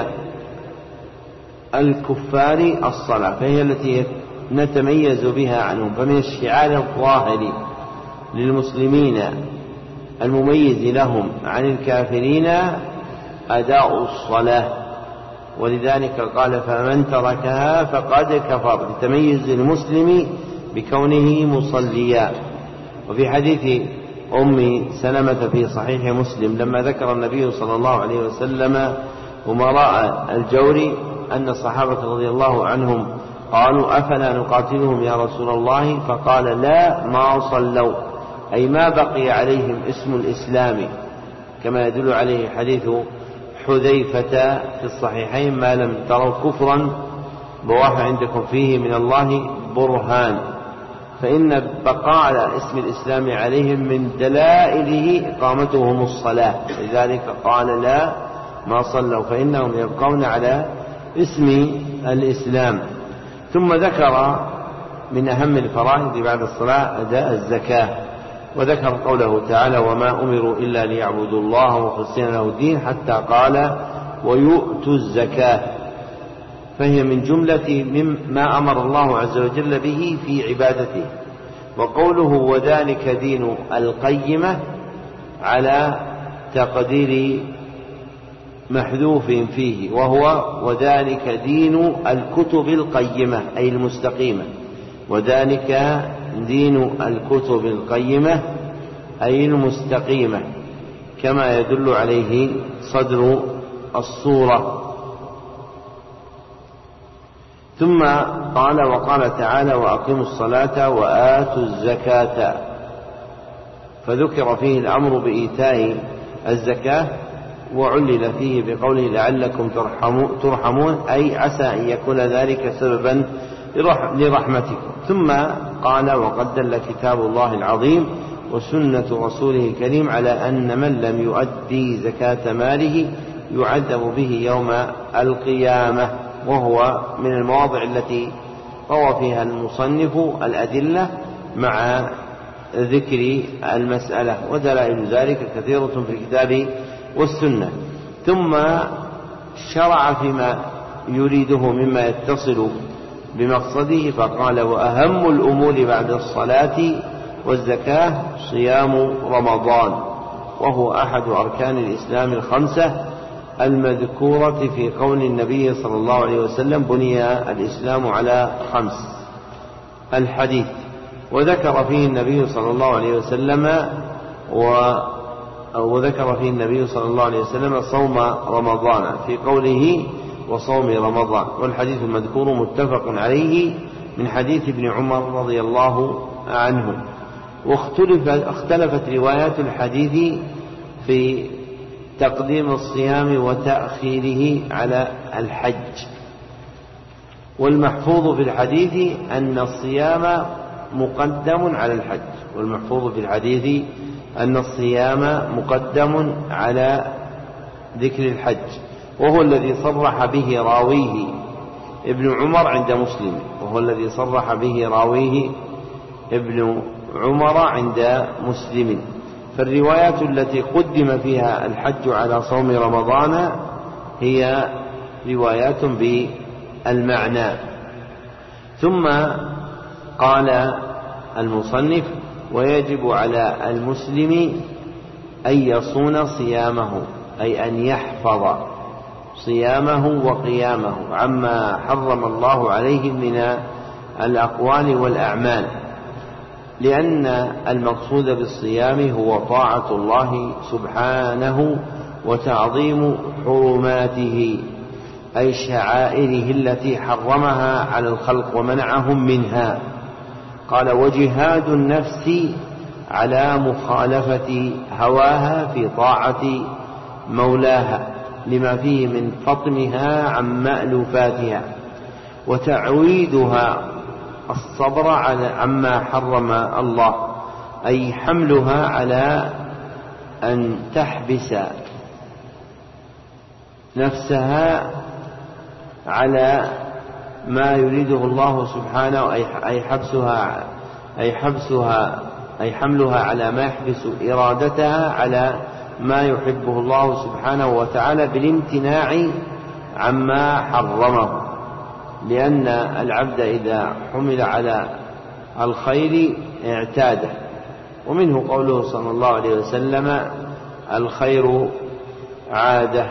الكفار الصلاة فهي التي نتميز بها عنهم فمن الشعار الظاهر للمسلمين المميز لهم عن الكافرين أداء الصلاة. ولذلك قال فمن تركها فقد كفر. لتميز المسلم بكونه مصليا. وفي حديث أم سلمة في صحيح مسلم لما ذكر النبي صلى الله عليه وسلم أمراء الجور أن الصحابة رضي الله عنهم قالوا أفلا نقاتلهم يا رسول الله؟ فقال لا ما صلوا. أي ما بقي عليهم اسم الإسلام. كما يدل عليه حديث حذيفة في الصحيحين ما لم تروا كفرا بواح عندكم فيه من الله برهان. فإن بقاء على اسم الإسلام عليهم من دلائله إقامتهم الصلاة. لذلك قال لا ما صلوا فإنهم يبقون على اسم الإسلام. ثم ذكر من أهم الفرائض بعد الصلاة أداء الزكاة. وذكر قوله تعالى وما أمروا إلا ليعبدوا الله مخلصين له الدين حتى قال ويؤتوا الزكاة. فهي من جملة مما أمر الله عز وجل به في عبادته. وقوله وذلك دين القيمة على تقدير محذوف فيه وهو وذلك دين الكتب القيمة أي المستقيمة. وذلك دين الكتب القيمة أي المستقيمة كما يدل عليه صدر الصورة. ثم قال وقال تعالى وأقيموا الصلاة وآتوا الزكاة. فذكر فيه الأمر بإيتاء الزكاة وعلل فيه بقوله لعلكم ترحمون أي عسى أن يكون ذلك سببا لرحمتكم. ثم قال وقد دل كتاب الله العظيم وسنة رسوله الكريم على أن من لم يؤدي زكاة ماله يعذب به يوم القيامة وهو من المواضع التي روى فيها المصنف الأدلة مع ذكر المسألة ودلائل ذلك كثيرة في الكتاب والسنة. ثم شرع فيما يريده مما يتصل بمقصده فقال وأهم الأمور بعد الصلاة والزكاة صيام رمضان وهو أحد أركان الإسلام الخمسة المذكورة في قول النبي صلى الله عليه وسلم بني الإسلام على خمس. الحديث وذكر فيه النبي صلى الله عليه وسلم و وذكر فيه النبي صلى الله عليه وسلم صوم رمضان في قوله وصوم رمضان والحديث المذكور متفق عليه من حديث ابن عمر رضي الله عنه. واختلف اختلفت روايات الحديث في تقديم الصيام وتأخيره على الحج. والمحفوظ في الحديث أن الصيام مقدم على الحج. والمحفوظ في الحديث أن الصيام مقدم على ذكر الحج. وهو الذي صرح به راويه ابن عمر عند مسلم. وهو الذي صرح به راويه ابن عمر عند مسلم. فالروايات التي قدم فيها الحج على صوم رمضان هي روايات بالمعنى. ثم قال المصنف ويجب على المسلم أن يصون صيامه أي أن يحفظ. صيامه وقيامه عما حرم الله عليه من الأقوال والأعمال. لأن المقصود بالصيام هو طاعة الله سبحانه وتعظيم حرماته أي شعائره التي حرمها على الخلق ومنعهم منها. قال وجهاد النفس على مخالفة هواها في طاعة مولاها. لما فيه من فطمها عن مألوفاتها وتعويدها الصبر على عما حرم الله أي حملها على أن تحبس نفسها على ما يريده الله سبحانه أي حبسها أي حبسها أي حملها على ما يحبس إرادتها على ما يحبه الله سبحانه وتعالى بالامتناع عما حرمه. لأن العبد إذا حمل على الخير اعتاده. ومنه قوله صلى الله عليه وسلم الخير عادة.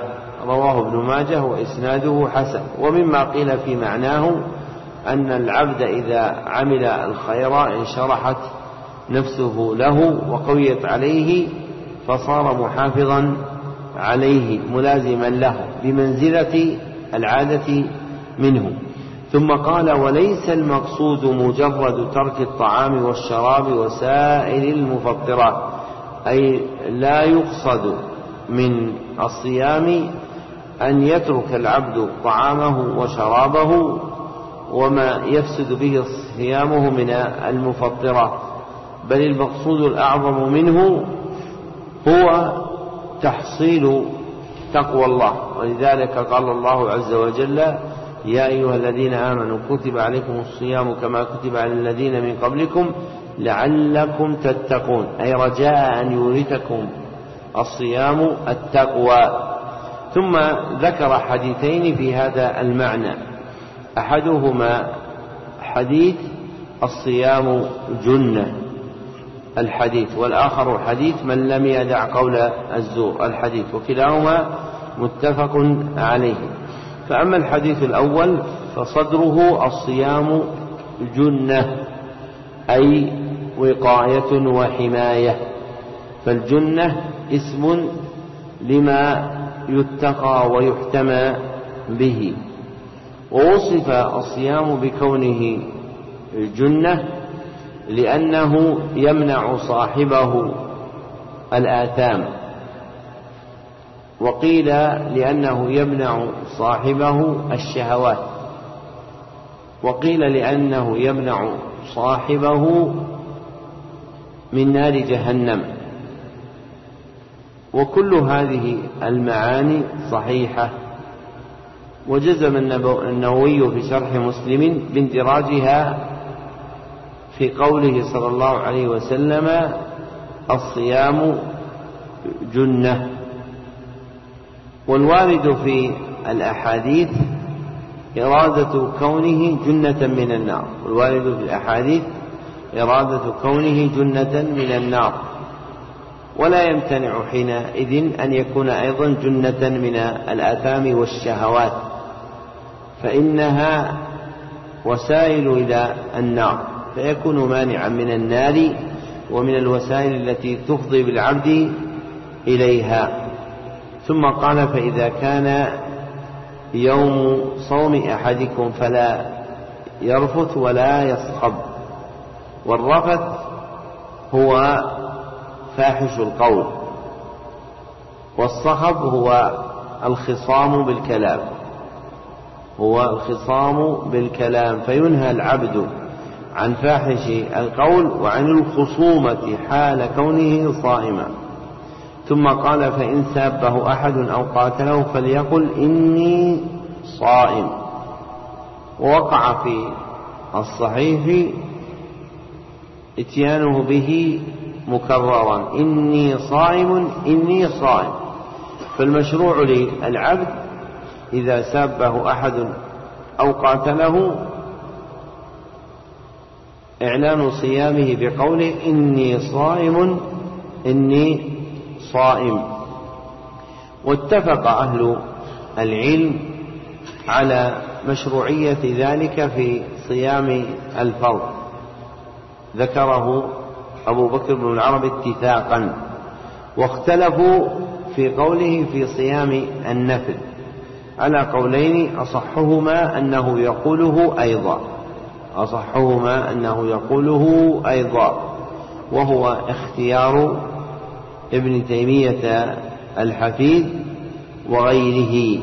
رواه ابن ماجه وإسناده حسن. ومما قيل في معناه أن العبد إذا عمل الخير انشرحت نفسه له وقويت عليه فصار محافظا عليه ملازما له بمنزلة العادة منه. ثم قال وليس المقصود مجرد ترك الطعام والشراب وسائر المفطرات أي لا يقصد من الصيام أن يترك العبد طعامه وشرابه وما يفسد به صيامه من المفطرات بل المقصود الأعظم منه هو تحصيل تقوى الله. ولذلك قال الله عز وجل يا أيها الذين آمنوا كتب عليكم الصيام كما كتب على الذين من قبلكم لعلكم تتقون. أي رجاء أن يورثكم الصيام التقوى. ثم ذكر حديثين في هذا المعنى. أحدهما حديث الصيام جنة. الحديث والآخر حديث من لم يدع قول الزور الحديث وكلاهما متفق عليه. فأما الحديث الأول فصدره الصيام جنة أي وقاية وحماية. فالجنة اسم لما يتقى ويحتمى به. ووصف الصيام بكونه جنة لأنه يمنع صاحبه الآثام. وقيل لأنه يمنع صاحبه الشهوات. وقيل لأنه يمنع صاحبه من نار جهنم. وكل هذه المعاني صحيحة. وجزم النووي في شرح مسلم باندراجها في قوله صلى الله عليه وسلم الصيام جنة. والوارد في الأحاديث إرادة كونه جنة من النار. والوارد في الأحاديث إرادة كونه جنة من النار. ولا يمتنع حينئذ أن يكون أيضا جنة من الآثام والشهوات فإنها وسائل إلى النار. فيكون مانعا من النار ومن الوسائل التي تفضي بالعبد إليها. ثم قال فإذا كان يوم صوم أحدكم فلا يرفث ولا يصخب. والرفث هو فاحش القول. والصخب هو الخصام بالكلام. هو الخصام بالكلام. فينهى العبد عن فاحش القول وعن الخصومة حال كونه صائما. ثم قال فإن سابه أحد أو قاتله فليقل إني صائم. ووقع في الصحيح إتيانه به مكررا إني صائم إني صائم. فالمشروع للعبد إذا سابه أحد أو قاتله إعلان صيامه بقوله إني صائم إني صائم. واتفق أهل العلم على مشروعية ذلك في صيام الفرض. ذكره أبو بكر بن العرب اتفاقا. واختلفوا في قوله في صيام النفل. على قولين أصحهما أنه يقوله أيضا. أصحهما أنه يقوله أيضا وهو اختيار ابن تيمية الحفيد وغيره.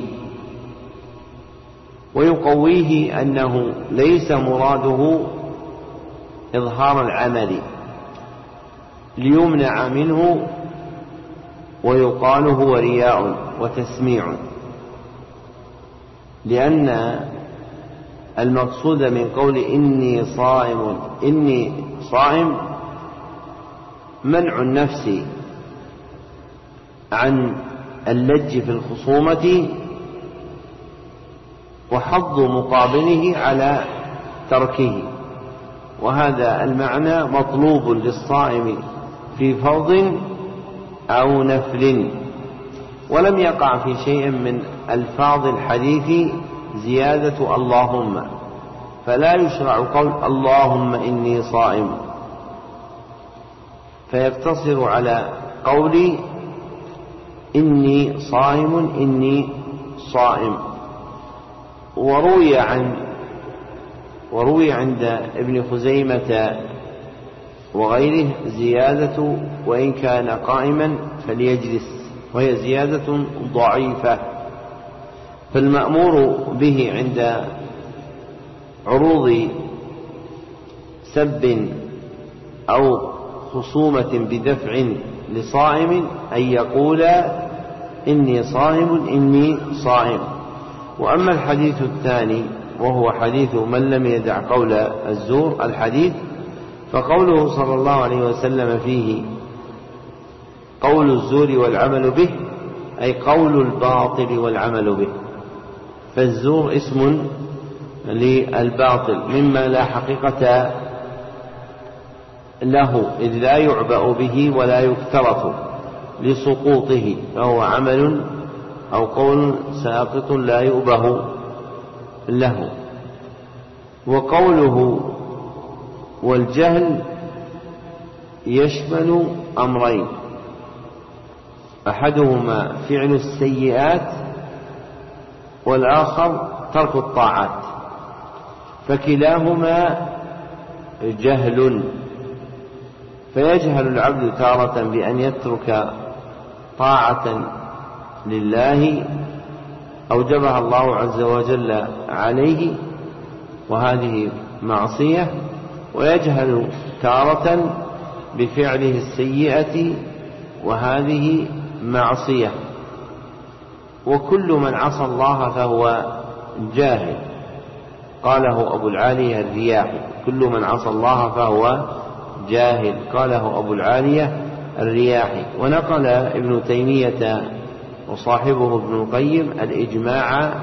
ويقويه أنه ليس مراده إظهار العمل ليمنع منه ويقال هو رياء وتسميع لأن المقصود من قول إني صائم إني صائم منع النفس عن اللج في الخصومة وحظ مقابله على تركه. وهذا المعنى مطلوب للصائم في فرض أو نفل. ولم يقع في شيء من ألفاظ الحديث زيادة اللهم. فلا يشرع قول اللهم إني صائم. فيقتصر على قول إني صائم إني صائم. وروي عن وروي عند ابن خزيمة وغيره زيادة وإن كان قائما فليجلس وهي زيادة ضعيفة. فالمأمور به عند عروض سب أو خصومة بدفع لصائم أن يقول إني صائم إني صائم. وأما الحديث الثاني وهو حديث من لم يدع قول الزور الحديث فقوله صلى الله عليه وسلم فيه قول الزور والعمل به أي قول الباطل والعمل به. فالزور اسم للباطل مما لا حقيقة له إذ لا يعبأ به ولا يفترط لسقوطه فهو عمل أو قول ساقط لا يؤبه له. وقوله والجهل يشمل أمرين أحدهما فعل السيئات والآخر ترك الطاعات. فكلاهما جهل. فيجهل العبد تارة بأن يترك طاعة لله أوجبها الله عز وجل عليه وهذه معصية ويجهل تارة بفعله السيئة وهذه معصية. وكل من عصى الله فهو جاهل. قاله أبو العالية الرياحي كل من عصى الله فهو جاهل. قاله أبو العالية الرياحي ونقل ابن تيمية وصاحبه ابن القيم الإجماع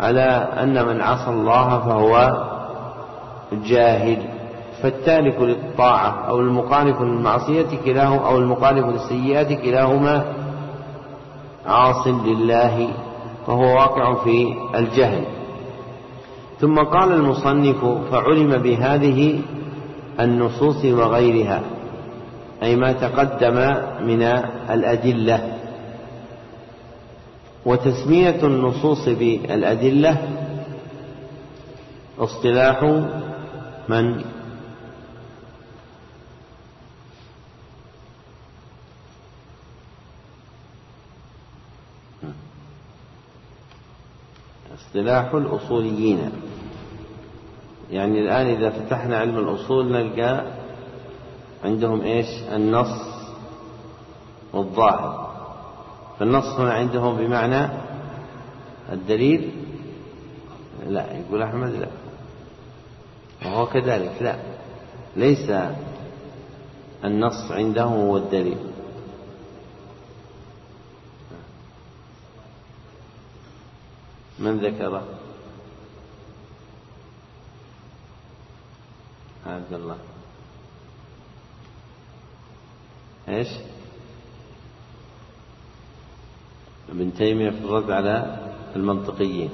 على أن من عصى الله فهو جاهل. فالتالك للطاعة أو المخالف للمعصية كلاهما أو المخالف للسيئات كلاهما عاص لله فهو واقع في الجهل. ثم قال المصنف فعلم بهذه النصوص وغيرها أي ما تقدم من الأدلة. وتسمية النصوص بالأدلة اصطلاح من اصطلاح الأصوليين. يعني الآن إذا فتحنا علم الأصول نلقى عندهم إيش؟ النص والظاهر. فالنص هنا عندهم بمعنى الدليل؟ لا يقول أحمد لا. وهو كذلك لا. ليس النص عندهم هو الدليل. من ذكره عبد الله. إيش؟ ابن تيمية في الرد على المنطقيين.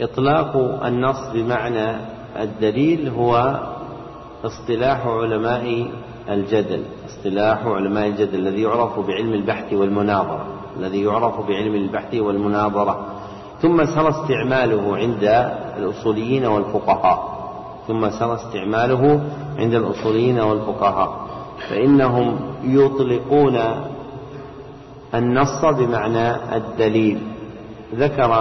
إطلاق النص بمعنى الدليل هو اصطلاح علماء الجدل. اصطلاح علماء الجدل الذي يعرف بعلم البحث والمناظرة. الذي يعرف بعلم البحث والمناظرة. ثم سر استعماله عند الأصوليين والفقهاء. ثم سر استعماله عند الأصوليين والفقهاء. فإنهم يطلقون النص بمعنى الدليل. ذكر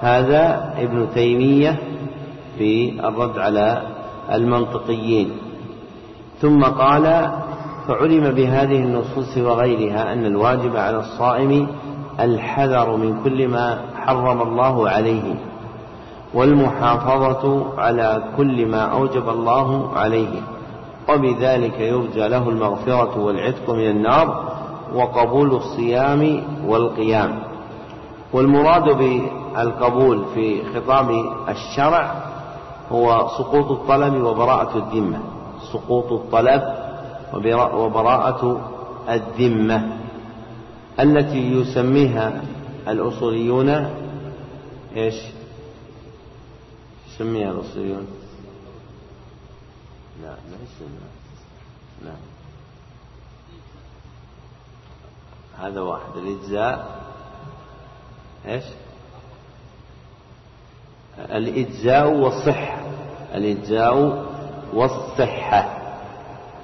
هذا ابن تيمية في الرد على المنطقيين. ثم قال فعلم بهذه النصوص وغيرها أن الواجب على الصائم الحذر من كل ما حرم الله عليه والمحافظة على كل ما أوجب الله عليه وبذلك يرجى له المغفرة والعتق من النار وقبول الصيام والقيام. والمراد بالقبول في خطاب الشرع هو سقوط الطلب وبراءة الذمة. سقوط الطلب وبراءة الذمة التي يسميها الأصوليون إيش؟ يسميها الأصوليون. لا لا يسميها لا. هذا واحد الإجزاء. إيش؟ الإجزاء والصحة. الإجزاء والصحة.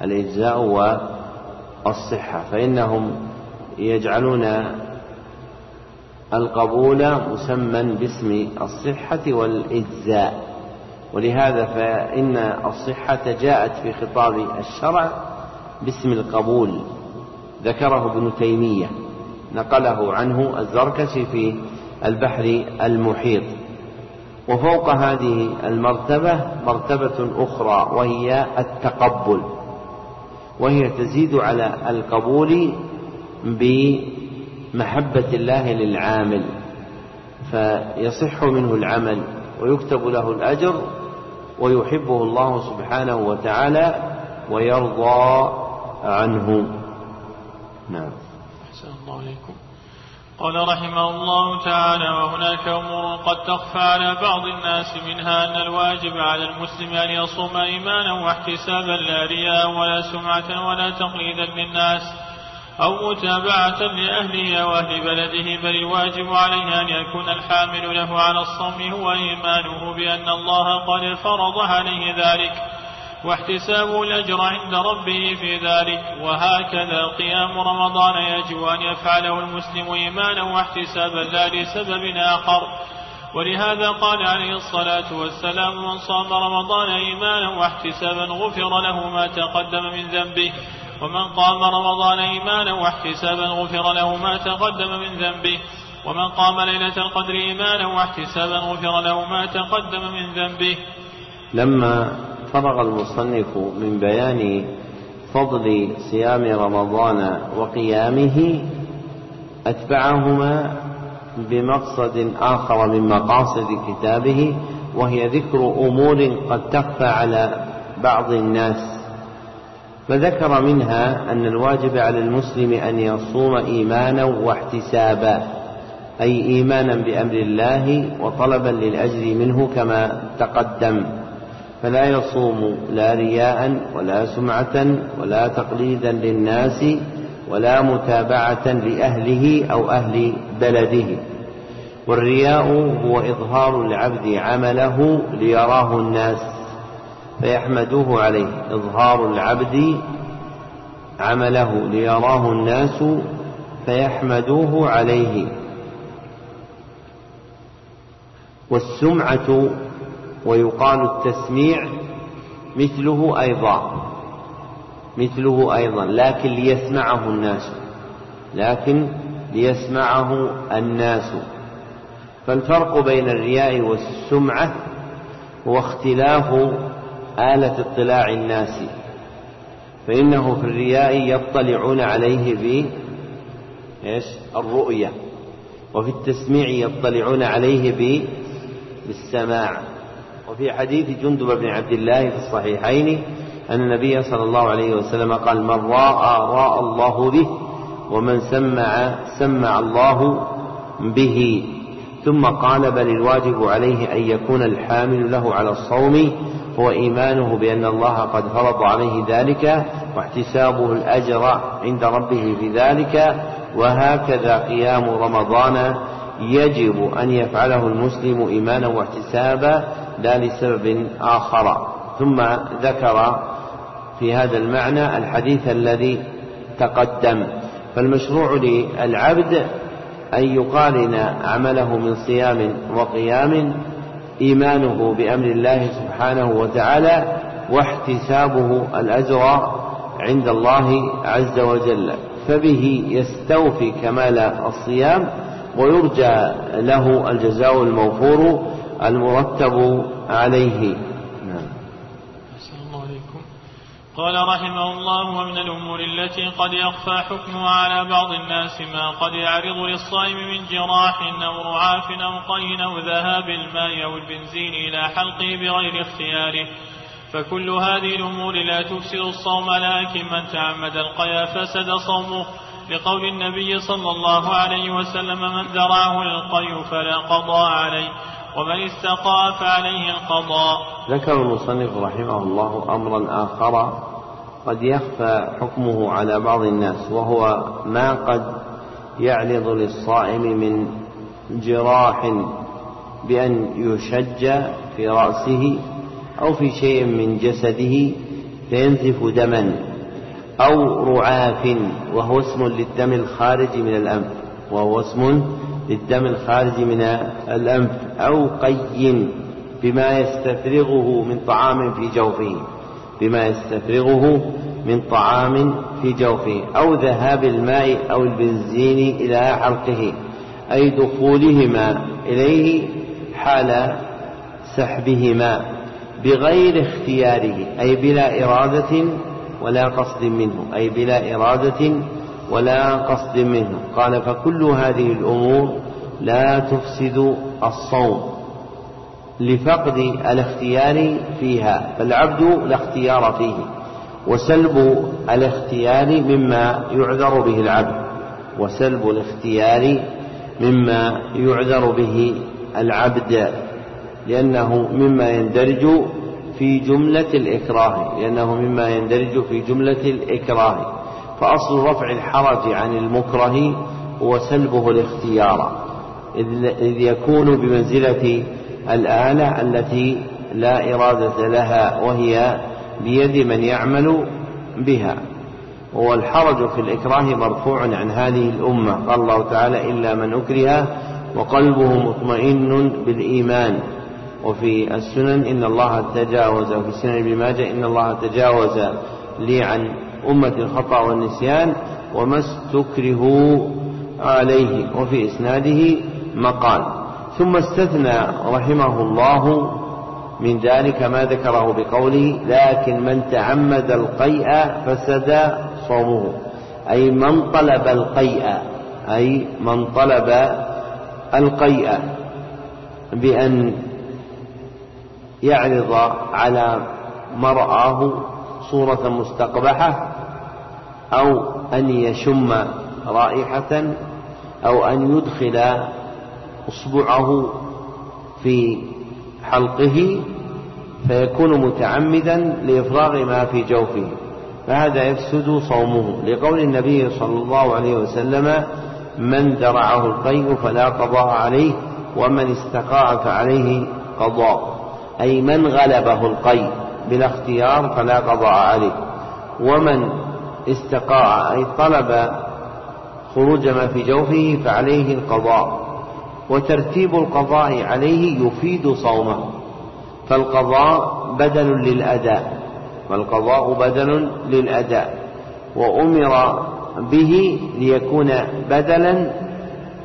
الإجزاء والصحة فإنهم يجعلون القبول مسمى باسم الصحة والإجزاء. ولهذا فإن الصحة جاءت في خطاب الشرع باسم القبول ذكره ابن تيمية نقله عنه الزركشي في البحر المحيط. وفوق هذه المرتبة مرتبة أخرى وهي التقبل. وهي تزيد على القبول بمحبة الله للعامل فيصح منه العمل ويكتب له الأجر ويحبه الله سبحانه وتعالى ويرضى عنه. نعم. أحسن الله قال رحمه الله تعالى وهناك أمور قد تخفى على بعض الناس منها أن الواجب على المسلم أن يصوم إيمانا واحتسابا لا رياء ولا سمعة ولا تقليدا للناس أو متابعة لأهله وأهل بلده بل الواجب عليه أن يكون الحامل له على الصوم هو إيمانه بأن الله قد فرض عليه ذلك. واحتسابه الأجر عند ربه في ذلك وهكذا قيام رمضان يجب أن يفعله المسلم إيمانا واحتسابا لا لسبب آخر. ولهذا قال عليه الصلاة والسلام من صام رمضان إيمانا واحتسابا غفر له ما تقدم من ذنبه ومن قام رمضان إيمانا واحتسابا غفر له ما تقدم من ذنبه ومن قام ليلة القدر إيمانا واحتسابا غفر له ما تقدم من ذنبه. لما فرغ المصنف من بيان فضل صيام رمضان وقيامه أتبعهما بمقصد آخر من مقاصد كتابه وهي ذكر أمور قد تخفى على بعض الناس. فذكر منها أن الواجب على المسلم أن يصوم إيمانا واحتسابا أي إيمانا بأمر الله وطلبا للأجر منه كما تقدم. فلا يصوم لا رياء ولا سمعة ولا تقليدا للناس ولا متابعة لأهله أو أهل بلده. والرياء هو إظهار العبد عمله ليراه الناس فيحمدوه عليه. إظهار العبد عمله ليراه الناس فيحمدوه عليه. والسمعة ويقال التسميع مثله أيضا مثله أيضا لكن ليسمعه الناس لكن ليسمعه الناس. فالفرق بين الرياء والسمعة هو اختلاف آلة اطلاع الناس فإنه في الرياء يطلعون عليه ب إيش؟ الرؤية وفي التسميع يطلعون عليه بالسماع. وفي حديث جندب بن عبد الله في الصحيحين أن النبي صلى الله عليه وسلم قال من راى راى الله به ومن سمع سمع الله به. ثم قال بل الواجب عليه أن يكون الحامل له على الصوم هو إيمانه بأن الله قد فرض عليه ذلك واحتسابه الأجر عند ربه في ذلك وهكذا قيام رمضان يجب أن يفعله المسلم إيمانا واحتسابا لا لسبب آخر ثم ذكر في هذا المعنى الحديث الذي تقدم. فالمشروع للعبد أن يقارن عمله من صيام وقيام إيمانه بأمر الله سبحانه وتعالى واحتسابه الأجر عند الله عز وجل. فبه يستوفي كمال الصيام ويرجى له الجزاء الموفور المرتب عليه. قال رحمه الله ومن الأمور التي قد يخفى حكمها على بعض الناس ما قد يعرض للصائم من جراح أو رعاف أو قين أو ذهاب الماء أو البنزين إلى حلقه بغير اختياره. فكل هذه الأمور لا تفسد الصوم لكن من تعمد القيا فسد صومه. لقول النبي صلى الله عليه وسلم من ذرعه القي فلا قضاء عليه. ومن استقى فعليه القضاء ذكر المصنف رحمه الله أمرا آخر قد يخفى حكمه على بعض الناس وهو ما قد يعرض للصائم من جراح بأن يشج في رأسه أو في شيء من جسده فينزف دما أو رعاف وهو اسم للدم الخارج من الأنف وهو اسم للدم الخارج من الأنف أو قي بما يستفرغه من طعام في جوفه بما يستفرغه من طعام في جوفه أو ذهاب الماء أو البنزين إلى حلقه أي دخولهما إليه حال سحبهما بغير اختياره أي بلا إرادة ولا قصد منه أي بلا إرادة ولا قصد منه. قال فكل هذه الأمور لا تفسد الصوم لفقد الاختيار فيها فالعبد لا اختيار فيه وسلب الاختيار مما يعذر به العبد وسلب الاختيار مما يعذر به العبد لأنه مما يندرج في جملة الإكراه لأنه مما يندرج في جملة الإكراه. فأصل رفع الحرج عن المكره هو سلبه الاختيار إذ يكون بمنزلة الآلة التي لا إرادة لها وهي بيد من يعمل بها. والحرج في الإكراه مرفوع عن هذه الأمة قال الله تعالى إلا من أكره وقلبه مطمئن بالإيمان. وفي السنن إن الله تجاوز وفي السنن ابن ماجه إن الله تجاوز لي عن أمة الخطأ والنسيان وما استكرهوا عليه وفي إسناده مقال. ثم استثنى رحمه الله من ذلك ما ذكره بقوله لكن من تعمد القيء فسد صومه أي من طلب القيء أي من طلب القيء بأن يعرض على مرآه صورة مستقبحة أو أن يشم رائحة أو أن يدخل إصبعه في حلقه فيكون متعمدا لإفراغ ما في جوفه فهذا يفسد صومه. لقول النبي صلى الله عليه وسلم من درعه القيء فلا قضاء عليه ومن استقاع فعليه قضاء. أي من غلبه القيء بلا اختيار فلا قضاء عليه. ومن استقاع أي طلب خروج ما في جوفه فعليه القضاء وترتيب القضاء عليه يفيد صومه. فالقضاء بدل للأداء فالقضاء بدل للأداء وأمر به ليكون بدلا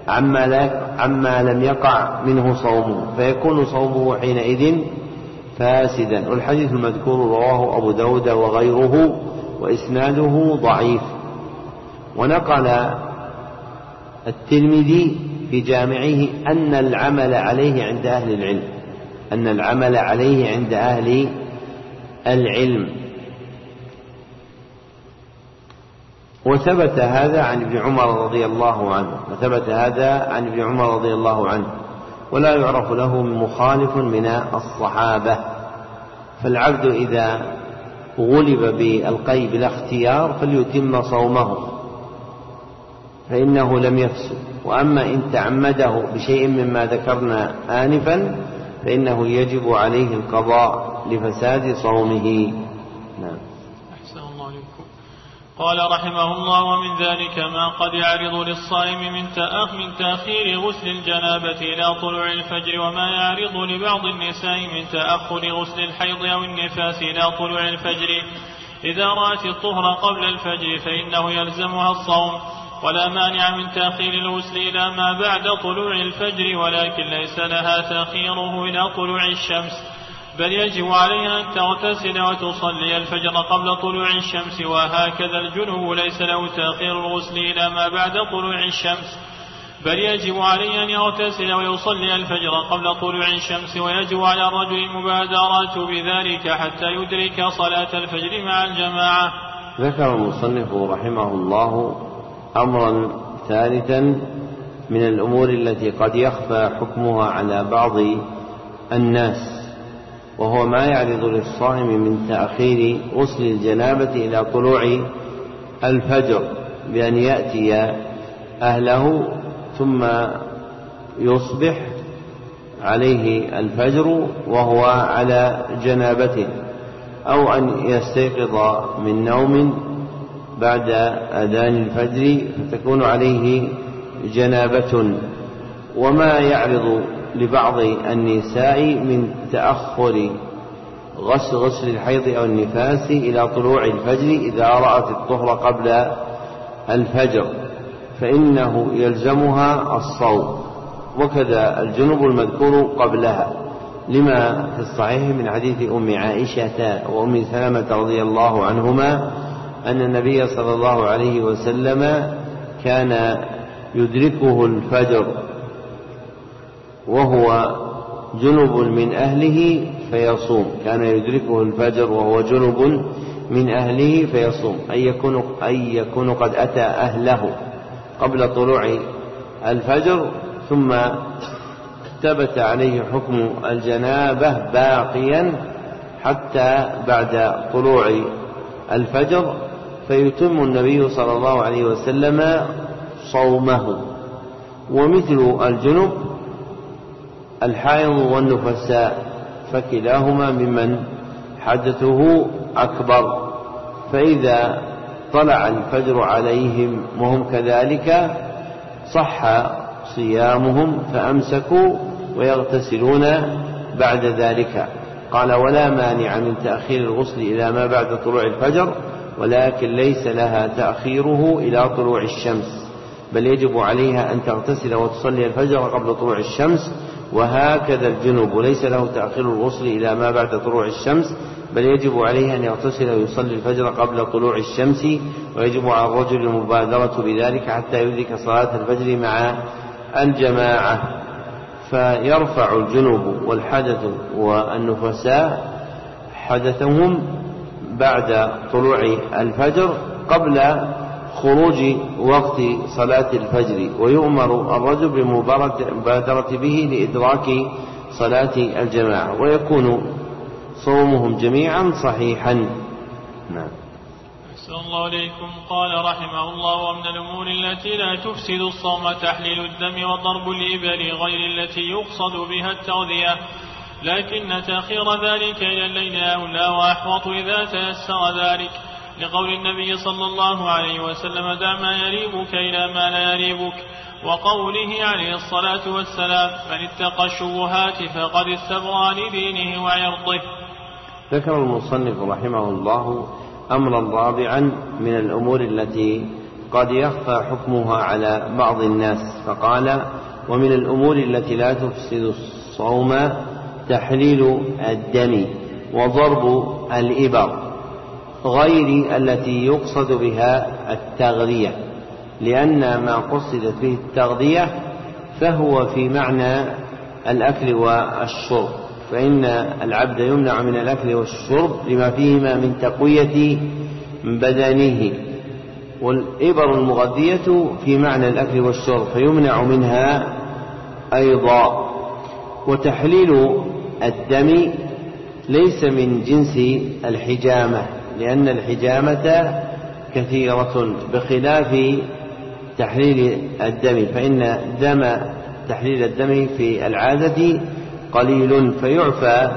عما, عما لم يقع منه صومه فيكون صومه حينئذ فاسدا. والحديث المذكور رواه أبو داود وغيره وإسناده ضعيف. ونقل الترمذي في جامعه أن العمل عليه عند أهل العلم أن العمل عليه عند أهل العلم. وثبت هذا عن ابن عمر رضي الله عنه وثبت هذا عن ابن عمر رضي الله عنه ولا يعرف له مخالف من الصحابة. فالعبد إذا غلب بالقي بلا اختيار فليتم صومه فإنه لم يفسد. وأما إن تعمده بشيء مما ذكرنا آنفا فإنه يجب عليه القضاء لفساد صومه. قال رحمه الله ومن ذلك ما قد يعرض للصائم من تأخ من تأخير غسل الجنابة إلى طلوع الفجر وما يعرض لبعض النساء من تأخر غسل الحيض أو النفاس إلى طلوع الفجر. إذا رأت الطهر قبل الفجر فإنه يلزمها الصوم ولا مانع من تأخير الغسل إلى ما بعد طلوع الفجر ولكن ليس لها تأخيره إلى طلوع الشمس. بل يجب عليها أن تغتسل وتصلي الفجر قبل طلوع الشمس وهكذا الجنوب ليس له تأخير الغسل إلى ما بعد طلوع الشمس. بل يجب عليه أن يغتسل ويصلي الفجر قبل طلوع الشمس ويجب على الرجل المبادرة بذلك حتى يدرك صلاة الفجر مع الجماعة. ذكر المصنف رحمه الله أمرا ثالثا من الأمور التي قد يخفى حكمها على بعض الناس. وهو ما يعرض للصائم من تأخير غسل الجنابة إلى طلوع الفجر بأن يأتي أهله ثم يصبح عليه الفجر وهو على جنابته أو أن يستيقظ من نوم بعد أذان الفجر فتكون عليه جنابة. وما يعرض لبعض النساء من تأخر غسل غسل الحيض أو النفاس إلى طلوع الفجر إذا رأت الطهر قبل الفجر فإنه يلزمها الصوم وكذا الجنب المذكور قبلها لما في الصحيح من حديث أم عائشة وأم سلمة رضي الله عنهما أن النبي صلى الله عليه وسلم كان يدركه الفجر. وهو جنب من أهله فيصوم. كان يدركه الفجر وهو جنب من أهله فيصوم. أي يكون أي يكون قد أتى أهله قبل طلوع الفجر ثم ثبت عليه حكم الجنابة باقيا حتى بعد طلوع الفجر فيتم النبي صلى الله عليه وسلم صومه. ومثل الجنب الحائض والنفساء فكلاهما ممن حدثه أكبر. فإذا طلع الفجر عليهم وهم كذلك صح صيامهم فأمسكوا ويغتسلون بعد ذلك. قال ولا مانع من تأخير الغسل إلى ما بعد طلوع الفجر ولكن ليس لها تأخيره إلى طلوع الشمس. بل يجب عليها أن تغتسل وتصلي الفجر قبل طلوع الشمس وهكذا الجنوب ليس له تأخير الغسل إلى ما بعد طلوع الشمس بل يجب عليه أن يغتسل ويصلي الفجر قبل طلوع الشمس ويجب على الرجل المبادرة بذلك حتى يدرك صلاة الفجر مع الجماعة. فيرفع الجنوب والحدث والنفساء حدثهم بعد طلوع الفجر قبل خروج وقت صلاة الفجر ويؤمر الرجل بالمبادرة به لإدراك صلاة الجماعة ويكون صومهم جميعا صحيحا. نعم. أحسن الله إليكم. قال رحمه الله ومن الأمور التي لا تفسد الصوم تحليل الدم وضرب الإبل غير التي يقصد بها التغذية لكن تأخير ذلك إلى الليل أولى وأحوط إذا تيسر ذلك. لقول النبي صلى الله عليه وسلم دع ما يريبك إلى ما لا يريبك. وقوله عليه الصلاة والسلام من اتقى الشبهات فقد استبرأ لدينه وعرضه. ذكر المصنف رحمه الله أمرا رابعا من الأمور التي قد يخفى حكمها على بعض الناس فقال ومن الأمور التي لا تفسد الصوم تحليل الدم وضرب الإبر. غير التي يقصد بها التغذية لأن ما قصدت به التغذية فهو في معنى الأكل والشرب فإن العبد يمنع من الأكل والشرب لما فيهما من تقوية بدنه والإبر المغذية في معنى الأكل والشرب فيمنع منها أيضا. وتحليل الدم ليس من جنس الحجامة. لأن الحجامة كثيرة بخلاف تحليل الدم فإن دم تحليل الدم في العادة قليل فيعفى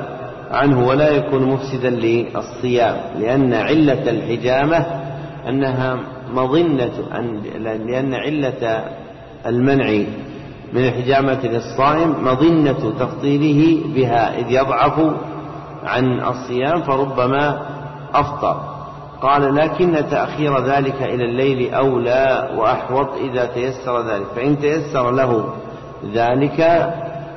عنه ولا يكون مفسدا للصيام لأن علة الحجامة أنها مظنة لأن علة المنع من الحجامة للصائم مظنة تفضيله بها إذ يضعف عن الصيام فربما أفطر. قال لكن تأخير ذلك إلى الليل أولى وأحوط إذا تيسر ذلك. فإن تيسر له ذلك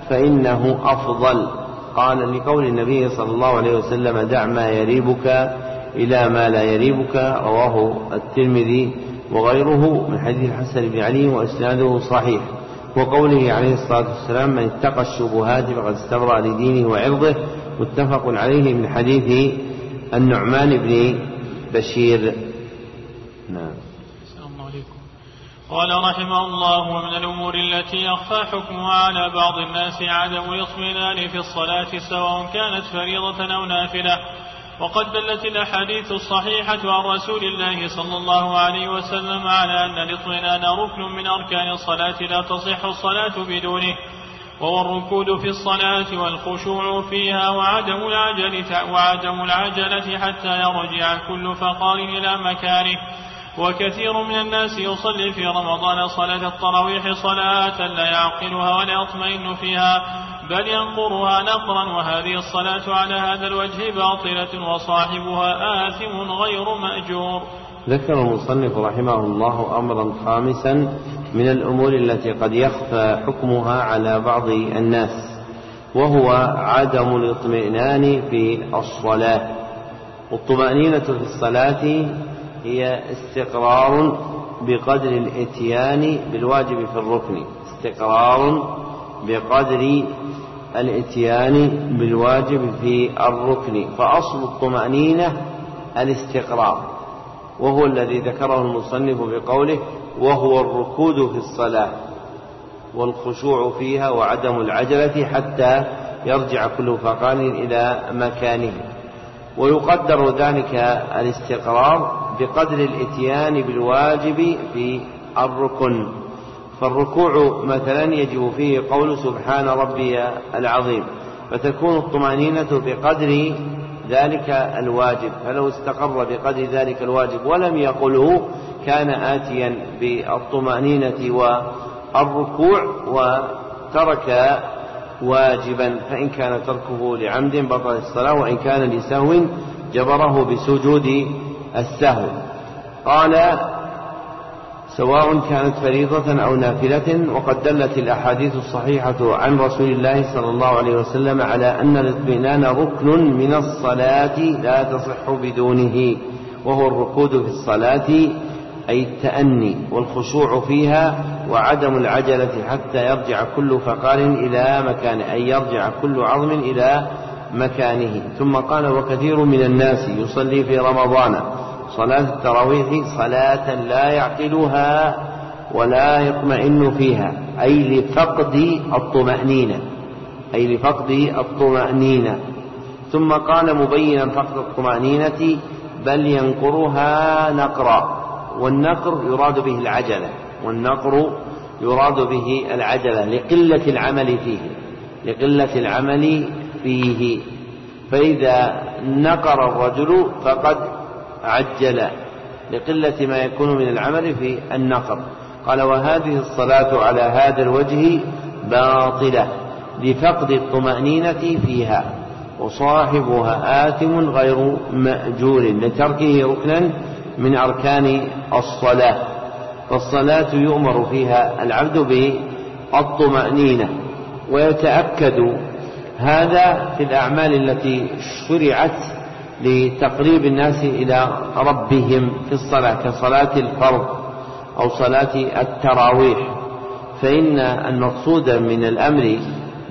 فإنه أفضل. قال لقول النبي صلى الله عليه وسلم دع ما يريبك إلى ما لا يريبك. رواه الترمذي وغيره من حديث الحسن بن علي وإسناده صحيح. وقوله عليه الصلاة والسلام من اتقى الشبهات فقد استبرأ لدينه وعرضه. متفق عليه من حديث النعمان بن بشير. نعم. قال رحمه الله ومن الأمور التي يخفى حكمها على بعض الناس عدم الاطمئنان في الصلاة سواء كانت فريضة أو نافلة. وقد دلت الأحاديث الصحيحة عن رسول الله صلى الله عليه وسلم على أن الاطمئنان ركن من أركان الصلاة لا تصح الصلاة بدونه. وهو الركود في الصلاة والخشوع فيها وعدم العجلة وعدم العجلة حتى يرجع كل فقار إلى مكانه. وكثير من الناس يصلي في رمضان صلاة التراويح صلاة لا يعقلها ولا يطمئن فيها بل ينقرها نقرا وهذه الصلاة على هذا الوجه باطلة وصاحبها آثم غير مأجور. ذكر المصنف رحمه الله أمرا خامسا من الأمور التي قد يخفى حكمها على بعض الناس وهو عدم الاطمئنان في الصلاة. والطمأنينة في الصلاة هي استقرار بقدر الإتيان بالواجب في الركن استقرار بقدر الإتيان بالواجب في الركن. فأصل الطمأنينة الاستقرار. وهو الذي ذكره المصنف بقوله وهو الركود في الصلاة والخشوع فيها وعدم العجلة حتى يرجع كل فقان إلى مكانه. ويقدر ذلك الاستقرار بقدر الإتيان بالواجب في الركن. فالركوع مثلا يجب فيه قول سبحان ربي العظيم فتكون الطمأنينة بقدر ذلك الواجب فلو استقر بقدر ذلك الواجب ولم يقله كان آتيا بالطمأنينة والركوع وترك واجبا فإن كان تركه لعمد بطل الصلاة وإن كان لسهو جبره بسجود السهو. قال سواء كانت فريضة أو نافلة وقد دلت الأحاديث الصحيحة عن رسول الله صلى الله عليه وسلم على أن الاطمئنان ركن من الصلاة لا تصح بدونه وهو الركود في الصلاة أي التأني والخشوع فيها وعدم العجلة حتى يرجع كل فقار إلى مكانه أي يرجع كل عظم إلى مكانه. ثم قال وكثير من الناس يصلي في رمضان صلاة التراويح صلاة لا يعقلها ولا يطمئن فيها أي لفقد الطمأنينة أي لفقد الطمأنينة. ثم قال مبينا فقد الطمأنينة بل ينقرها نقرا والنقر يراد به العجلة والنقر يراد به العجلة لقلة العمل فيه لقلة العمل فيه. فإذا نقر الرجل فقد عجل لقلة ما يكون من العمل في النقر قال وهذه الصلاة على هذا الوجه باطلة لفقد الطمأنينة فيها وصاحبها آثم غير مأجور لتركه ركنا من أركان الصلاة. فالصلاة يؤمر فيها العبد بالطمأنينة ويتأكد هذا في الأعمال التي شرعت لتقريب الناس إلى ربهم في الصلاة كصلاة الفرض أو صلاة التراويح. فإن المقصود من الأمر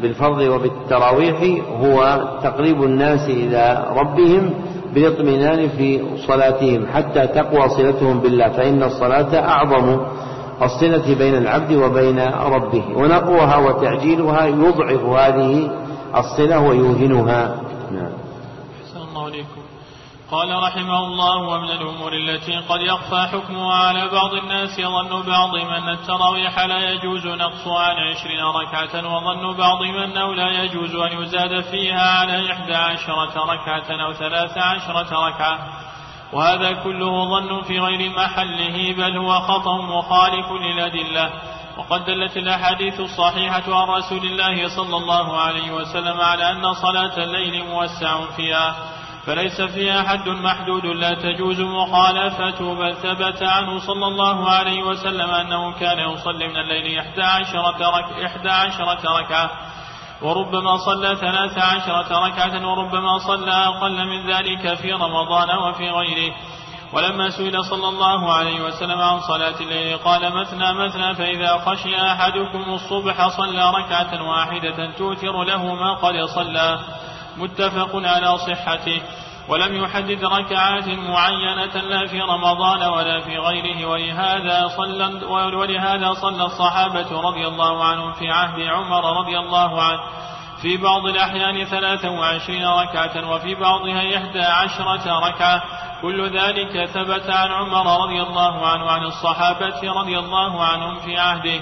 بالفرض وبالتراويح هو تقريب الناس إلى ربهم بالاطمئنان في صلاتهم حتى تقوى صلتهم بالله. فإن الصلاة أعظم الصلة بين العبد وبين ربه ونقوها وتعجيلها يضعف هذه الصلة ويوهنها. نعم. عليكم قال رحمه الله ومن الأمور التي قد يخفى حكمها على بعض الناس يظن بعضهم أن التراويح لا يجوز نقصها عن عشرين ركعة وظن بعضهم أنه لا يجوز أن يزاد فيها على إحدى عشرة ركعة أو ثلاث عشرة ركعة. وهذا كله ظن في غير محله بل هو خطأ مخالف للأدلة. وقد دلت الأحاديث الصحيحة عن رسول الله صلى الله عليه وسلم على أن صلاة الليل موسع فيها. فليس فيها حد محدود لا تجوز مخالفته بل ثبت عنه صلى الله عليه وسلم أنه كان يصلي من الليل إحدى عشرة, رك إحدى عشرة ركعة وربما صلى ثلاث عشرة ركعة وربما صلى أقل من ذلك في رمضان وفي غيره. ولما سئل صلى الله عليه وسلم عن صلاة الليل قال مثنى مثنى فإذا خشي أحدكم الصبح صلى ركعة واحدة توتر له ما قد صلى. متفق على صحته ولم يحدد ركعات معينة لا في رمضان ولا في غيره ولهذا صلى ولهذا صلى الصحابة رضي الله عنهم في عهد عمر رضي الله عنه في بعض الأحيان ثلاثا وعشرين ركعة وفي بعضها إحدى عشرة ركعة. كل ذلك ثبت عن عمر رضي الله عنه عن الصحابة رضي الله عنهم في عهده.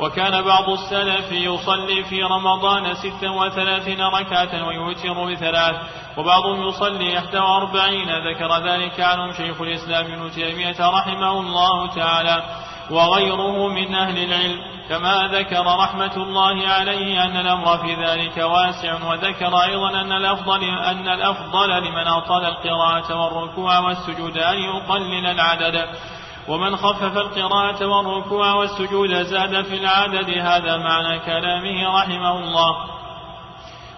وكان بعض السلف يصلي في رمضان ستا وثلاثين ركعة ويوتر بثلاث وبعضهم يصلي إحدى وأربعين. ذكر ذلك عنهم شيخ الإسلام ابن تيمية رحمه الله تعالى وغيره من أهل العلم. كما ذكر رحمة الله عليه أن الأمر في ذلك واسع وذكر أيضا أن الأفضل أن الأفضل لمن أطال القراءة والركوع والسجود أن يقلل العدد. ومن خفف القراءة والركوع والسجود زاد في العدد هذا معنى كلامه رحمه الله.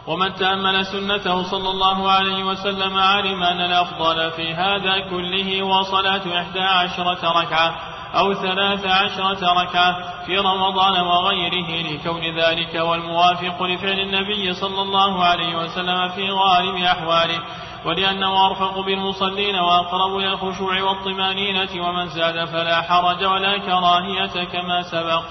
ومن تأمل سنته صلى الله عليه وسلم علم أن الأفضل في هذا كله وصلاة إحدى عشرة ركعة أو ثلاث عشرة ركعة في رمضان وغيره لكون ذلك والموافق لفعل النبي صلى الله عليه وسلم في غالب أحواله. ولأنه أرفق بالمصلين وأقرب إلى الخشوع والطمأنينة ومن زاد فلا حرج ولا كراهية كما سبق.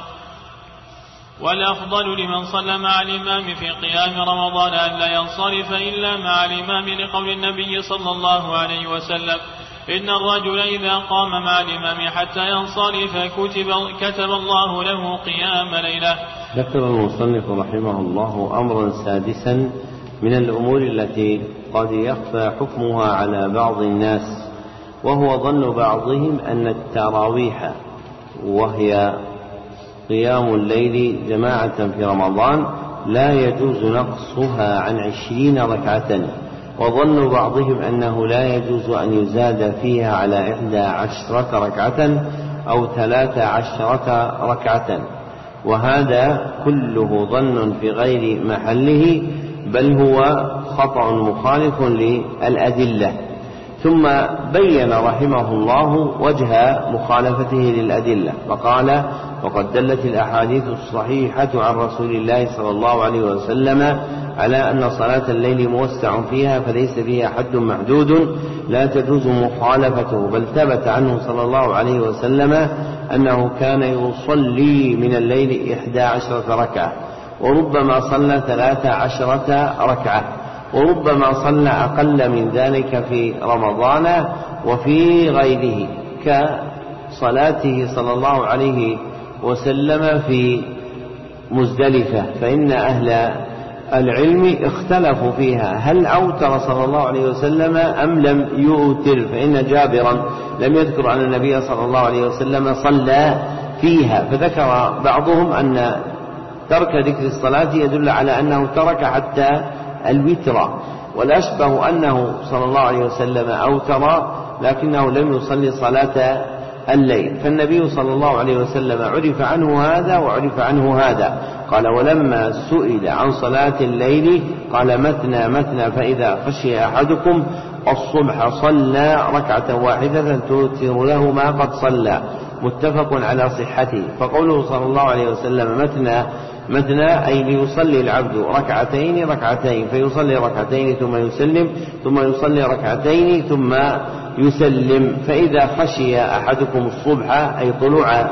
والأفضل لمن صلى مع الإمام في قيام رمضان أن لا ينصرف إلا مع الإمام لقول النبي صلى الله عليه وسلم. إن الرجل إذا قام مع الإمام حتى ينصرف كتب, كتب الله له قيام ليلة. ذكر المصنف رحمه الله أمرا سادسا من الأمور التي قد يخفى حكمها على بعض الناس وهو ظن بعضهم أن التراويح وهي قيام الليل جماعة في رمضان لا يجوز نقصها عن عشرين ركعة وظن بعضهم أنه لا يجوز أن يزاد فيها على إحدى عشرة ركعة أو ثلاث عشرة ركعة وهذا كله ظن في غير محله بل هو خطأ مخالف للأدلة. ثم بين رحمه الله وجه مخالفته للأدلة فقال وقد دلت الأحاديث الصحيحة عن رسول الله صلى الله عليه وسلم على أن صلاة الليل موسع فيها فليس فيها حد محدود لا تجوز مخالفته. بل ثبت عنه صلى الله عليه وسلم أنه كان يصلي من الليل إحدى عشرة ركعة. وربما صلى ثلاث عشرة ركعة وربما صلى أقل من ذلك في رمضان وفي غيره كصلاته صلى الله عليه وسلم في مزدلفة فإن أهل العلم اختلفوا فيها هل أوتر صلى الله عليه وسلم أم لم يؤتر فإن جابرا لم يذكر أن النبي صلى الله عليه وسلم صلى فيها فذكر بعضهم أن ترك ذكر الصلاة يدل على أنه ترك حتى الوتر. والأشبه أنه صلى الله عليه وسلم أوتر لكنه لم يصلي صلاة الليل. فالنبي صلى الله عليه وسلم عرف عنه هذا وعرف عنه هذا. قال ولما سئل عن صلاة الليل قال مثنى مثنى فإذا خشي أحدكم الصبح صلى ركعة واحدة توتر له ما قد صلى. متفق على صحته. فقوله صلى الله عليه وسلم مثنى مثنى أي ليصلي العبد ركعتين ركعتين فيصلي ركعتين ثم يسلم ثم يصلي ركعتين ثم يسلم. فإذا خشي أحدكم الصبح أي طلوع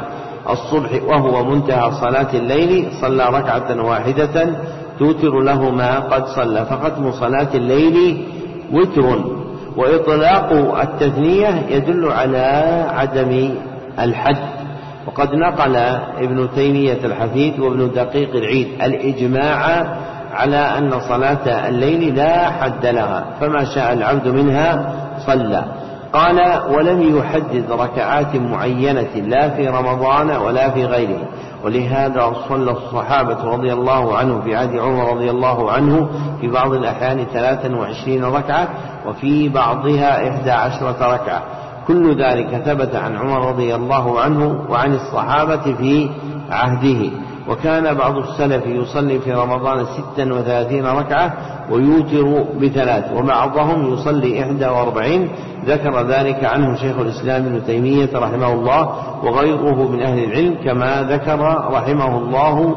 الصبح وهو منتهى صلاة الليل صلى ركعة واحدة توتر له ما قد صلى. فختم صلاة الليل وتر. وإطلاق التثنية يدل على عدم الحد. وقد نقل ابن تيمية الحفيد وابن دقيق العيد الإجماع على أن صلاة الليل لا حد لها فما شاء العبد منها صلى. قال ولم يحدد ركعات معينة لا في رمضان ولا في غيره. ولهذا صلى الصحابة رضي الله عنه في عهد عمر رضي الله عنه في بعض الأحيان ثلاثا وعشرين ركعة وفي بعضها إحدى عشرة ركعة. كل ذلك ثبت عن عمر رضي الله عنه وعن الصحابة في عهده. وكان بعض السلف يصلي في رمضان ستا وثلاثين ركعة ويوتر بثلاث وبعضهم يصلي إحدى وأربعين. ذكر ذلك عنه شيخ الإسلام ابن تيمية رحمه الله وغيره من أهل العلم كما ذكر رحمه الله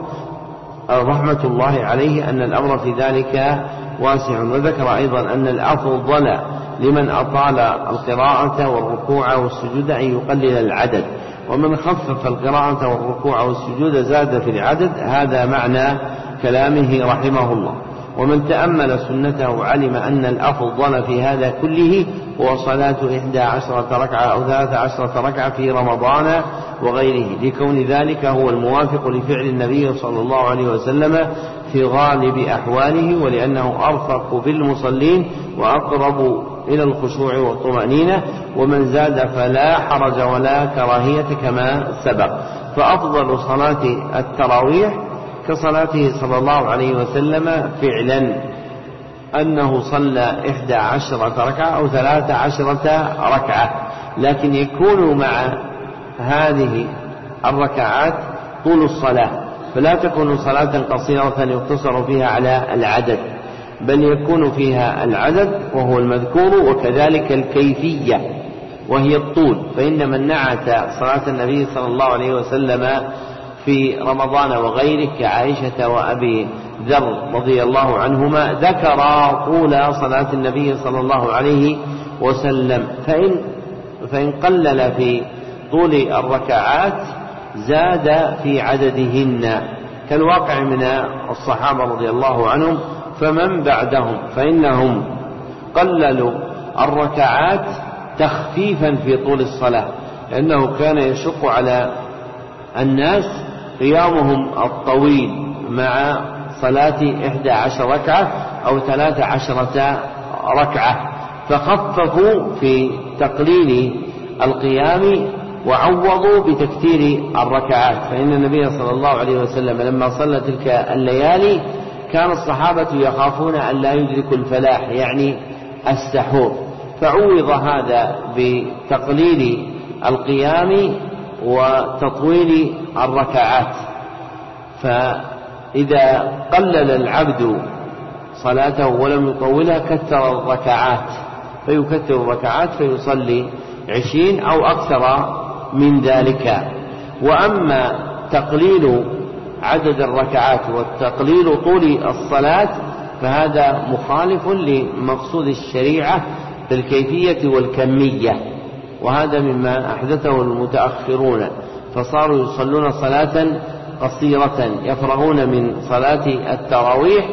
رحمة الله عليه أن الأمر في ذلك واسع. وذكر أيضا أن الأفضل لمن أطال القراءة والركوع والسجود أن يقلل العدد ومن خفف القراءة والركوع والسجود زاد في العدد هذا معنى كلامه رحمه الله. ومن تأمل سنته علم أن الأفضل في هذا كله هو صلاة إحدى عشرة ركعة أو ثلاثة عشرة ركعة في رمضان وغيره. لكون ذلك هو الموافق لفعل النبي صلى الله عليه وسلم في غالب أحواله ولأنه أرفق بالمصلين وأقرب إلى الخشوع والطمأنينة ومن زاد فلا حرج ولا كراهية كما سبق. فأفضل صلاة التراويح كصلاته صلى الله عليه وسلم فعلا. أنه صلى إحدى عشرة ركعة أو ثلاث عشرة ركعة. لكن يكون مع هذه الركعات طول الصلاة. فلا تكون صلاة قصيرة يقتصر فيها على العدد. بل يكون فيها العدد وهو المذكور وكذلك الكيفية وهي الطول. فإن من نعت صلاة النبي صلى الله عليه وسلم في رمضان وغيره كعائشة وأبي ذر رضي الله عنهما ذكر طول صلاة النبي صلى الله عليه وسلم. فإن فإن قلل في طول الركعات زاد في عددهن. كالواقع من الصحابة رضي الله عنهم فمن بعدهم فإنهم قللوا الركعات تخفيفا في طول الصلاة لأنه كان يشق على الناس قيامهم الطويل مع صلاة إحدى عشر ركعة أو ثلاث عشرة ركعة فخففوا في تقليل القيام وعوضوا بتكثير الركعات. فإن النبي صلى الله عليه وسلم لما صلى تلك الليالي كان الصحابة يخافون أن لا يدركوا الفلاح يعني السحور. فعوض هذا بتقليل القيام وتطويل الركعات. فإذا قلل العبد صلاته ولم يطولها كثر الركعات. فيكثر الركعات فيصلي عشرين أو أكثر من ذلك. وأما تقليل عدد الركعات والتقليل طول الصلاة فهذا مخالف لمقصود الشريعة في الكيفية والكمية وهذا مما أحدثه المتأخرون فصاروا يصلون صلاة قصيرة يفرغون من صلاة التراويح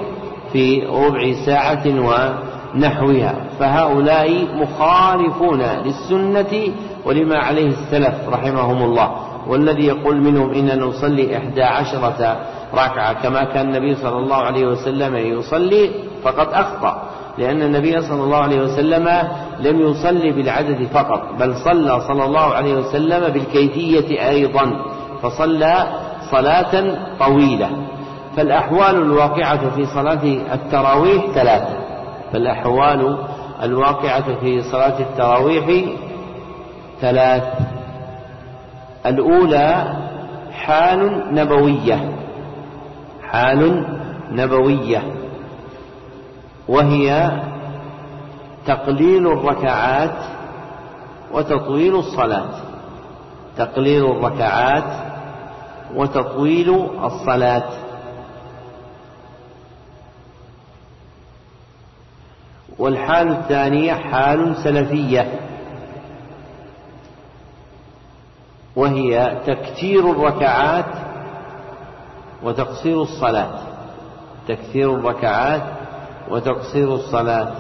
في ربع ساعة ونحوها فهؤلاء مخالفون للسنة ولما عليه السلف رحمهم الله. والذي يقول منهم إننا نصلي إحدى عشرة ركعة كما كان النبي صلى الله عليه وسلم يصلي فقد أخطأ لأن النبي صلى الله عليه وسلم لم يصلي بالعدد فقط بل صلى صلى الله عليه وسلم بالكيفية أيضا فصلى صلاة طويلة. فالأحوال الواقعة في صلاة التراويح ثلاثة. فالأحوال الواقعة في صلاة التراويح ثلاث الأولى حال نبوية. حال نبوية. وهي تقليل الركعات وتطويل الصلاة. تقليل الركعات وتطويل الصلاة. والحال الثانية حال سلفية. وهي تكثير الركعات وتقصير الصلاة. تكثير الركعات وتقصير الصلاة.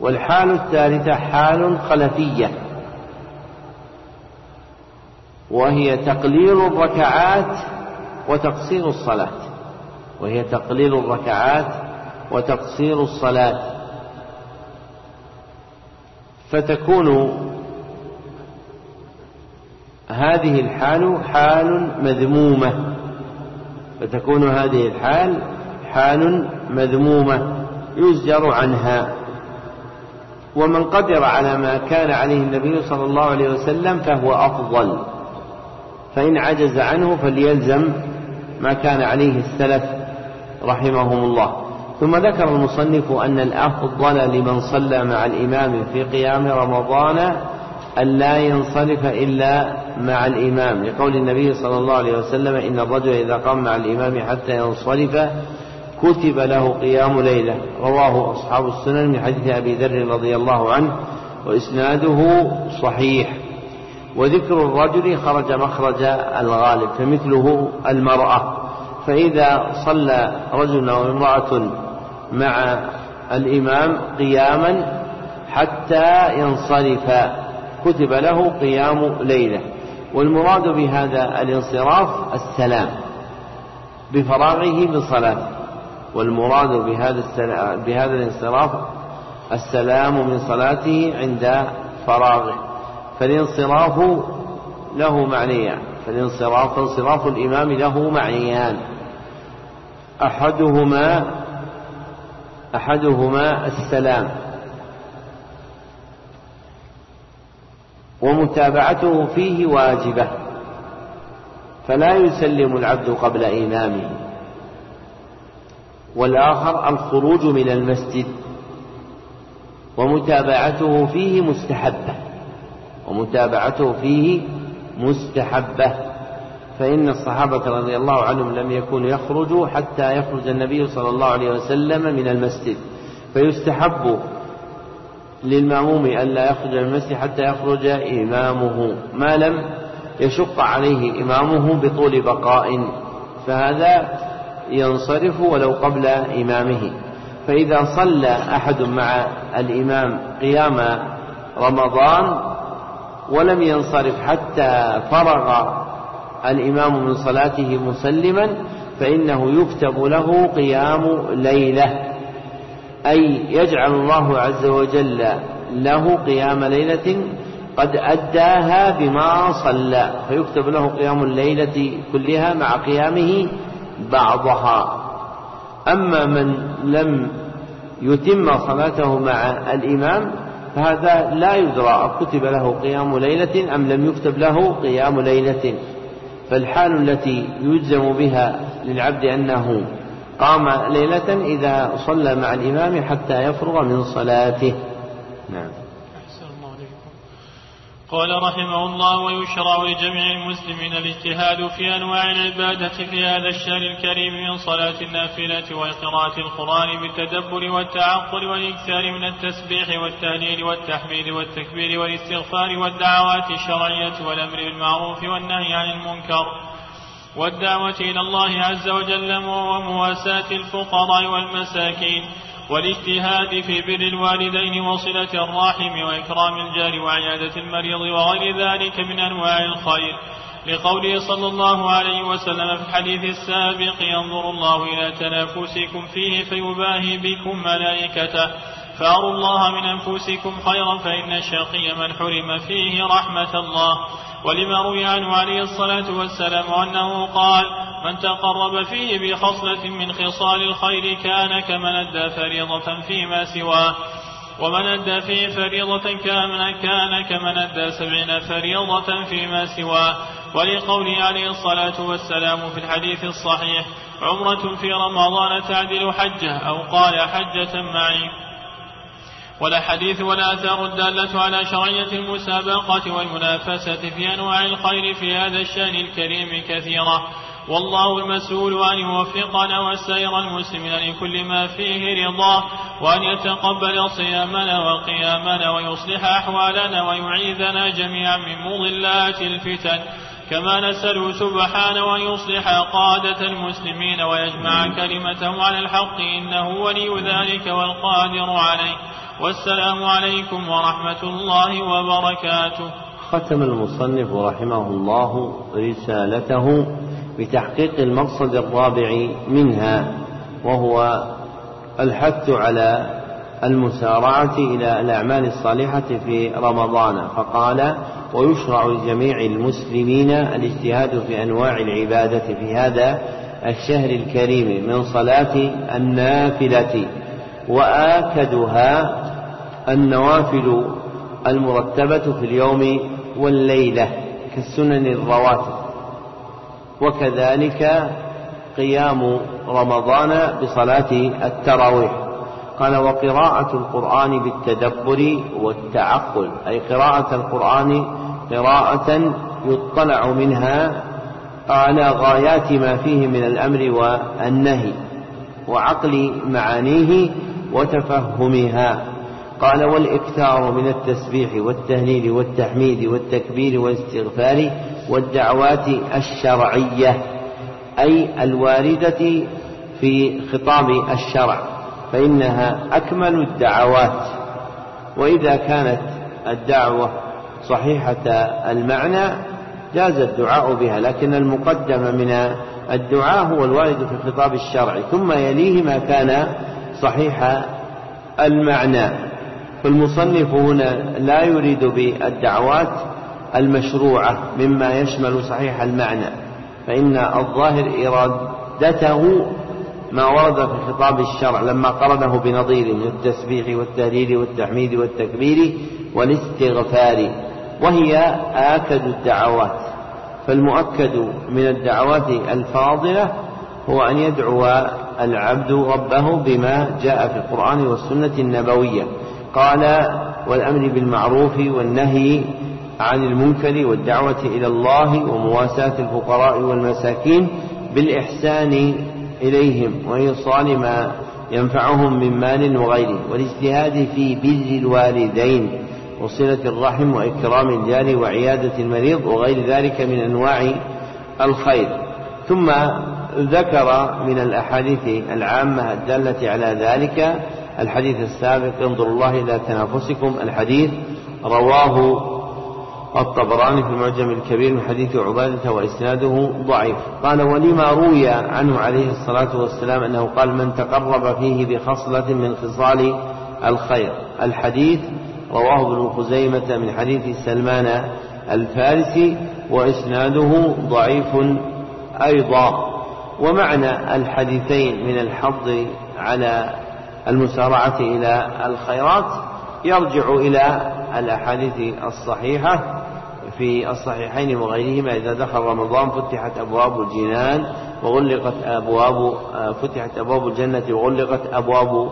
والحال الثالثة حال خلفية. وهي تقليل الركعات وتقصير الصلاة. وهي تقليل الركعات وتقصير الصلاة. فتكون هذه الحال حال مذمومة. فتكون هذه الحال حال مذمومة يزجر عنها. ومن قدر على ما كان عليه النبي صلى الله عليه وسلم فهو أفضل. فإن عجز عنه فليلزم ما كان عليه السلف رحمهم الله. ثم ذكر المصنف أن الأفضل لمن صلى مع الإمام في قيام رمضان أن لا ينصرف إلا مع الإمام لقول النبي صلى الله عليه وسلم إن الرجل إذا قام مع الإمام حتى ينصرف كتب له قيام ليلة. رواه أصحاب السنن من حديث أبي ذر رضي الله عنه وإسناده صحيح. وذكر الرجل خرج مخرج الغالب فمثله المرأة. فإذا صلى رجل أو امرأة مع الإمام قياما حتى ينصرف. كتب له قيام ليلة. والمراد بهذا الانصراف السلام بفراغه من صلاته والمراد بهذا بهذا الانصراف السلام من صلاته عند فراغه. فالانصراف له معنيان. فالانصراف انصراف الإمام له معنيان. أحدهما أحدهما السلام. ومتابعته فيه واجبة فلا يسلم العبد قبل إمامه. والآخر الخروج من المسجد ومتابعته فيه مستحبة ومتابعته فيه مستحبة. فإن الصحابة رضي الله عنهم لم يكونوا يخرجوا حتى يخرج النبي صلى الله عليه وسلم من المسجد فيستحب للمأموم ألا يخرج من المسجد حتى يخرج إمامه. ما لم يشق عليه إمامه بطول بقاء. فهذا ينصرف ولو قبل إمامه. فإذا صلى أحد مع الإمام قيام رمضان ولم ينصرف حتى فرغ الإمام من صلاته مسلما فإنه يكتب له قيام ليلة. أي يجعل الله عز وجل له قيام ليلة قد أداها بما صلى فيكتب له قيام الليلة كلها مع قيامه بعضها. أما من لم يتم صلاته مع الإمام فهذا لا يدرى كتب له قيام ليلة أم لم يكتب له قيام ليلة. فالحال التي يجزم بها للعبد أنه قام ليلة إذا صلى مع الإمام حتى يفرغ من صلاته. نعم. قال رحمه الله ويشرع لجميع المسلمين الاجتهاد في أنواع العبادة في هذا الشهر الكريم من صلاة النافلة وقراءة القرآن بالتدبر والتعقل والإكثار من التسبيح والتهليل والتحميد والتكبير والاستغفار والدعوات الشرعية والأمر بالمعروف والنهي عن المنكر. والدعوة إلى الله عز وجل ومواساة الفقراء والمساكين والاجتهاد في بر الوالدين وصلة الراحم وإكرام الجار وعيادة المريض وغير ذلك من أنواع الخير. لقوله صلى الله عليه وسلم في الحديث السابق ينظر الله إلى تنافسكم فيه فيباهي بكم ملائكته فأروا الله من أنفسكم خيرا فإن الشقي من حرم فيه رحمة الله. ولما روي عنه عليه الصلاة والسلام أنه قال من تقرب فيه بخصلة من خصال الخير كان كمن أدى فريضة فيما سواه. ومن أدى فيه فريضة كاملة كان كمن أدى سبعين فريضة فيما سواه. ولقوله عليه الصلاة والسلام في الحديث الصحيح عمرة في رمضان تعدل حجة. أو قال حجة معي. والأحاديث والآثار الدالة على شرعية المسابقة والمنافسة في أنواع الخير في هذا الشأن الكريم كثيرة. والله المسؤول أن يوفقنا وسائر المسلمين لكل ما فيه رضاه وأن يتقبل صيامنا وقيامنا ويصلح أحوالنا ويعيذنا جميعا من مضلات الفتن. كما نسأله سبحانه وأن يصلح قادة المسلمين ويجمع كلمتهم على الحق إنه ولي ذلك والقادر عليه. والسلام عليكم ورحمة الله وبركاته. ختم المصنف رحمه الله رسالته بتحقيق المقصد الرابع منها وهو الحث على المسارعة إلى الأعمال الصالحة في رمضان. فقال ويشرع لجميع المسلمين الاجتهاد في أنواع العبادة في هذا الشهر الكريم من صلاة النافلة وآكدها النوافل المرتبة في اليوم والليلة كالسنن الرواتب. وكذلك قيام رمضان بصلاة التراويح. قال وقراءة القرآن بالتدبر والتعقل. أي قراءة القرآن قراءة يطلع منها على غايات ما فيه من الأمر والنهي وعقل معانيه وتفهمها. قال والإكثار من التسبيح والتهليل والتحميد والتكبير والاستغفار والدعوات الشرعية أي الواردة في خطاب الشرع فإنها أكمل الدعوات. وإذا كانت الدعوة صحيحة المعنى جاز الدعاء بها لكن المقدم من الدعاء هو الوارد في الخطاب الشرعي ثم يليه ما كان صحيح المعنى. فالمصنف هنا لا يريد بالدعوات المشروعة مما يشمل صحيح المعنى فإن الظاهر إرادته ما ورد في خطاب الشرع لما قرنه بنظير من التسبيح والتهليل والتحميد والتكبير والاستغفار وهي آكد الدعوات. فالمؤكد من الدعوات الفاضلة هو أن يدعو العبد ربه بما جاء في القرآن والسنة النبوية. قال والأمر بالمعروف والنهي عن المنكر والدعوة إلى الله ومواساة الفقراء والمساكين بالإحسان إليهم وإيصال ما ينفعهم من مال وغيره والاجتهاد في بر الوالدين وصلة الرحم وإكرام الجار وعيادة المريض وغير ذلك من أنواع الخير. ثم ذكر من الأحاديث العامة الدالة على ذلك الحديث السابق انظروا الله إلى تنافسكم. الحديث رواه الطبراني في المعجم الكبير من حديث عبادة وإسناده ضعيف. قال ولما روي عنه عليه الصلاة والسلام أنه قال من تقرب فيه بخصلة من خصال الخير الحديث رواه ابن خزيمة من حديث سلمان الفارسي وإسناده ضعيف أيضا. ومعنى الحديثين من الحض على المسارعة إلى الخيرات يرجع إلى الأحاديث الصحيحة في الصحيحين وغيرهما. إذا دخل رمضان فتحت أبواب الجنان وغلقت أبواب فتحت أبواب الجنة وغلقت أبواب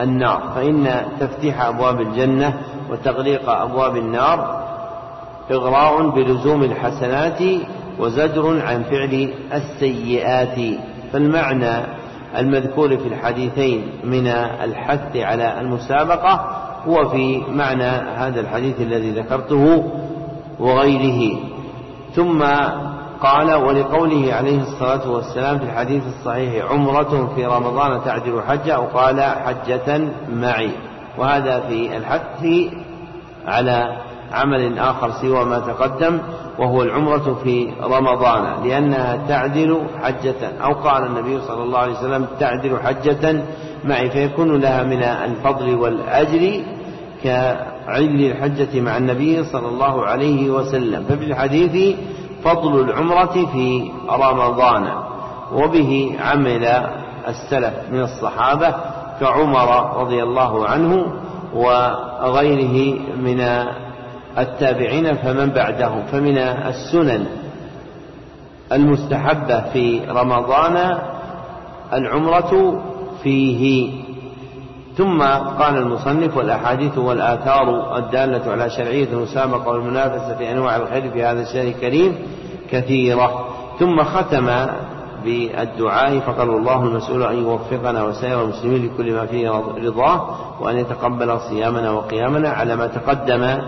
النار. فإن تفتيح أبواب الجنة وتغليق أبواب النار إغراء بلزوم الحسنات وزجر عن فعل السيئات. فالمعنى المذكور في الحديثين من الحث على المسابقة هو في معنى هذا الحديث الذي ذكرته وغيره. ثم قال ولقوله عليه الصلاة والسلام في الحديث الصحيح عمرة في رمضان تعدل حجة أو قال حجة معي. وهذا في الحث على عمل آخر سوى ما تقدم وهو العمرة في رمضان لأنها تعدل حجة أو قال النبي صلى الله عليه وسلم تعدل حجة معي فيكون لها من الفضل والأجر كعدل الحجة مع النبي صلى الله عليه وسلم. ففي الحديث فضل العمرة في رمضان وبه عمل السلف من الصحابة كعمر رضي الله عنه وغيره من التابعين فمن بعدهم فمن السنن المستحبة في رمضان العمرة فيه. ثم قال المصنف والأحاديث والآثار الدالة على شرعية المسابقة والمنافسة في أنواع الخير في هذا الشهر الكريم كثيرة. ثم ختم بالدعاء فقال الله المسؤول أن يوفقنا وسائر المسلمين لكل ما فيه رضاه وأن يتقبل صيامنا وقيامنا على ما تقدم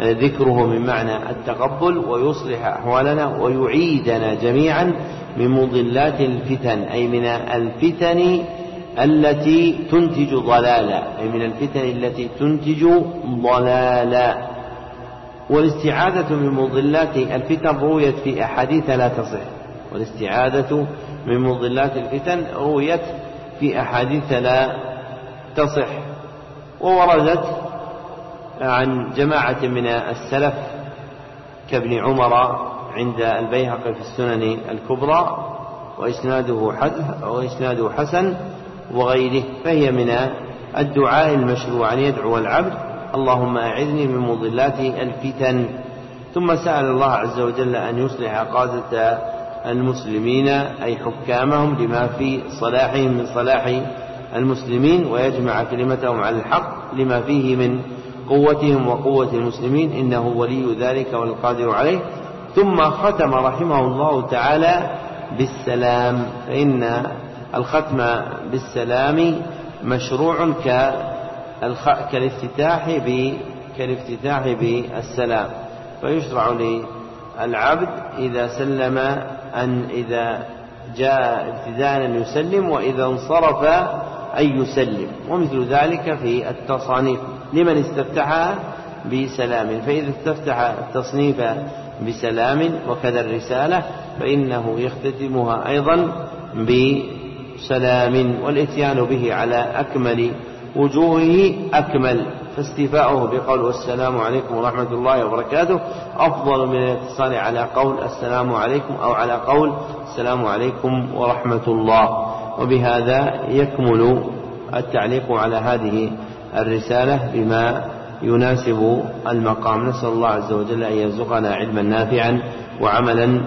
ذكره من معنى التقبل ويصلح أحوالنا ويعيدنا جميعا من مضلات الفتن أي من الفتن التي تنتج ضلالا أي من الفتن التي تنتج ضلالا. والاستعاذة من مضلات الفتن رويت في أحاديث لا تصح. والاستعاذة من مضلات الفتن رويت في أحاديث لا تصح. ووردت عن جماعة من السلف كابن عمر عند البيهقي في السنن الكبرى وإسناده وإسناده حسن وغيره فهي من الدعاء المشروع أن يدعو العبد اللهم أعذني من مضلات الفتن. ثم سأل الله عز وجل أن يصلح قادة المسلمين أي حكامهم لما في صلاحهم من صلاح المسلمين ويجمع كلمتهم على الحق لما فيه من قوتهم وقوة المسلمين إنه ولي ذلك والقادر عليه. ثم ختم رحمه الله تعالى بالسلام فإن الختم بالسلام مشروع كالافتتاح كالافتتاح بالسلام. فيشرع للعبد إذا سلم أن إذا جاء ابتداء أن يسلم وإذا انصرف أن يسلم. ومثل ذلك في التصانيف. لمن استفتحها بسلام فإذا استفتح التصنيف بسلام وكذا الرسالة فإنه يختتمها أيضا بسلام والإتيان به على أكمل وجوهه أكمل. فاستيفاؤه بقول والسلام عليكم ورحمة الله وبركاته. أفضل من الاتصال على قول السلام عليكم أو على قول السلام عليكم ورحمة الله. وبهذا يكمل التعليق على هذه الرسالة بما يناسب المقام. نسأل الله عز وجل أن يرزقنا علما نافعا وعملا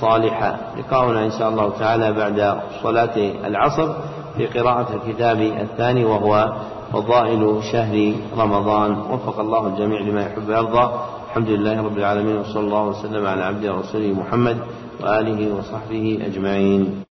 صالحا. لقاؤنا إن شاء الله تعالى بعد صلاة العصر في قراءة الكتاب الثاني وهو فضائل شهر رمضان. وفق الله الجميع لما يحب ويرضى. الحمد لله رب العالمين وصلى الله وسلم على عبده ورسوله محمد وآله وصحبه أجمعين.